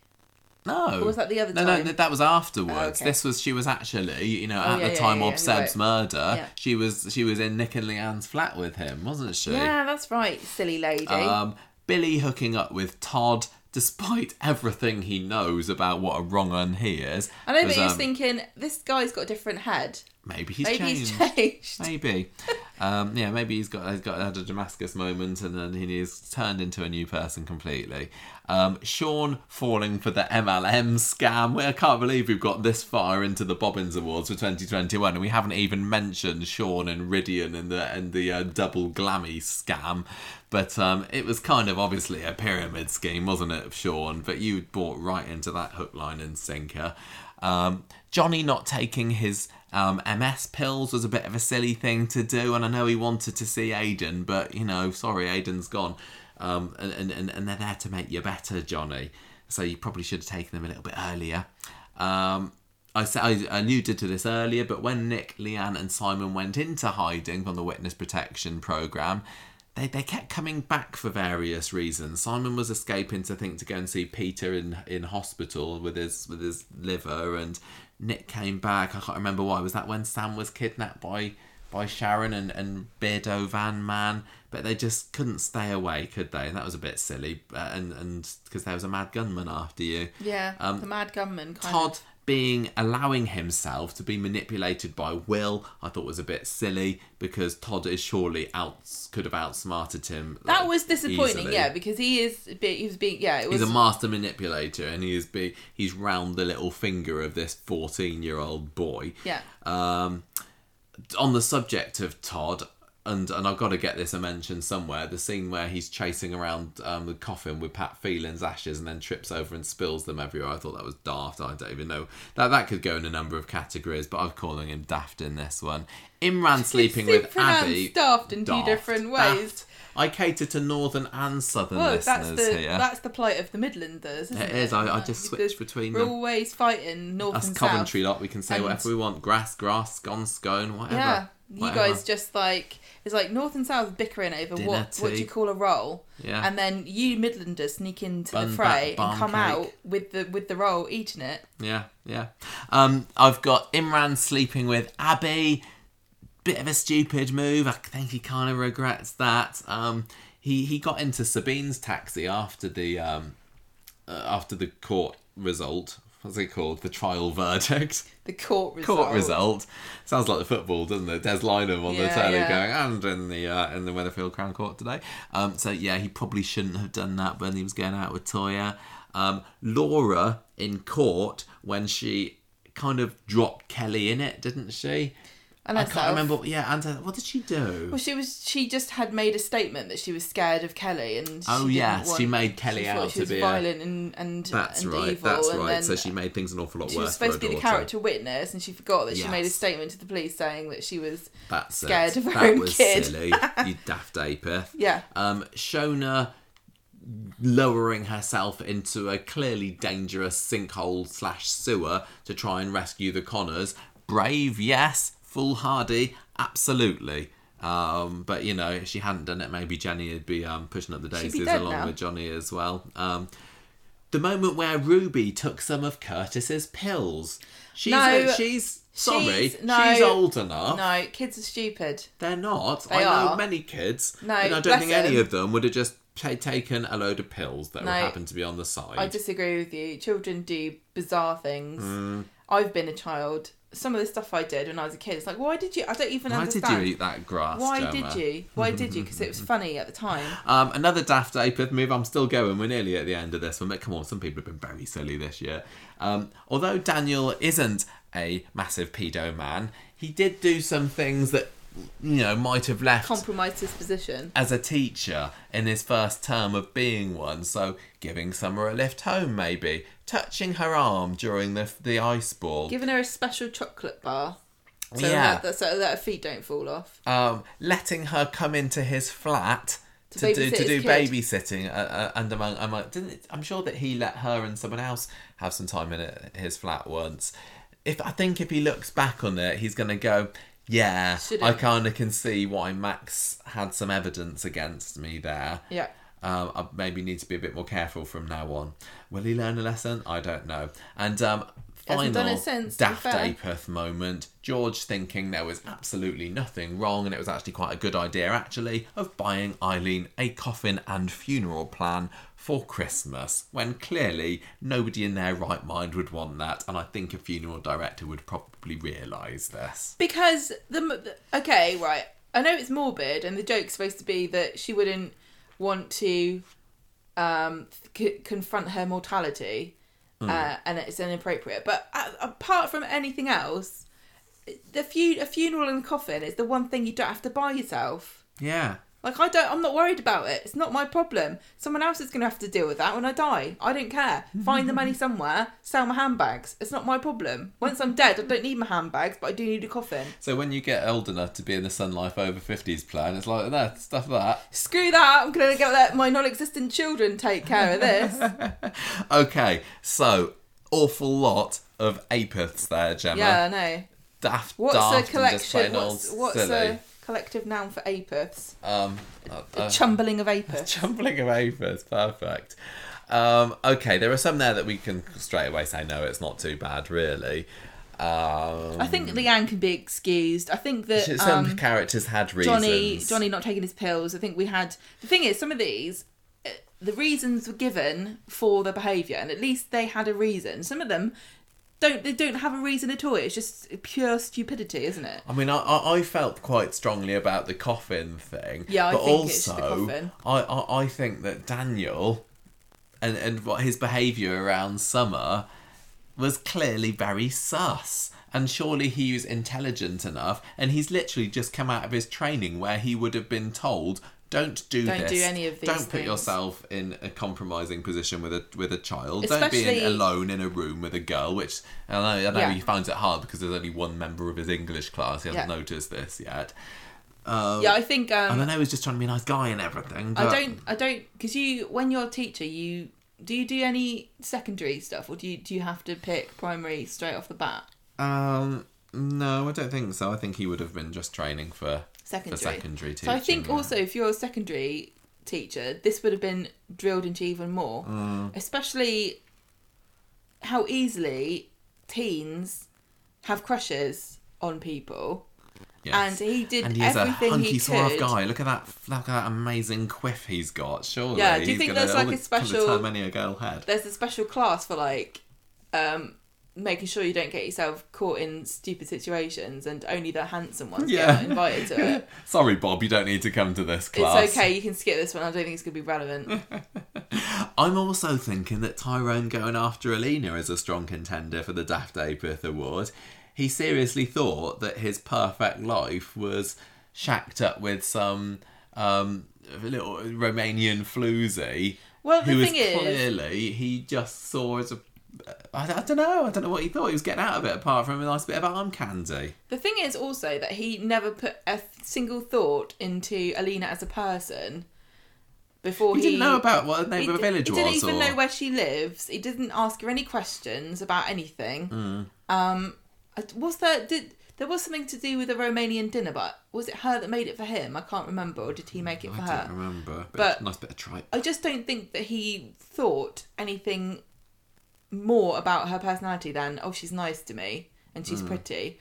S1: No.
S2: Or was that the other
S1: no,
S2: time?
S1: No, no, that was afterwards.
S2: Oh, okay.
S1: This was she was actually, you know,
S2: Oh,
S1: at
S2: yeah,
S1: the time
S2: yeah,
S1: of
S2: yeah,
S1: Seb's
S2: right.
S1: murder, she was she was in Nick and Leanne's flat with him, wasn't she?
S2: Yeah, that's right, silly lady.
S1: Um, Billy hooking up with Todd, despite everything he knows about what a wrong un he is.
S2: I know, but
S1: was,
S2: he was
S1: um,
S2: thinking this guy's got a different head.
S1: Maybe he's
S2: Maybe
S1: changed.
S2: he's changed.
S1: Maybe, um, yeah, maybe he's got he's got had a Damascus moment, and then he's turned into a new person completely. Um, Sean falling for the MLM scam. Well, I can't believe we've got this far into the Bobbins Awards for 2021, and we haven't even mentioned Sean and Ridian and the and the uh, double glammy scam. But um, it was kind of obviously a pyramid scheme, wasn't it, Sean? But you bought right into that hook, line, and sinker. Um, Johnny not taking his um, MS pills was a bit of a silly thing to do, and I know he wanted to see Aidan, but you know, sorry, Aidan's gone, um, and, and and they're there to make you better, Johnny. So you probably should have taken them a little bit earlier. Um, I said I alluded to this earlier, but when Nick, Leanne, and Simon went into hiding from the witness protection program, they, they kept coming back for various reasons. Simon was escaping to think to go and see Peter in in hospital with his with his liver, and Nick came back. I can't remember why. Was that when Sam was kidnapped by by Sharon and and Beardo Van Man? But they just couldn't stay away, could they? And that was a bit silly. Uh, and and because there was a mad gunman after you.
S2: Yeah,
S1: Um,
S2: the mad gunman kind
S1: Todd
S2: of.
S1: Being allowing himself to be manipulated by Will, I thought was a bit silly because Todd is surely out could have outsmarted him.
S2: That
S1: like,
S2: was disappointing,
S1: easily.
S2: yeah, because he is a he was being yeah, it was
S1: He's a master manipulator, and he is be he's round the little finger of this fourteen-year-old boy.
S2: yeah.
S1: Um, on the subject of Todd, and and I've got to get this a mention somewhere. The scene where he's chasing around um, the coffin with Pat Phelan's ashes and then trips over and spills them everywhere. I thought that was daft. I don't even know that that could go in a number of categories, but I'm calling him daft in this one. Imran sleeping with Abi.
S2: daft in two
S1: Daft.
S2: different
S1: Daft.
S2: ways.
S1: I cater to northern and southern
S2: Well, that's
S1: listeners
S2: the
S1: here.
S2: that's the plight of the Midlanders. Isn't
S1: It
S2: it
S1: is. I, I just switch between
S2: We're
S1: them.
S2: always fighting north
S1: Us
S2: and
S1: Coventry
S2: south.
S1: lot, we can say
S2: And-
S1: whatever we want. Grass, grass, scone, scone, whatever.
S2: Yeah, you guys just like it's like north and south bickering over
S1: Dinner
S2: what what do you call a roll,
S1: Yeah.
S2: and then you Midlanders sneak into
S1: Bun
S2: the fray and come
S1: cake.
S2: out with the with the roll eating it.
S1: Yeah, yeah. Um, I've got Imran sleeping with Abi. Bit of a stupid move. I think he kind of regrets that. Um, he he got into Sabeen's taxi after the um, uh, after the court result. What's it called? The trial verdict.
S2: The court result.
S1: Court result. Sounds like the football, doesn't it? Des Lynam on the telly
S2: yeah.
S1: going, and in the uh, in the Weatherfield Crown Court today. Um, so yeah, he probably shouldn't have done that when he was going out with Toyah. Um, Laura in court when she kind of dropped Kelly in it, didn't she?
S2: And
S1: I
S2: herself.
S1: can't remember. Yeah, and what did she do?
S2: Well, she was. She just had made a statement that she was scared of Kelly, and she
S1: Oh, yes,
S2: want-
S1: she made Kelly
S2: she
S1: out
S2: she
S1: to
S2: was
S1: be a-
S2: violent and and
S1: That's
S2: and
S1: right.
S2: evil.
S1: That's
S2: and
S1: right.
S2: Then
S1: So she made things an awful lot
S2: she
S1: worse.
S2: was supposed
S1: for
S2: to be the
S1: daughter.
S2: character witness, and she forgot that she made a statement to the police saying that she was
S1: That's
S2: scared
S1: it.
S2: of her
S1: that
S2: own
S1: was
S2: kid.
S1: silly. You daft apith.
S2: yeah.
S1: um, Shona lowering herself into a clearly dangerous sinkhole slash sewer to try and rescue the Connors. Brave, yes. Foolhardy, absolutely. Um, but you know, if she hadn't done it, maybe Jenny would be um, pushing up the daisies along
S2: now.
S1: with Johnny as well. Um, the moment where Ruby took some of Curtis's pills. She's
S2: No,
S1: she's sorry.
S2: she's- no,
S1: she's old enough.
S2: No, kids are stupid.
S1: They're not.
S2: They
S1: I know
S2: are.
S1: many kids.
S2: No,
S1: and I don't think any of them would have just ta taken a load of pills that
S2: No.
S1: would happen to be on the side.
S2: I disagree with you. Children do bizarre things.
S1: Hmm.
S2: I've been a child. Some of the stuff I did when I was a kid, it's like, why did you? I don't even
S1: Why did
S2: understand.
S1: you eat that grass?
S2: Why
S1: Gemma?
S2: did you? Why did you? Because it was funny at the time.
S1: Um, another daft apith move. I'm still going. We're nearly at the end of this one, but come on, some people have been very silly this year. Um, although Daniel isn't a massive pedo man, he did do some things that you know might have left
S2: Compromised his position.
S1: as a teacher in his first term of being one. So giving Summer a lift home, maybe touching her arm during the the ice ball.
S2: Giving her a special chocolate bar. So,
S1: Yeah.
S2: that, so that her feet don't fall off.
S1: um, letting her come into his flat
S2: To
S1: to, do to do
S2: kid.
S1: babysitting. Uh, uh, and among, among didn't it, I'm sure that he let her and someone else have some time in it, his flat once. If I think if he looks back on it, he's gonna go, yeah,
S2: Should've.
S1: I kind of can see why Max had some evidence against me there.
S2: Yeah.
S1: Um, I maybe need to be a bit more careful from now on. Will he learn a lesson? I don't know. And um, final
S2: it since, to be
S1: daft. Apeth moment. George thinking there was absolutely nothing wrong, and it was actually quite a good idea, actually, of buying Eileen a coffin and funeral plan for Christmas, when clearly nobody in their right mind would want that, and I think a funeral director would probably realise this.
S2: Because the okay, right. I know it's morbid, and the joke's supposed to be that she wouldn't want to um, c- confront her mortality, uh, and it's inappropriate. But a apart from anything else, the fu- a funeral and a coffin is the one thing you don't have to buy yourself.
S1: Yeah.
S2: Like I don't, I'm not worried about it. It's not my problem. Someone else is going to have to deal with that when I die. I don't care. Find the money somewhere. Sell my handbags. It's not my problem. Once I'm dead, I don't need my handbags, but I do need a coffin.
S1: So when you get old enough to be in the Sun Life Over 50s plan, it's like that, stuff like that.
S2: Screw that. I'm going to get let my non-existent children take care of this.
S1: Okay, so awful lot of apiths there, Gemma.
S2: yeah, I know.
S1: Daft,
S2: What's
S1: daft
S2: a
S1: and just
S2: collection?
S1: plain
S2: What's,
S1: old
S2: what's
S1: silly.
S2: a collective noun for apiths?
S1: Um, uh, uh,
S2: Chumbling of apiths.
S1: Chumbling of apiths, perfect. Um, okay, there are some there that we can straight away say no, it's not too bad, really. Um,
S2: I think Leanne can be excused. I think that
S1: some
S2: um,
S1: characters had reasons.
S2: Johnny Johnny not taking his pills. I think we had the thing is some of these uh, the reasons were given for the behaviour and at least they had a reason. Some of them don't they don't have a reason at all. It's just pure stupidity, isn't it?
S1: I mean, I, I I felt quite strongly about the coffin thing.
S2: Yeah, I
S1: but
S2: think
S1: also,
S2: it's the coffin.
S1: I, I I think that Daniel and and what his behaviour around Summer was clearly very sus. And surely he was intelligent enough, and he's literally just come out of his training where he would have been told, "Don't do
S2: Don't
S1: this.
S2: do any of these
S1: Don't put
S2: things."
S1: yourself in a compromising position with a with a child. Don't be in, alone in a room with a girl." Which I know, I know
S2: Yeah.
S1: he finds it hard because there's only one member of his English class. He hasn't
S2: Yeah.
S1: noticed this yet.
S2: yeah, I think um,
S1: And I know he's just trying to be a nice guy and everything. But
S2: I don't I don't because you when you're a teacher you do you do any secondary stuff or do you do you have to pick primary straight off the bat?
S1: Um, no, I don't think so. I think he would have been just training for
S2: Secondary.
S1: for secondary teaching.
S2: So I think
S1: yeah.
S2: also if you're a secondary teacher, this would have been drilled into even more,
S1: Mm.
S2: especially how easily teens have crushes on people.
S1: Yes.
S2: and he did
S1: and he's a
S2: everything
S1: hunky
S2: he
S1: suave
S2: could.
S1: guy. Look at that! Look at that amazing quiff he's got. Surely,
S2: Yeah, do you
S1: he's
S2: think there's, like, a special-
S1: turn many a girl head?
S2: There's a special class for like um, making sure you don't get yourself caught in stupid situations, and only the handsome ones
S1: Yeah.
S2: get invited to it.
S1: Sorry, Bob, you don't need to come to this class.
S2: It's okay, you can skip this one. I don't think it's gonna be relevant.
S1: I'm also thinking that Tyrone going after Alina is a strong contender for the Daft Apith Award. He seriously thought that his perfect life was shacked up with some um, little Romanian floozy.
S2: Well, the
S1: who
S2: thing is-
S1: clearly he just saw as a. I, I don't know. I don't know what he thought he was getting out of it, apart from a nice bit of arm candy.
S2: The thing is also that he never put a single thought into Alina as a person before
S1: He
S2: he,
S1: didn't know about what the name of a village
S2: He didn't even
S1: or...
S2: know where she lives. He didn't ask her any questions about anything.
S1: Hmm.
S2: Um, was there did there was something to do with a Romanian dinner, but was it her that made it for him? I can't remember, or did he make it for
S1: I
S2: her?
S1: don't remember. But,
S2: But-
S1: nice bit of tripe.
S2: I just don't think that he thought anything more about her personality than oh she's nice to me and she's hmm. pretty.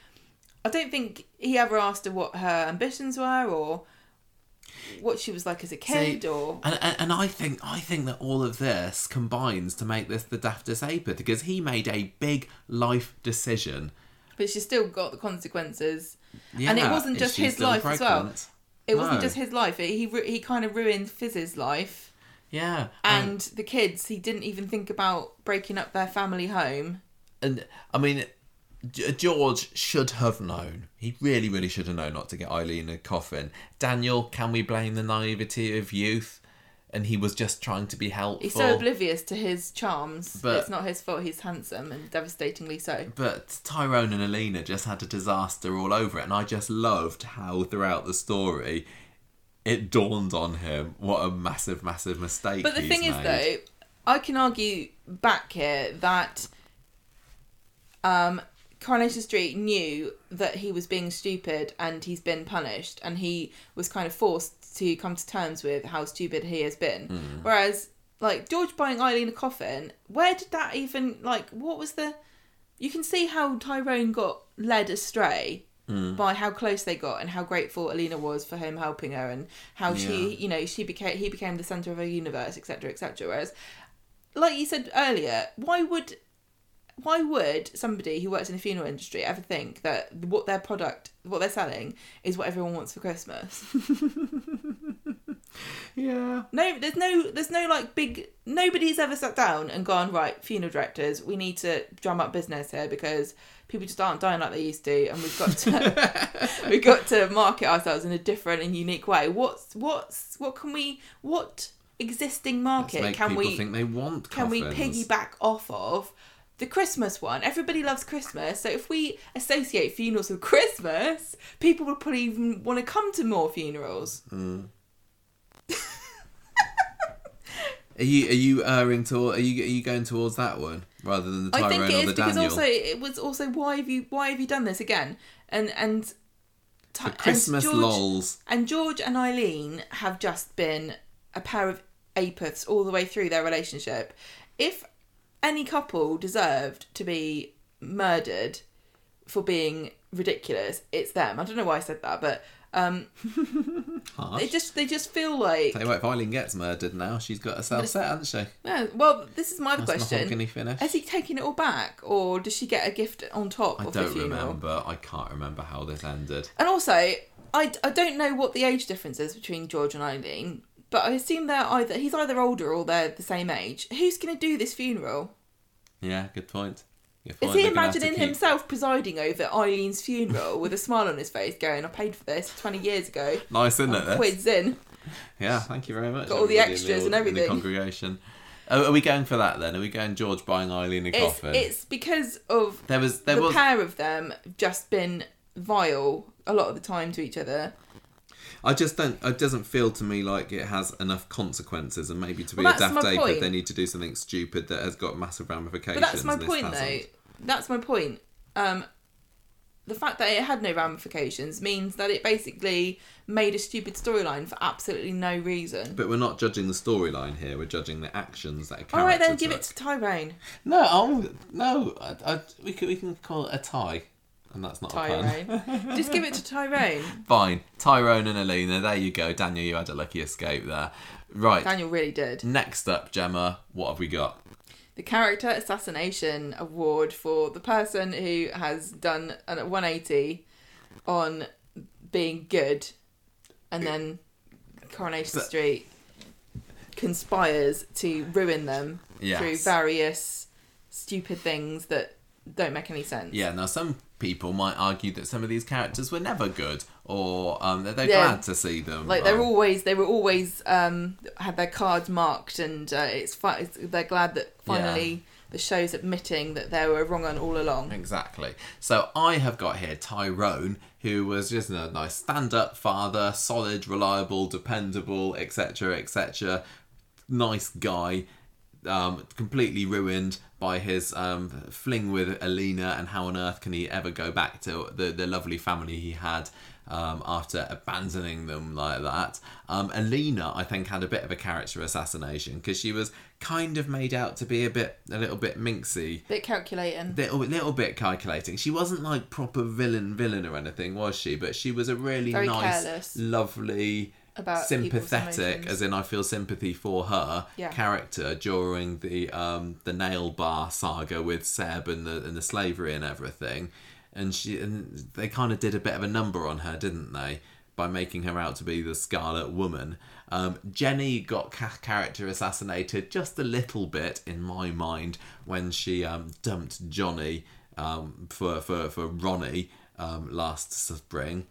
S2: I don't think he ever asked her what her ambitions were or what she was like as a kid
S1: See,
S2: or
S1: And, and, and I think I think that all of this combines to make this the daftest Apith because he made a big life decision.
S2: but she still got the consequences.
S1: Yeah,
S2: And it wasn't just his life as well.
S1: pregnant?
S2: It wasn't just his life. It, he he kind of ruined Fiz's life
S1: Yeah,
S2: and the kids. He didn't even think about breaking up their family home.
S1: and I mean, George should have known. He really, really should have known not to get Eileen a coffin. Daniel, can we blame the naivety of youth? And he was just trying to be helpful.
S2: He's so oblivious to his charms.
S1: But-
S2: it's not his fault. He's handsome and devastatingly so.
S1: But Tyrone and Alina just had a disaster all over it, and I just loved how throughout the story it dawned on him what a massive, massive mistake.
S2: But the thing is, though, I can argue back here that um, Coronation Street knew that he was being stupid and he's been punished, and he was kind of forced to come to terms with how stupid he has been.
S1: Hmm.
S2: Whereas, like George buying Eileen a coffin, where did that even like? What was the? you can see how Tyrone got led astray
S1: Hmm.
S2: by how close they got and how grateful Alina was for him helping her and how she, you know, she became he became the center of her universe, etc., etc. Whereas, like you said earlier, why would why would somebody who works in the funeral industry ever think that what their product, what they're selling, is what everyone wants for Christmas?
S1: Yeah.
S2: No, there's no, there's no like big. Nobody's ever sat down and gone right. Funeral directors, we need to drum up business here because people just aren't dying like they used to, and we've got to, we've got to market ourselves in a different and unique way. What's, what's, what can we, what existing market can
S1: people
S2: we,
S1: think they want
S2: can we piggyback off of? The Christmas one. Everybody loves Christmas, so if we associate funerals with Christmas, people will probably even want to come to more funerals. Hmm.
S1: Are you are you erring toward? Are you are you going towards that one rather than the
S2: I
S1: Tyrone
S2: think it is because
S1: Daniel?
S2: also it was also why have you why have you done this again? And and
S1: the Christmas
S2: and George,
S1: lols.
S2: and George and Eileen have just been a pair of apiths all the way through their relationship. If any couple deserved to be murdered for being ridiculous, it's them. I don't know why I said that, but um, they just they just feel like
S1: Tell you what, if Eileen gets murdered now, she's got herself set, hasn't she?
S2: no. Well, this is my other
S1: That's
S2: question:
S1: mahogany finish.
S2: Has he taken it all back, or does she get a gift on top
S1: I
S2: of the funeral?
S1: I don't
S2: funeral?
S1: remember. I can't remember how this ended.
S2: And also, I, I don't know what the age difference is between George and Eileen, but I assume they're either he's either older or they're the same age. Who's going to do this funeral?
S1: Yeah, good point.
S2: Is he
S1: They're gonna have to
S2: imagining
S1: keep-
S2: himself presiding over Eileen's funeral with a smile on his face, going, "I paid for this twenty years ago,
S1: Nice, isn't it?
S2: quids in."
S1: Yeah, thank you very much.
S2: Got all the extras and
S1: in the
S2: everything.
S1: congregation. Oh, are we going for that then? Are we going George buying Eileen a
S2: It's
S1: coffin?
S2: it's because of
S1: there was there
S2: the
S1: was
S2: pair of them just been vile a lot of the time to each other.
S1: I just don't. It doesn't feel to me like it has enough consequences, and maybe to be
S2: Well,
S1: a
S2: that's
S1: daft ape,
S2: point.
S1: they need to do something stupid that has got massive ramifications.
S2: But that's my point, though.
S1: hasn't.
S2: That's my point. Um, the fact that it had no ramifications means that it basically made a stupid storyline for absolutely no reason.
S1: But we're not judging the storyline here. We're judging the actions that a character
S2: All right, then give it
S1: took.
S2: to Tyrone.
S1: No, oh, no. I, I, we can we can call it a tie, and that's not.
S2: Tyrone. Just give it to Tyrone.
S1: Fine, Tyrone and Alina. There you go, Daniel. You had a lucky escape there. Right.
S2: Daniel really did.
S1: Next up, Gemma. What have we got?
S2: The Character Assassination Award for the person who has done a 180 on being good and then Coronation Street conspires to ruin them
S1: Yes.
S2: through various stupid things that don't make any sense.
S1: Yeah. Now, some people might argue that some of these characters were never good, or um, that they're
S2: Yeah.
S1: glad to see them.
S2: Like they're
S1: um,
S2: always, they were always um, had their cards marked, and uh, it's, fi- it's they're glad that finally the show's admitting that they were wrong on all along.
S1: Exactly. So I have got here Tyrone, who was just a nice stand-up father, solid, reliable, dependable, etc., etc. Nice guy. Um, completely ruined by his um, fling with Alina, and how on earth can he ever go back to the, the lovely family he had um, after abandoning them like that? Um, Alina, I think, had a bit of a character assassination because she was kind of made out to be a bit, a little bit minxy
S2: Bit calculating.
S1: little little bit calculating. She wasn't like proper villain villain or anything, was she? But she was a really
S2: Very
S1: nice,
S2: careless
S1: lovely,
S2: about
S1: sympathetic, as in I feel sympathy for her
S2: Yeah.
S1: character during the um the nail bar saga with Seb and the and the slavery and everything. And she and they kind of did a bit of a number on her, didn't they? By making her out to be the Scarlet Woman. Um, Jenny got ca- character assassinated just a little bit in my mind when she um, dumped Johnny um, for, for, for Ronnie um, last spring.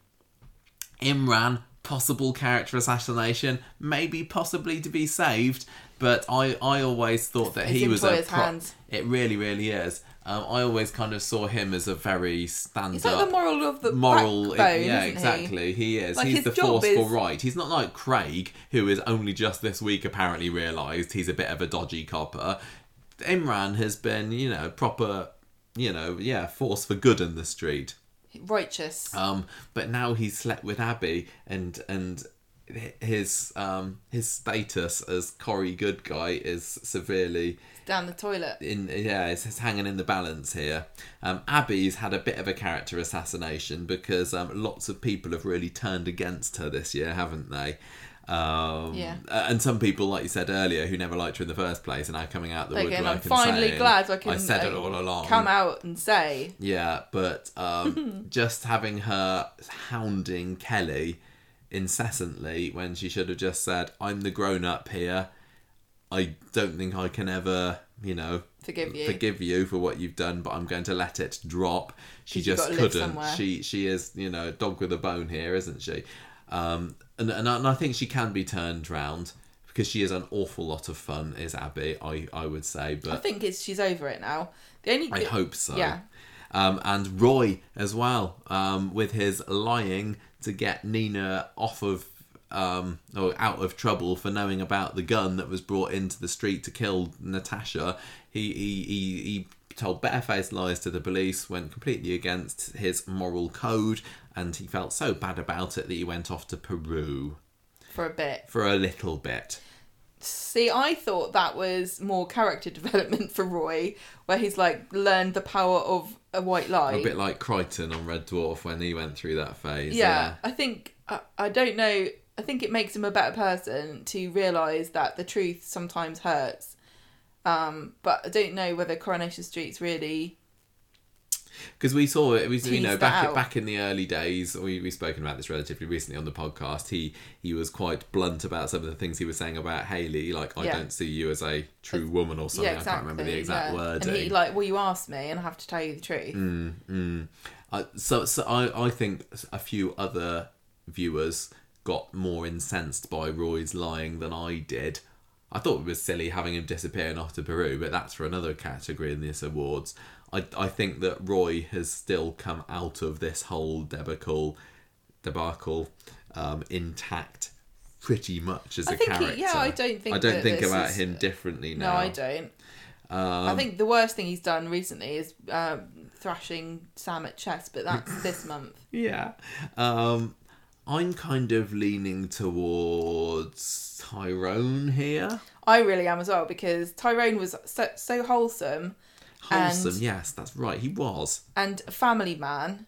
S1: Imran, possible character assassination, maybe possibly to be saved, but I, I always thought that
S2: It's
S1: he was a
S2: hands.
S1: It really, really is. Um, I always kind of saw him as a very stand up
S2: like the moral of the
S1: moral
S2: backbone,
S1: yeah
S2: isn't he?
S1: exactly he, is
S2: Like,
S1: he's the forceful
S2: is-
S1: right he's not like craig who is only just this week apparently realized he's a bit of a dodgy copper imran has been you know proper you know yeah force for good in the street
S2: Righteous.
S1: um but now he's slept with abi and and his um his status as Corrie good guy is severely
S2: Down the toilet.
S1: in yeah it's, it's hanging in the balance here um abi's had a bit of a character assassination because um lots of people have really turned against her this year haven't they um
S2: Yeah.
S1: uh, and some people like you said earlier who never liked her in the first place and now coming out the
S2: Again,
S1: woodwork
S2: I'm finally
S1: saying,
S2: glad I can
S1: i said it
S2: uh,
S1: all along
S2: come out and say
S1: yeah, but um, just having her hounding Kelly incessantly when she should have just said, "I'm the grown up here. I don't think I can ever, you know,
S2: forgive you.
S1: forgive you for what you've done, but I'm going to let it drop." She just
S2: got to live
S1: couldn't. She she is, you know, dog with a bone here, isn't she? Um, and, and I- and I think she can be turned round because she is an awful lot of fun. Is Abi? I I would say, but
S2: I think it's she's over it now. The only
S1: I hope so.
S2: Yeah.
S1: Um, and Roy as well, um, with his lying to get Nina off of um, or out of trouble for knowing about the gun that was brought into the street to kill Natasha. He he he, he told barefaced lies to the police, went completely against his moral code, and he felt so bad about it that he went off to Peru
S2: for a bit.
S1: for a little bit.
S2: See, I thought that was more character development for Roy, where he's like learned the power of a white lie.
S1: A bit like Kryten on Red Dwarf when he went through that phase.
S2: yeah, I think I, I don't know. I think it makes him a better person to realize that the truth sometimes hurts. Um, but I don't know whether Coronation Street's really.
S1: Because we saw it. We, you know, back
S2: out.
S1: back in the early days, we we spoken about this relatively recently on the podcast. He he was quite blunt about some of the things he was saying about Hayley, like I
S2: Yeah.
S1: don't see you as a true woman or something.
S2: yeah, exactly.
S1: I can't remember the exact
S2: yeah.
S1: wording.
S2: And he like, well, you asked me, and I have to tell you the truth.
S1: Mm, mm. I, so so I, I think a few other viewers got more incensed by Roy's lying than I did. I thought it was silly having him disappearing off to Peru, but that's for another category in this awards. I, I think that Roy has still come out of this whole debacle debacle um, intact pretty much as
S2: I
S1: a
S2: think he-
S1: character.
S2: yeah, I don't think
S1: I don't think about
S2: is-
S1: him differently now. No.
S2: I don't.
S1: Um,
S2: I think the worst thing he's done recently is um, thrashing Sam at chess, but that's this month.
S1: Yeah. Um, I'm kind of leaning towards Tyrone here.
S2: I really am as well because Tyrone was so, so wholesome
S1: Wholesome,
S2: And-
S1: yes, that's right. He was.
S2: and a family man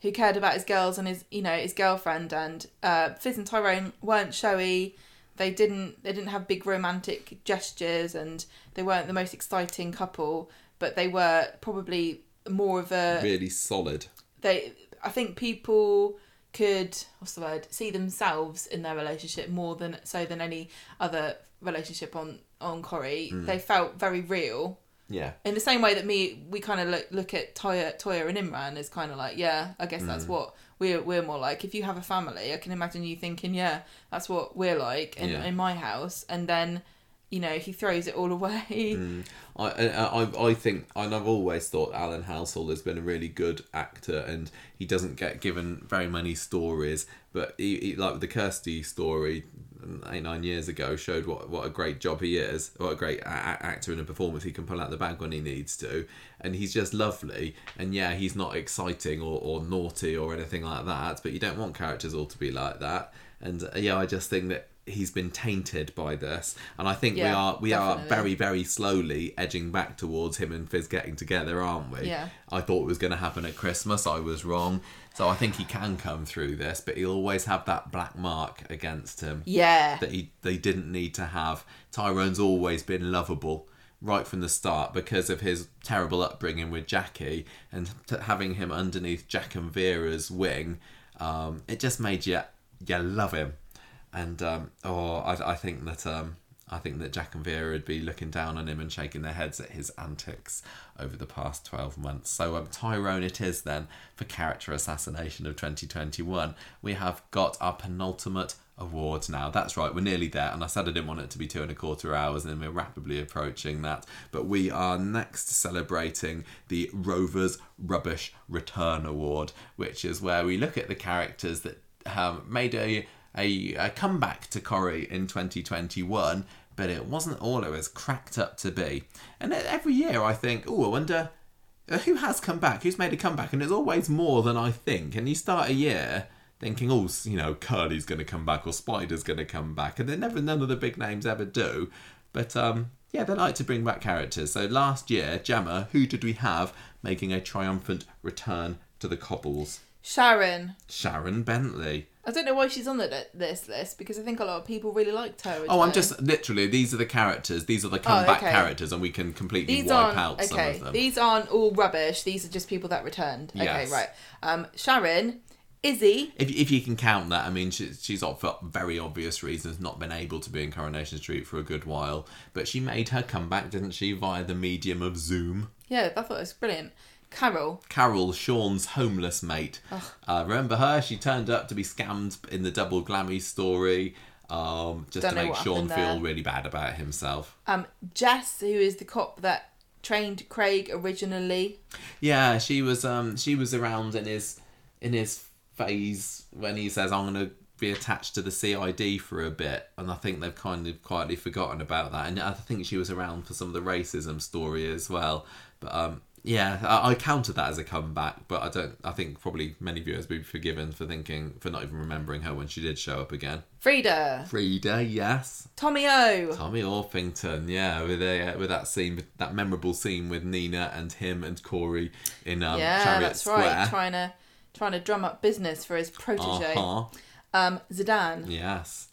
S2: who cared about his girls and his you know his girlfriend and uh, Fiz and Tyrone weren't showy. They didn't they didn't have big romantic gestures and they weren't the most exciting couple, but they were probably more of a
S1: Really solid.
S2: they I think people could what's the word see themselves in their relationship more than so than any other relationship on on Corrie. They felt very real.
S1: Yeah.
S2: In the same way that me, we kind of look look at Toyah, Toyah and Imran as kind of like, yeah, I guess that's mm. what we're we're more like. If you have a family, I can imagine you thinking, yeah, that's what we're like in,
S1: Yeah.
S2: in my house, and then, you know, he throws it all away. Mm.
S1: I, I I I think and I've always thought Alan Halsall has been a really good actor and he doesn't get given very many stories but he, he like the Kirsty story eight nine years ago showed what what a great job he is what a great a- actor and a performance he can pull out the bag when he needs to and he's just lovely and yeah he's not exciting or, or naughty or anything like that but you don't want characters all to be like that and uh, yeah I just think that he's been tainted by this and I think we are we are very very slowly edging back towards him and Fiz getting together, aren't we?
S2: Yeah.
S1: I thought it was going to happen at Christmas. I was wrong. So I think he can come through this, but he'll always have that black mark against him
S2: Yeah,
S1: that he they didn't need to have. Tyrone's always been lovable right from the start because of his terrible upbringing with Jackie and t- having him underneath Jack and Vera's wing. Um, it just made you you love him, and um, oh, I, I think that um, I think that Jack and Vera would be looking down on him and shaking their heads at his antics over the past twelve months. So um, Tyrone, it is then for character assassination of 2021. We have got our penultimate awards now. That's right, we're nearly there. And I said I didn't want it to be two and a quarter hours, and we're rapidly approaching that. But we are next celebrating the Rovers Rubbish Return Award, which is where we look at the characters that have made a a, a comeback to Corrie in 2021, but it wasn't all it was cracked up to be. And every year I think, oh, I wonder uh, who has come back, who's made a comeback, and it's always more than I think. And you start a year thinking, oh, you know, Curly's going to come back or Spider's going to come back, and they never, none of the big names ever do. But um, yeah, they like to bring back characters. So last year, Gemma, who did we have making a triumphant return to the cobbles?
S2: Sharon.
S1: Sharon Bentley.
S2: I don't know why she's on the, this list because I think a lot of people really liked her.
S1: Oh, I'm just literally. These are the characters. These are the comeback
S2: okay.
S1: characters, and we can completely
S2: These
S1: wipe out some
S2: okay.
S1: of them.
S2: These aren't all rubbish. These are just people that returned.
S1: Yes.
S2: Okay, right. Um, Sharon, Izzy.
S1: If, if you can count that, I mean, she, she's off for very obvious reasons not been able to be in Coronation Street for a good while. But she made her comeback, didn't she, via the medium of Zoom?
S2: Yeah, I thought it was brilliant. Carol.
S1: Carol, Sean's homeless mate. Uh, remember her? She turned up to be scammed in the double glammy story, um, just
S2: Don't
S1: to make Sean feel really bad about himself.
S2: Um, Jess, who is the cop that trained Craig originally.
S1: Yeah, she was um she was around in his in his phase when he says I'm gonna be attached to the CID for a bit, and I think they've kind of quietly forgotten about that. And I think she was around for some of the racism story as well. But um yeah, I, I counted that as a comeback, but I don't. I think probably many viewers would be forgiven for thinking for not even remembering her when she did show up again.
S2: Frida.
S1: Frida, yes.
S2: Tommy O.
S1: Tommy Orpington, yeah, with a, with that scene, that memorable scene with Nina and him and Corey in um,
S2: yeah,
S1: Chariot
S2: that's
S1: Square.
S2: right. Trying to trying to drum up business for his protege.
S1: Uh-huh.
S2: Um, Zeedan.
S1: Yes.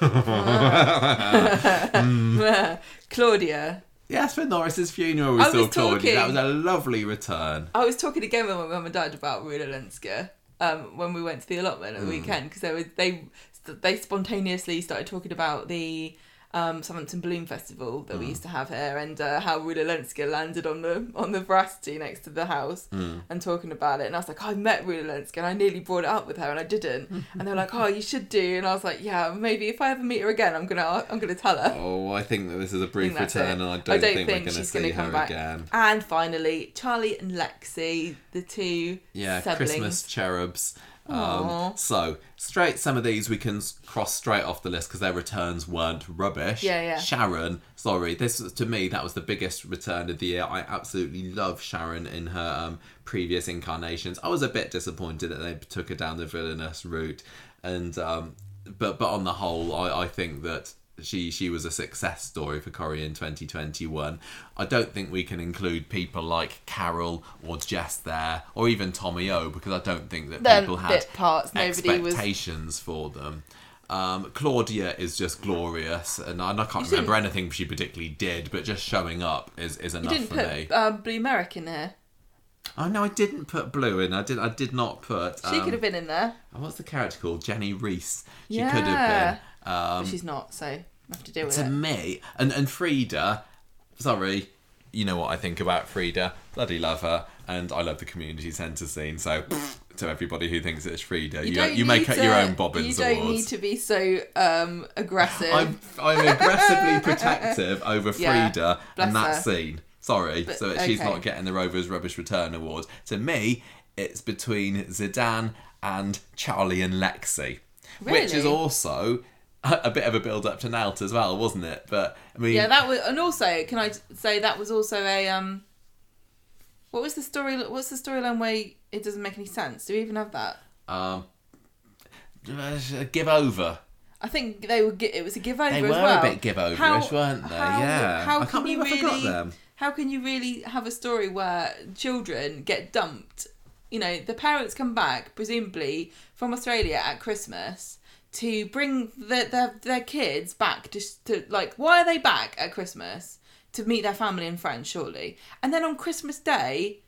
S2: Claudia.
S1: Yes, for Norris's funeral we
S2: I
S1: saw
S2: was
S1: Claudia. That was a lovely return.
S2: I was talking again with my mum and dad about Rula Lenska um, when we went to the allotment at the weekend because they were, they they spontaneously started talking about the um, Southampton Balloon Festival that
S1: Hmm.
S2: we used to have here and uh, how Rula Lenska landed on the on the veracity next to the house
S1: Hmm.
S2: and talking about it and I was like I met Rula Lenska and I nearly brought it up with her and I didn't and they were like oh you should do and I was like yeah maybe if I ever meet her again I'm gonna I'm gonna tell her.
S1: Oh, I think that this is a brief return,
S2: it.
S1: and I
S2: I
S1: don't,
S2: don't
S1: think,
S2: think
S1: we're to
S2: she's
S1: see
S2: gonna
S1: her
S2: back.
S1: again.
S2: And finally, Charlie and Lexi, the two
S1: Yeah,
S2: siblings.
S1: Christmas cherubs. Um, so straight, some of these we can cross straight off the list because their returns weren't rubbish.
S2: Yeah, yeah.
S1: Sharon, sorry, this was- to me that was the biggest return of the year. I absolutely love Sharon in her um, previous incarnations. I was a bit disappointed that they took her down the villainous route, and um, but but on the whole, I, I think that. She she was a success story for Corrie in 2021. I don't think we can include people like Carol or Jess there, or even Tommy O, because I don't think that
S2: They're
S1: people had
S2: parts. Nobody was.
S1: expectations for them. Um, Claudia is just glorious, and I, and I can't
S2: You
S1: remember
S2: didn't-
S1: anything she particularly did, but just showing up is, is enough for
S2: put
S1: me.
S2: um, Blue Merrick in there.
S1: Oh no, I didn't put Blue in. I did. I did not put.
S2: She
S1: um,
S2: could have been in there,
S1: What's the character called? Jenny Reese. She
S2: Yeah.
S1: could have been.
S2: But
S1: Um,
S2: she's not. So I have to deal with
S1: to
S2: it.
S1: To me, and and Frida. Sorry, you know what I think about Frida. Bloody love her, and I love the community centre scene. So. To everybody who thinks it's Frida, you, you,
S2: don't
S1: make it your
S2: to-
S1: own Bobbins
S2: You don't
S1: awards.
S2: need to be so um, aggressive.
S1: I'm I'm aggressively protective over
S2: Yeah,
S1: Frida and that
S2: her.
S1: scene. Sorry,
S2: But-
S1: so that she's not getting the Rovers Rubbish Return Award. To me, it's between Zeedan and Charlie and Lexi, which is also a, bit of a build up to Nalt as well, wasn't it? But I mean,
S2: yeah, that was, and also, can I say that was also a um. What was the story? What's the storyline where it doesn't make any sense? Do we even have that?
S1: um, uh, give over.
S2: I think they were. It was a give over
S1: They
S2: as
S1: were
S2: well.
S1: a bit give overish, weren't they?
S2: how-
S1: yeah.
S2: How
S1: I
S2: can
S1: can't
S2: you
S1: believe I forgot
S2: really?
S1: them.
S2: How can you really have a story where children get dumped? You know, the parents come back presumably from Australia at Christmas to bring their their, their kids back just to like. Why are they back at Christmas? To meet their family and friends, surely. And then on Christmas Day,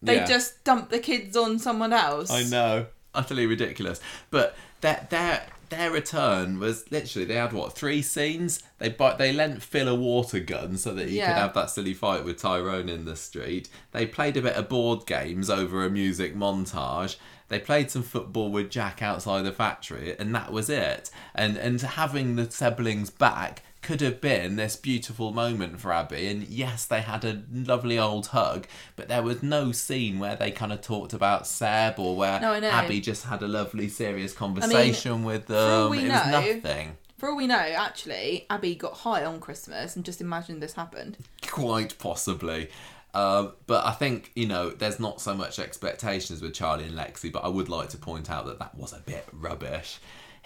S2: they
S1: Yeah.
S2: just dump the kids on someone else.
S1: I know, utterly ridiculous. But their their their return was literally they had what three scenes. They bought they lent Phil a water gun so that he
S2: Yeah.
S1: could have that silly fight with Tyrone in the street. They played a bit of board games over a music montage. They played some football with Jack outside the factory, and that was it. And and having the siblings back could have been this beautiful moment for Abi. And yes, they had a lovely old hug, but there was no scene where they kind of talked about Seb or where
S2: No,
S1: Abi just had a lovely, serious conversation with
S2: all
S1: them.
S2: we
S1: It was
S2: know-
S1: nothing.
S2: For all we know, actually, Abi got high on Christmas and just imagined this happened.
S1: Quite possibly. Um, but I think you know there's not so much expectations with Charlie and Lexi, but I would like to point out that that was a bit rubbish.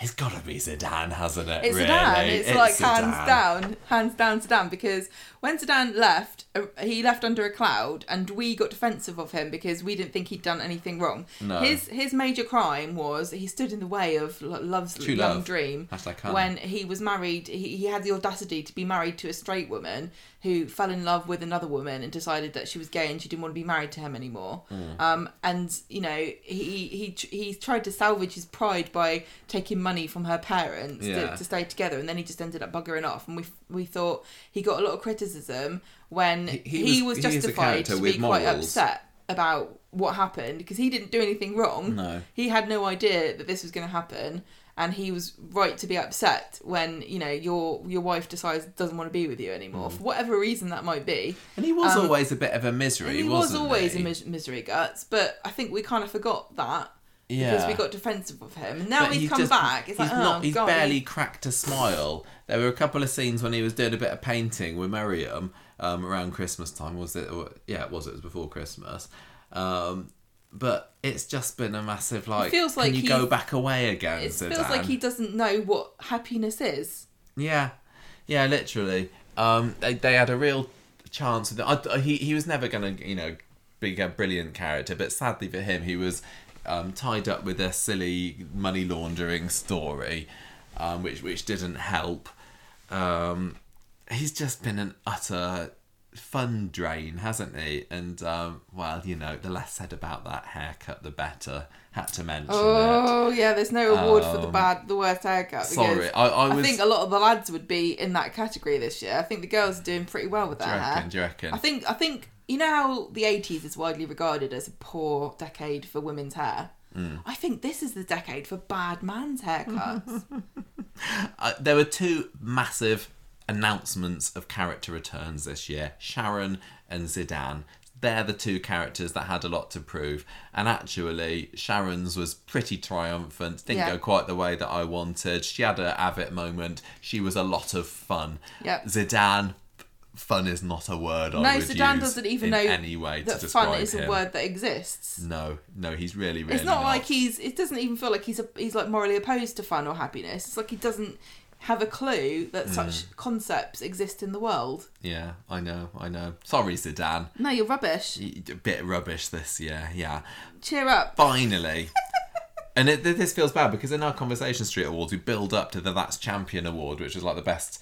S1: It's got to be Zeedan, hasn't it?
S2: It's
S1: really?
S2: Zeedan. It's, like hands down, hands down Zeedan. Because when Zeedan left, uh, he left under a cloud, and we got defensive of him because we didn't think he'd done anything wrong.
S1: No.
S2: His his major crime was he stood in the way of love's
S1: True
S2: young
S1: love.
S2: dream
S1: Hashtag
S2: when he was married. He, he had the audacity to be married to a straight woman who fell in love with another woman and decided that she was gay and she didn't want to be married to him anymore.
S1: Hmm.
S2: Um, and you know he he he tried to salvage his pride by taking money from her parents
S1: Yeah.
S2: to, to stay together, and then he just ended up buggering off. And we we thought he got a lot of criticism when
S1: He-
S2: he,
S1: he
S2: was,
S1: was- he is a
S2: justified to be quite
S1: morals.
S2: upset about what happened because he didn't do anything wrong.
S1: No.
S2: He had no idea that this was going to happen, and he was right to be upset when you know your your wife decides doesn't want to be with you anymore
S1: Mm.
S2: for whatever reason that might be.
S1: And he was
S2: Um,
S1: always a bit of a misery.
S2: He was always
S1: he?
S2: a mis- misery guts, but I think we kind of forgot that
S1: Yeah.
S2: because we got defensive of him. And now
S1: But
S2: he's, come
S1: just-
S2: back. It's
S1: he's
S2: like, oh,
S1: not. He's
S2: God,
S1: barely cracked a smile. There were a couple of scenes when he was doing a bit of painting with Miriam um, around Christmas time. Was it? Or, yeah, it was. It was before Christmas. Um, but it's just been a massive like.
S2: feels like
S1: you go back away again?
S2: It feels like he doesn't know what happiness is.
S1: Yeah, yeah, literally. Um, they they had a real chance. I, I- he he was never gonna you know be a brilliant character, but sadly for him, he was um, tied up with a silly money laundering story, um, which which didn't help. Um, he's just been an utter fun drain, hasn't he? And um, well, you know, the less said about that haircut, the better. Had to mention it.
S2: Oh yeah, there's no award for the
S1: Um,
S2: bad, the worst haircut.
S1: Sorry, I, I
S2: I think a lot of the lads would be in that category this year. I think the girls are doing pretty well with
S1: do
S2: their
S1: you
S2: hair.
S1: Do you reckon?
S2: I think I think you know how the eighties is widely regarded as a poor decade for women's hair.
S1: Mm.
S2: I think this is the decade for bad man's haircuts.
S1: Uh, there were two massive announcements of character returns this year Sharon and Zeedan. They're the two characters that had a lot to prove. And actually, Sharon's was pretty triumphant. Didn't
S2: Yeah.
S1: go quite the way that I wanted. She had a Avit moment. She was a lot of fun.
S2: Yep.
S1: Zeedan, fun is not a word I
S2: no,
S1: Zeedan
S2: doesn't even know
S1: any way to
S2: that fun is
S1: him.
S2: a word that exists.
S1: No, no, he's really, really
S2: it's not, like he's. It doesn't even feel like he's a, he's like morally opposed to fun or happiness. It's like he doesn't have a clue that such concepts exist in the world.
S1: Yeah, I know, I know. Sorry, Zeedan.
S2: No, you're rubbish.
S1: A bit rubbish this year, yeah.
S2: Cheer up.
S1: Finally. and it, this feels bad because in our Conversation Street Awards, we build up to the That's Champion Award, which is like the best,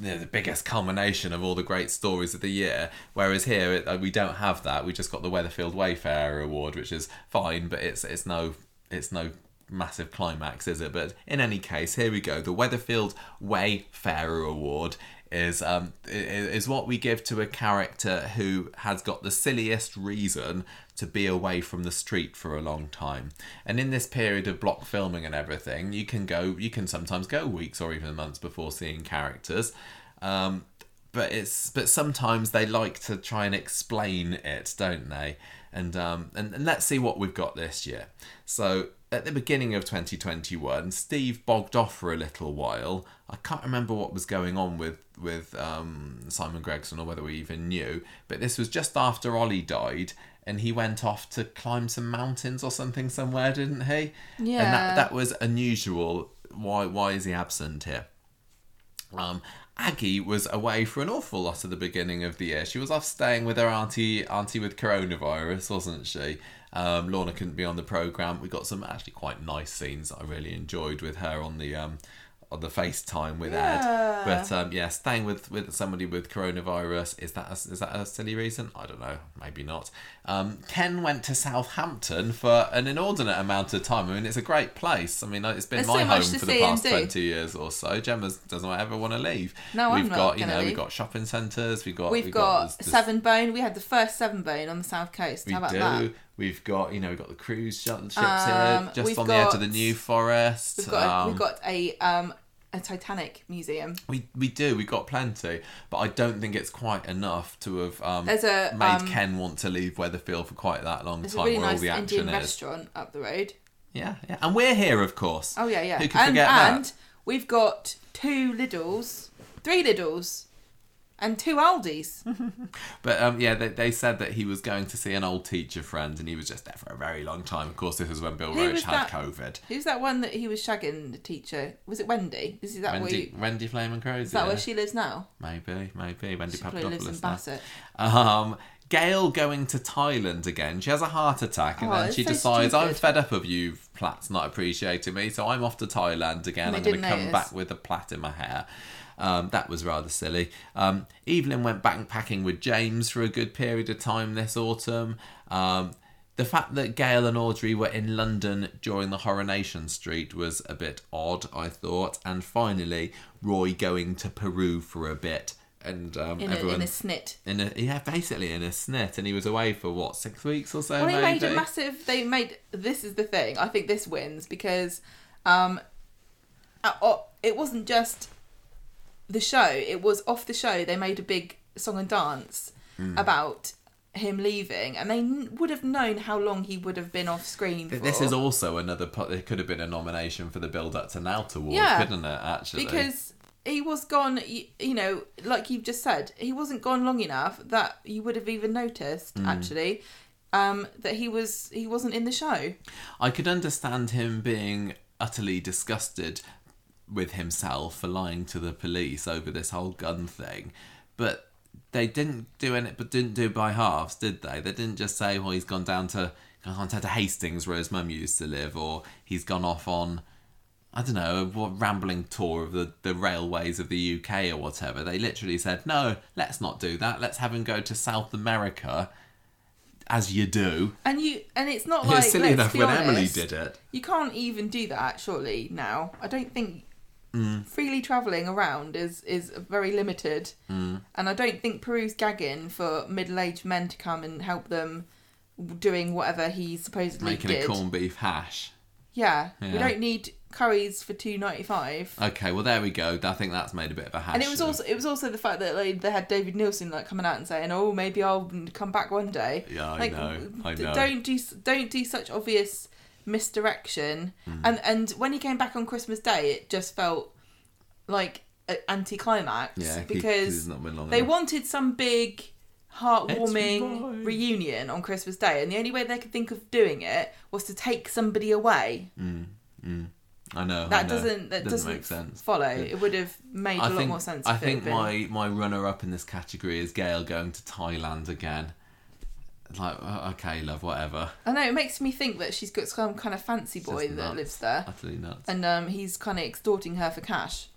S1: you know, the biggest culmination of all the great stories of the year. Whereas here, it, uh, we don't have that. We just got the Weatherfield Wayfarer Award, which is fine, but it's it's no it's no massive climax, is it? But in any case, here we go. The Weatherfield Wayfarer Award is um is what we give to a character who has got the silliest reason to be away from the street for a long time. And in this period of block filming and everything, you can go you can sometimes go weeks or even months before seeing characters. Um but it's but sometimes they like to try and explain it, don't they? And um and, and let's see what we've got this year. So at the beginning of 2021, Steve bogged off for a little while. I can't remember what was going on with with um, Simon Gregson or whether we even knew. But this was just after Ollie died, and he went off to climb some mountains or something somewhere, didn't he?
S2: Yeah.
S1: And that that was unusual. Why why is he absent here? Um, Aggie was away for an awful lot at the beginning of the year. She was off staying with her auntie, auntie with coronavirus, wasn't she? Um, Lorna couldn't be on the program. We got some actually quite nice scenes that I really enjoyed with her on the um, on the FaceTime with
S2: Yeah.
S1: Ed. But um, yeah, staying with, with somebody with coronavirus is that a, is that a silly reason? I don't know. Maybe not. Um, Ken went to Southampton for an inordinate amount of time. I mean, it's a great place. I mean, it's been
S2: There's
S1: my
S2: so
S1: home for the past twenty years or so. Gemma doesn't ever want to leave.
S2: No, I'm
S1: we've
S2: not
S1: got you
S2: gonna
S1: know we've got shopping centres. We've got
S2: We've
S1: we've
S2: got
S1: this- this-
S2: Seven Bone. We had the first Seven Bone on the south coast.
S1: We
S2: How about
S1: do.
S2: that?
S1: We've got you know we've got the cruise sh- ships
S2: Um,
S1: here, just on the edge of the New Forest.
S2: We've got a,
S1: Um,
S2: we've got a um a Titanic museum.
S1: We we do. We've got plenty, but I don't think it's quite enough to have um,
S2: There's a,
S1: made
S2: um,
S1: Ken want to leave Weatherfield for quite that long
S2: There's
S1: time,
S2: a really
S1: where all
S2: nice
S1: the action
S2: Indian
S1: is.
S2: restaurant up the road.
S1: Yeah, yeah, and we're here, of course.
S2: Oh yeah, yeah.
S1: Who could
S2: and
S1: forget that?
S2: and we've got two Lidls, three Lidls, and two Aldis.
S1: But um, yeah, they, they said that he was going to see an old teacher friend, and he was just there for a very long time. Of course, this was when Bill
S2: Who
S1: Roach had
S2: that?
S1: COVID.
S2: Who's that one that he was shagging the teacher? Was it Wendy? Is that where
S1: Wendy,
S2: you,
S1: Wendy Flaming Crows.
S2: is that
S1: yeah.
S2: where she lives now?
S1: Maybe, maybe Wendy
S2: She probably lives in
S1: Papadopoulos.
S2: Bassett.
S1: Um, Gail going to Thailand again. She has a heart attack, and
S2: Oh,
S1: then she
S2: so
S1: decides, "I'm fed up of you plats not appreciating me, so I'm off to Thailand again.
S2: And
S1: I'm going to come
S2: notice.
S1: back with a plait in my hair." Um, that was rather silly. Um, Evelyn went backpacking with James for a good period of time this autumn. Um, the fact that Gail and Audrey were in London during the Coronation Street was a bit odd, I thought. And finally, Roy going to Peru for a bit. And um,
S2: In a,
S1: everyone
S2: in a snit.
S1: in a yeah, basically in a snit, and he was away for what six weeks or so.
S2: Well, they
S1: maybe.
S2: made a massive. They made. This is the thing. I think this wins because, um, uh, oh, it wasn't just the show. It was off the show. They made a big song and dance
S1: Hmm.
S2: about him leaving, and they n- would have known how long he would have been off screen. For.
S1: This is also another. It could have been a nomination for the Build Up to Nout Award,
S2: Yeah.
S1: couldn't it? Actually,
S2: because he was gone. You, you know, like you've just said, he wasn't gone long enough that you would have even noticed.
S1: Hmm.
S2: Actually. Um, that he was he wasn't in the show.
S1: I could understand him being utterly disgusted with himself for lying to the police over this whole gun thing, but they didn't do it. But didn't do it by halves, did they? They didn't just say, "Well, he's gone down to gone down to Hastings where his mum used to live," or he's gone off on. I don't know, what rambling tour of the, the railways of the UK or whatever. They literally said, no, let's not do that. Let's have him go to South America, as you do.
S2: And you and it's not like
S1: was silly enough when
S2: honest,
S1: Emily did it.
S2: You can't even do that, surely. Now, I don't think
S1: Mm.
S2: freely traveling around is is very limited,
S1: Mm.
S2: and I don't think Peru's gagging for middle-aged men to come and help them doing whatever he supposedly
S1: Making
S2: did.
S1: a corned beef hash.
S2: Yeah, we don't need curries for two ninety five.
S1: Okay, well there we go. I think that's made a bit of a hash.
S2: And it was also it was also the fact that like they had David Neilson like coming out and saying, "Oh, maybe I'll come back one day."
S1: Yeah, I
S2: like,
S1: know, I know.
S2: Don't do don't do such obvious misdirection.
S1: Hmm.
S2: And and when he came back on Christmas Day, it just felt like an anticlimax
S1: yeah,
S2: because
S1: he's not been long
S2: they
S1: enough.
S2: wanted some big heartwarming reunion on Christmas Day, and the only way they could think of doing it was to take somebody away.
S1: I know
S2: That
S1: I know.
S2: doesn't that doesn't,
S1: make sense.
S2: follow. It would have made a
S1: I
S2: lot
S1: think
S2: more sense.
S1: I think my my runner up in this category is Gail going to Thailand again. Like uh, okay, love, whatever.
S2: I know it makes me think that she's got some kind of fancy boy that lives there,
S1: Utterly nuts.
S2: and um, he's kind of extorting her for cash.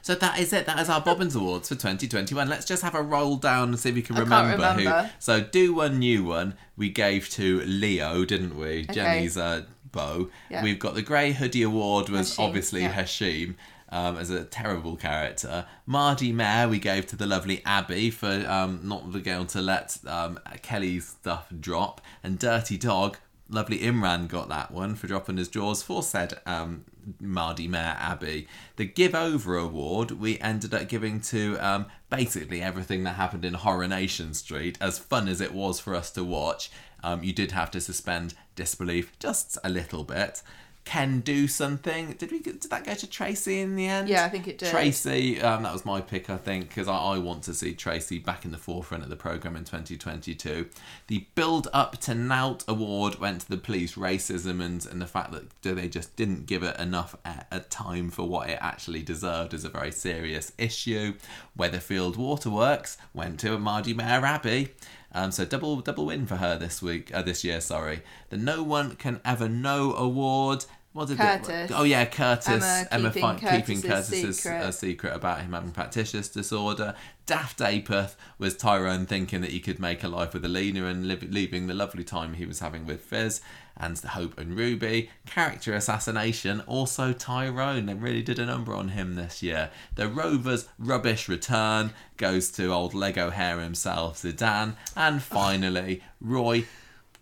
S1: So that is it. That is our Bobbins Awards for 2021. Let's just have a roll down and see if we can
S2: can't
S1: remember, who. So do one new one. We gave to Leo, didn't we? Jenny's uh, beau.
S2: Yeah.
S1: We've got the Grey Hoodie Award was
S2: Hashim,
S1: obviously
S2: yeah.
S1: Hashim. Um, as a terrible character, Mardy Mayer we gave to the lovely Abi for um, not being able to let um, Kelly's stuff drop, and Dirty Dog lovely Imran got that one for dropping his jaws for said um, Mardy Mayer Abi. The Give Over Award we ended up giving to um, basically everything that happened in Coronation Street. As fun as it was for us to watch, um, you did have to suspend disbelief just a little bit. Can do something. Did we? Did that go to Tracy in the end?
S2: Yeah, I think it did.
S1: Tracy, um, that was my pick, I think, because I, I want to see Tracy back in the forefront of the programme in 2022. The Build Up to Nout Award went to the police racism and, and the fact that they just didn't give it enough a, a time for what it actually deserved is a very serious issue. Weatherfield Waterworks went to Mardy Mayer Abi. Um, so double double win for her this week, uh, this year. Sorry, the No One Can Ever Know Award. What did
S2: Curtis.
S1: it? Oh yeah, Curtis.
S2: Emma keeping
S1: fi- keeping
S2: Curtis's
S1: Curtis's
S2: secret.
S1: uh, secret about him having factitious disorder. Daft Apeth was Tyrone thinking that he could make a life with Alina and live, leaving the lovely time he was having with Fiz. And Hope and Ruby. Character assassination, also Tyrone. They really did a number on him this year. The Rovers' rubbish return goes to old Lego hair himself, Zeedan. And finally, Roy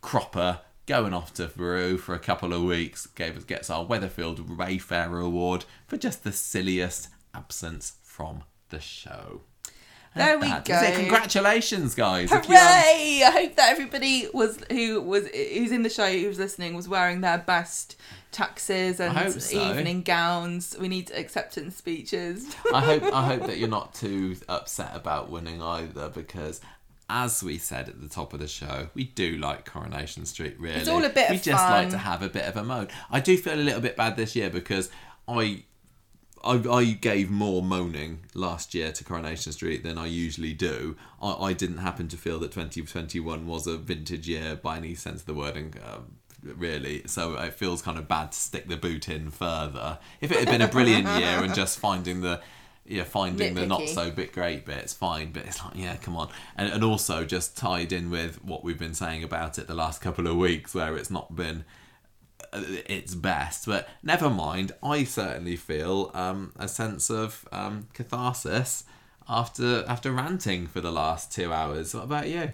S1: Cropper going off to Peru for a couple of weeks gave us gets our Weatherfield Wayfarer Award for just the silliest absence from the show.
S2: There we
S1: is it.
S2: go.
S1: Congratulations, guys!
S2: Hooray! I hope that everybody was who was who's in the show who's listening was wearing their best taxes and
S1: so.
S2: evening gowns. We need acceptance speeches.
S1: I hope I hope that you're not too upset about winning either because as we said at the top of the show, we do like Coronation Street really.
S2: It's all a bit
S1: we just like to have a bit of a moan. I do feel a little bit bad this year because I I, I gave more moaning last year to Coronation Street than I usually do. I, I didn't happen to feel that 2021 was a vintage year by any sense of the wording, um, really. So it feels kind of bad to stick the boot in further. If it had been a brilliant year and just finding the yeah, finding the not so bit great bits, fine. But it's like, yeah, come on, and and also just tied in with what we've been saying about it the last couple of weeks, where it's not been its best. But never mind. I certainly feel um, a sense of um, catharsis after after ranting for the last two hours. What about you?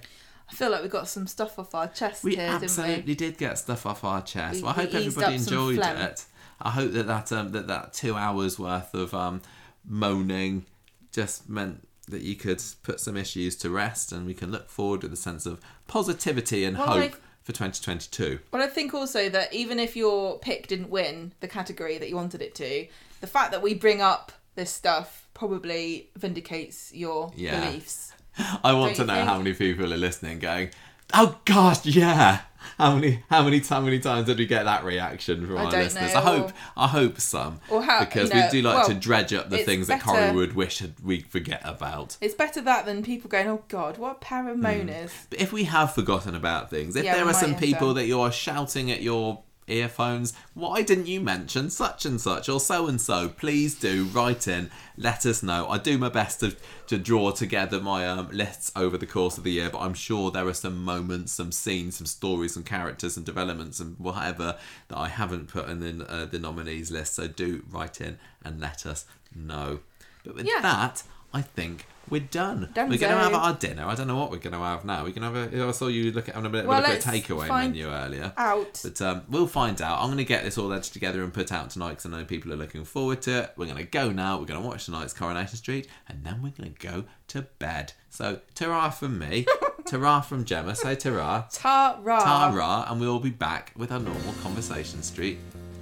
S2: I feel like we got some stuff off our chest
S1: We
S2: here,
S1: absolutely
S2: didn't we?
S1: did get stuff off our chest.
S2: We-
S1: well, I hope everybody enjoyed it. I hope that that um, that that two hours worth of um, moaning just meant that you could put some issues to rest, and we can look forward with a sense of positivity and
S2: Well,
S1: hope
S2: I-
S1: for 2022.
S2: But I think also that even if your pick didn't win the category that you wanted it to, the fact that we bring up this stuff probably vindicates your
S1: Yeah.
S2: beliefs.
S1: I want
S2: Don't
S1: to
S2: you
S1: know
S2: think?
S1: how many people are listening, going, "Oh gosh, yeah." How many, how many, how many times did we get that reaction from
S2: I
S1: our listeners?
S2: know,
S1: I hope,
S2: or-
S1: I hope some,
S2: or how-
S1: because
S2: you know,
S1: we do like to dredge up the things that
S2: better-
S1: Corrie would wish had- we forget about.
S2: It's better that than people going, "Oh God, what of hmm. moaners."
S1: But if we have forgotten about things, if
S2: Yeah,
S1: there are some people
S2: done.
S1: that you're shouting at your earphones, why didn't you mention such and such or so and so? Please do write in, let us know. I do my best to, to draw together my um, lists over the course of the year, but I'm sure there are some moments, some scenes, some stories, some characters, and developments, and whatever that I haven't put in the, uh, the nominees list. So do write in and let us know. But with
S2: Yeah.
S1: that, I think we're done.
S2: Donezo.
S1: We're going to have our dinner. I don't know what we're going to have now. We can have a. I saw you look at having a bit,
S2: Well,
S1: look at a takeaway menu earlier.
S2: Out.
S1: But um, we'll find out. I'm going to get this all edged together and put out tonight because I know people are looking forward to it. We're going to go now. We're going to watch tonight's Coronation Street and then we're going to go to bed. So, ta from me, ta from Gemma. Say ta
S2: Ta ra.
S1: ta and we'll be back with our normal Conversation Street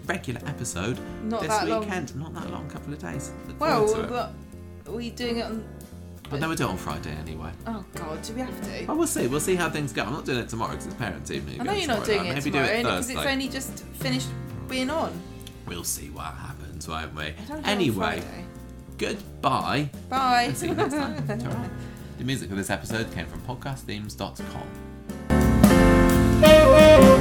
S1: regular episode
S2: Not
S1: this
S2: that long.
S1: weekend. Not that long, couple of days. Look
S2: Well,
S1: forward to it.
S2: but are we doing it on?
S1: But then we'll do it on Friday anyway.
S2: Oh God, do we have to?
S1: Oh, we'll see. We'll see how things go. I'm not doing it tomorrow because it's parents' evening.
S2: I know you're not
S1: tomorrow
S2: doing
S1: night.
S2: it
S1: Maybe
S2: tomorrow
S1: do it
S2: because
S1: Thursday.
S2: it's only just finished being on.
S1: We'll see what happens, won't we?
S2: I don't know on
S1: Anyway,
S2: Friday.
S1: goodbye.
S2: Bye.
S1: And see you next time. Ta-ra. The music for this episode came from podcastthemes.com.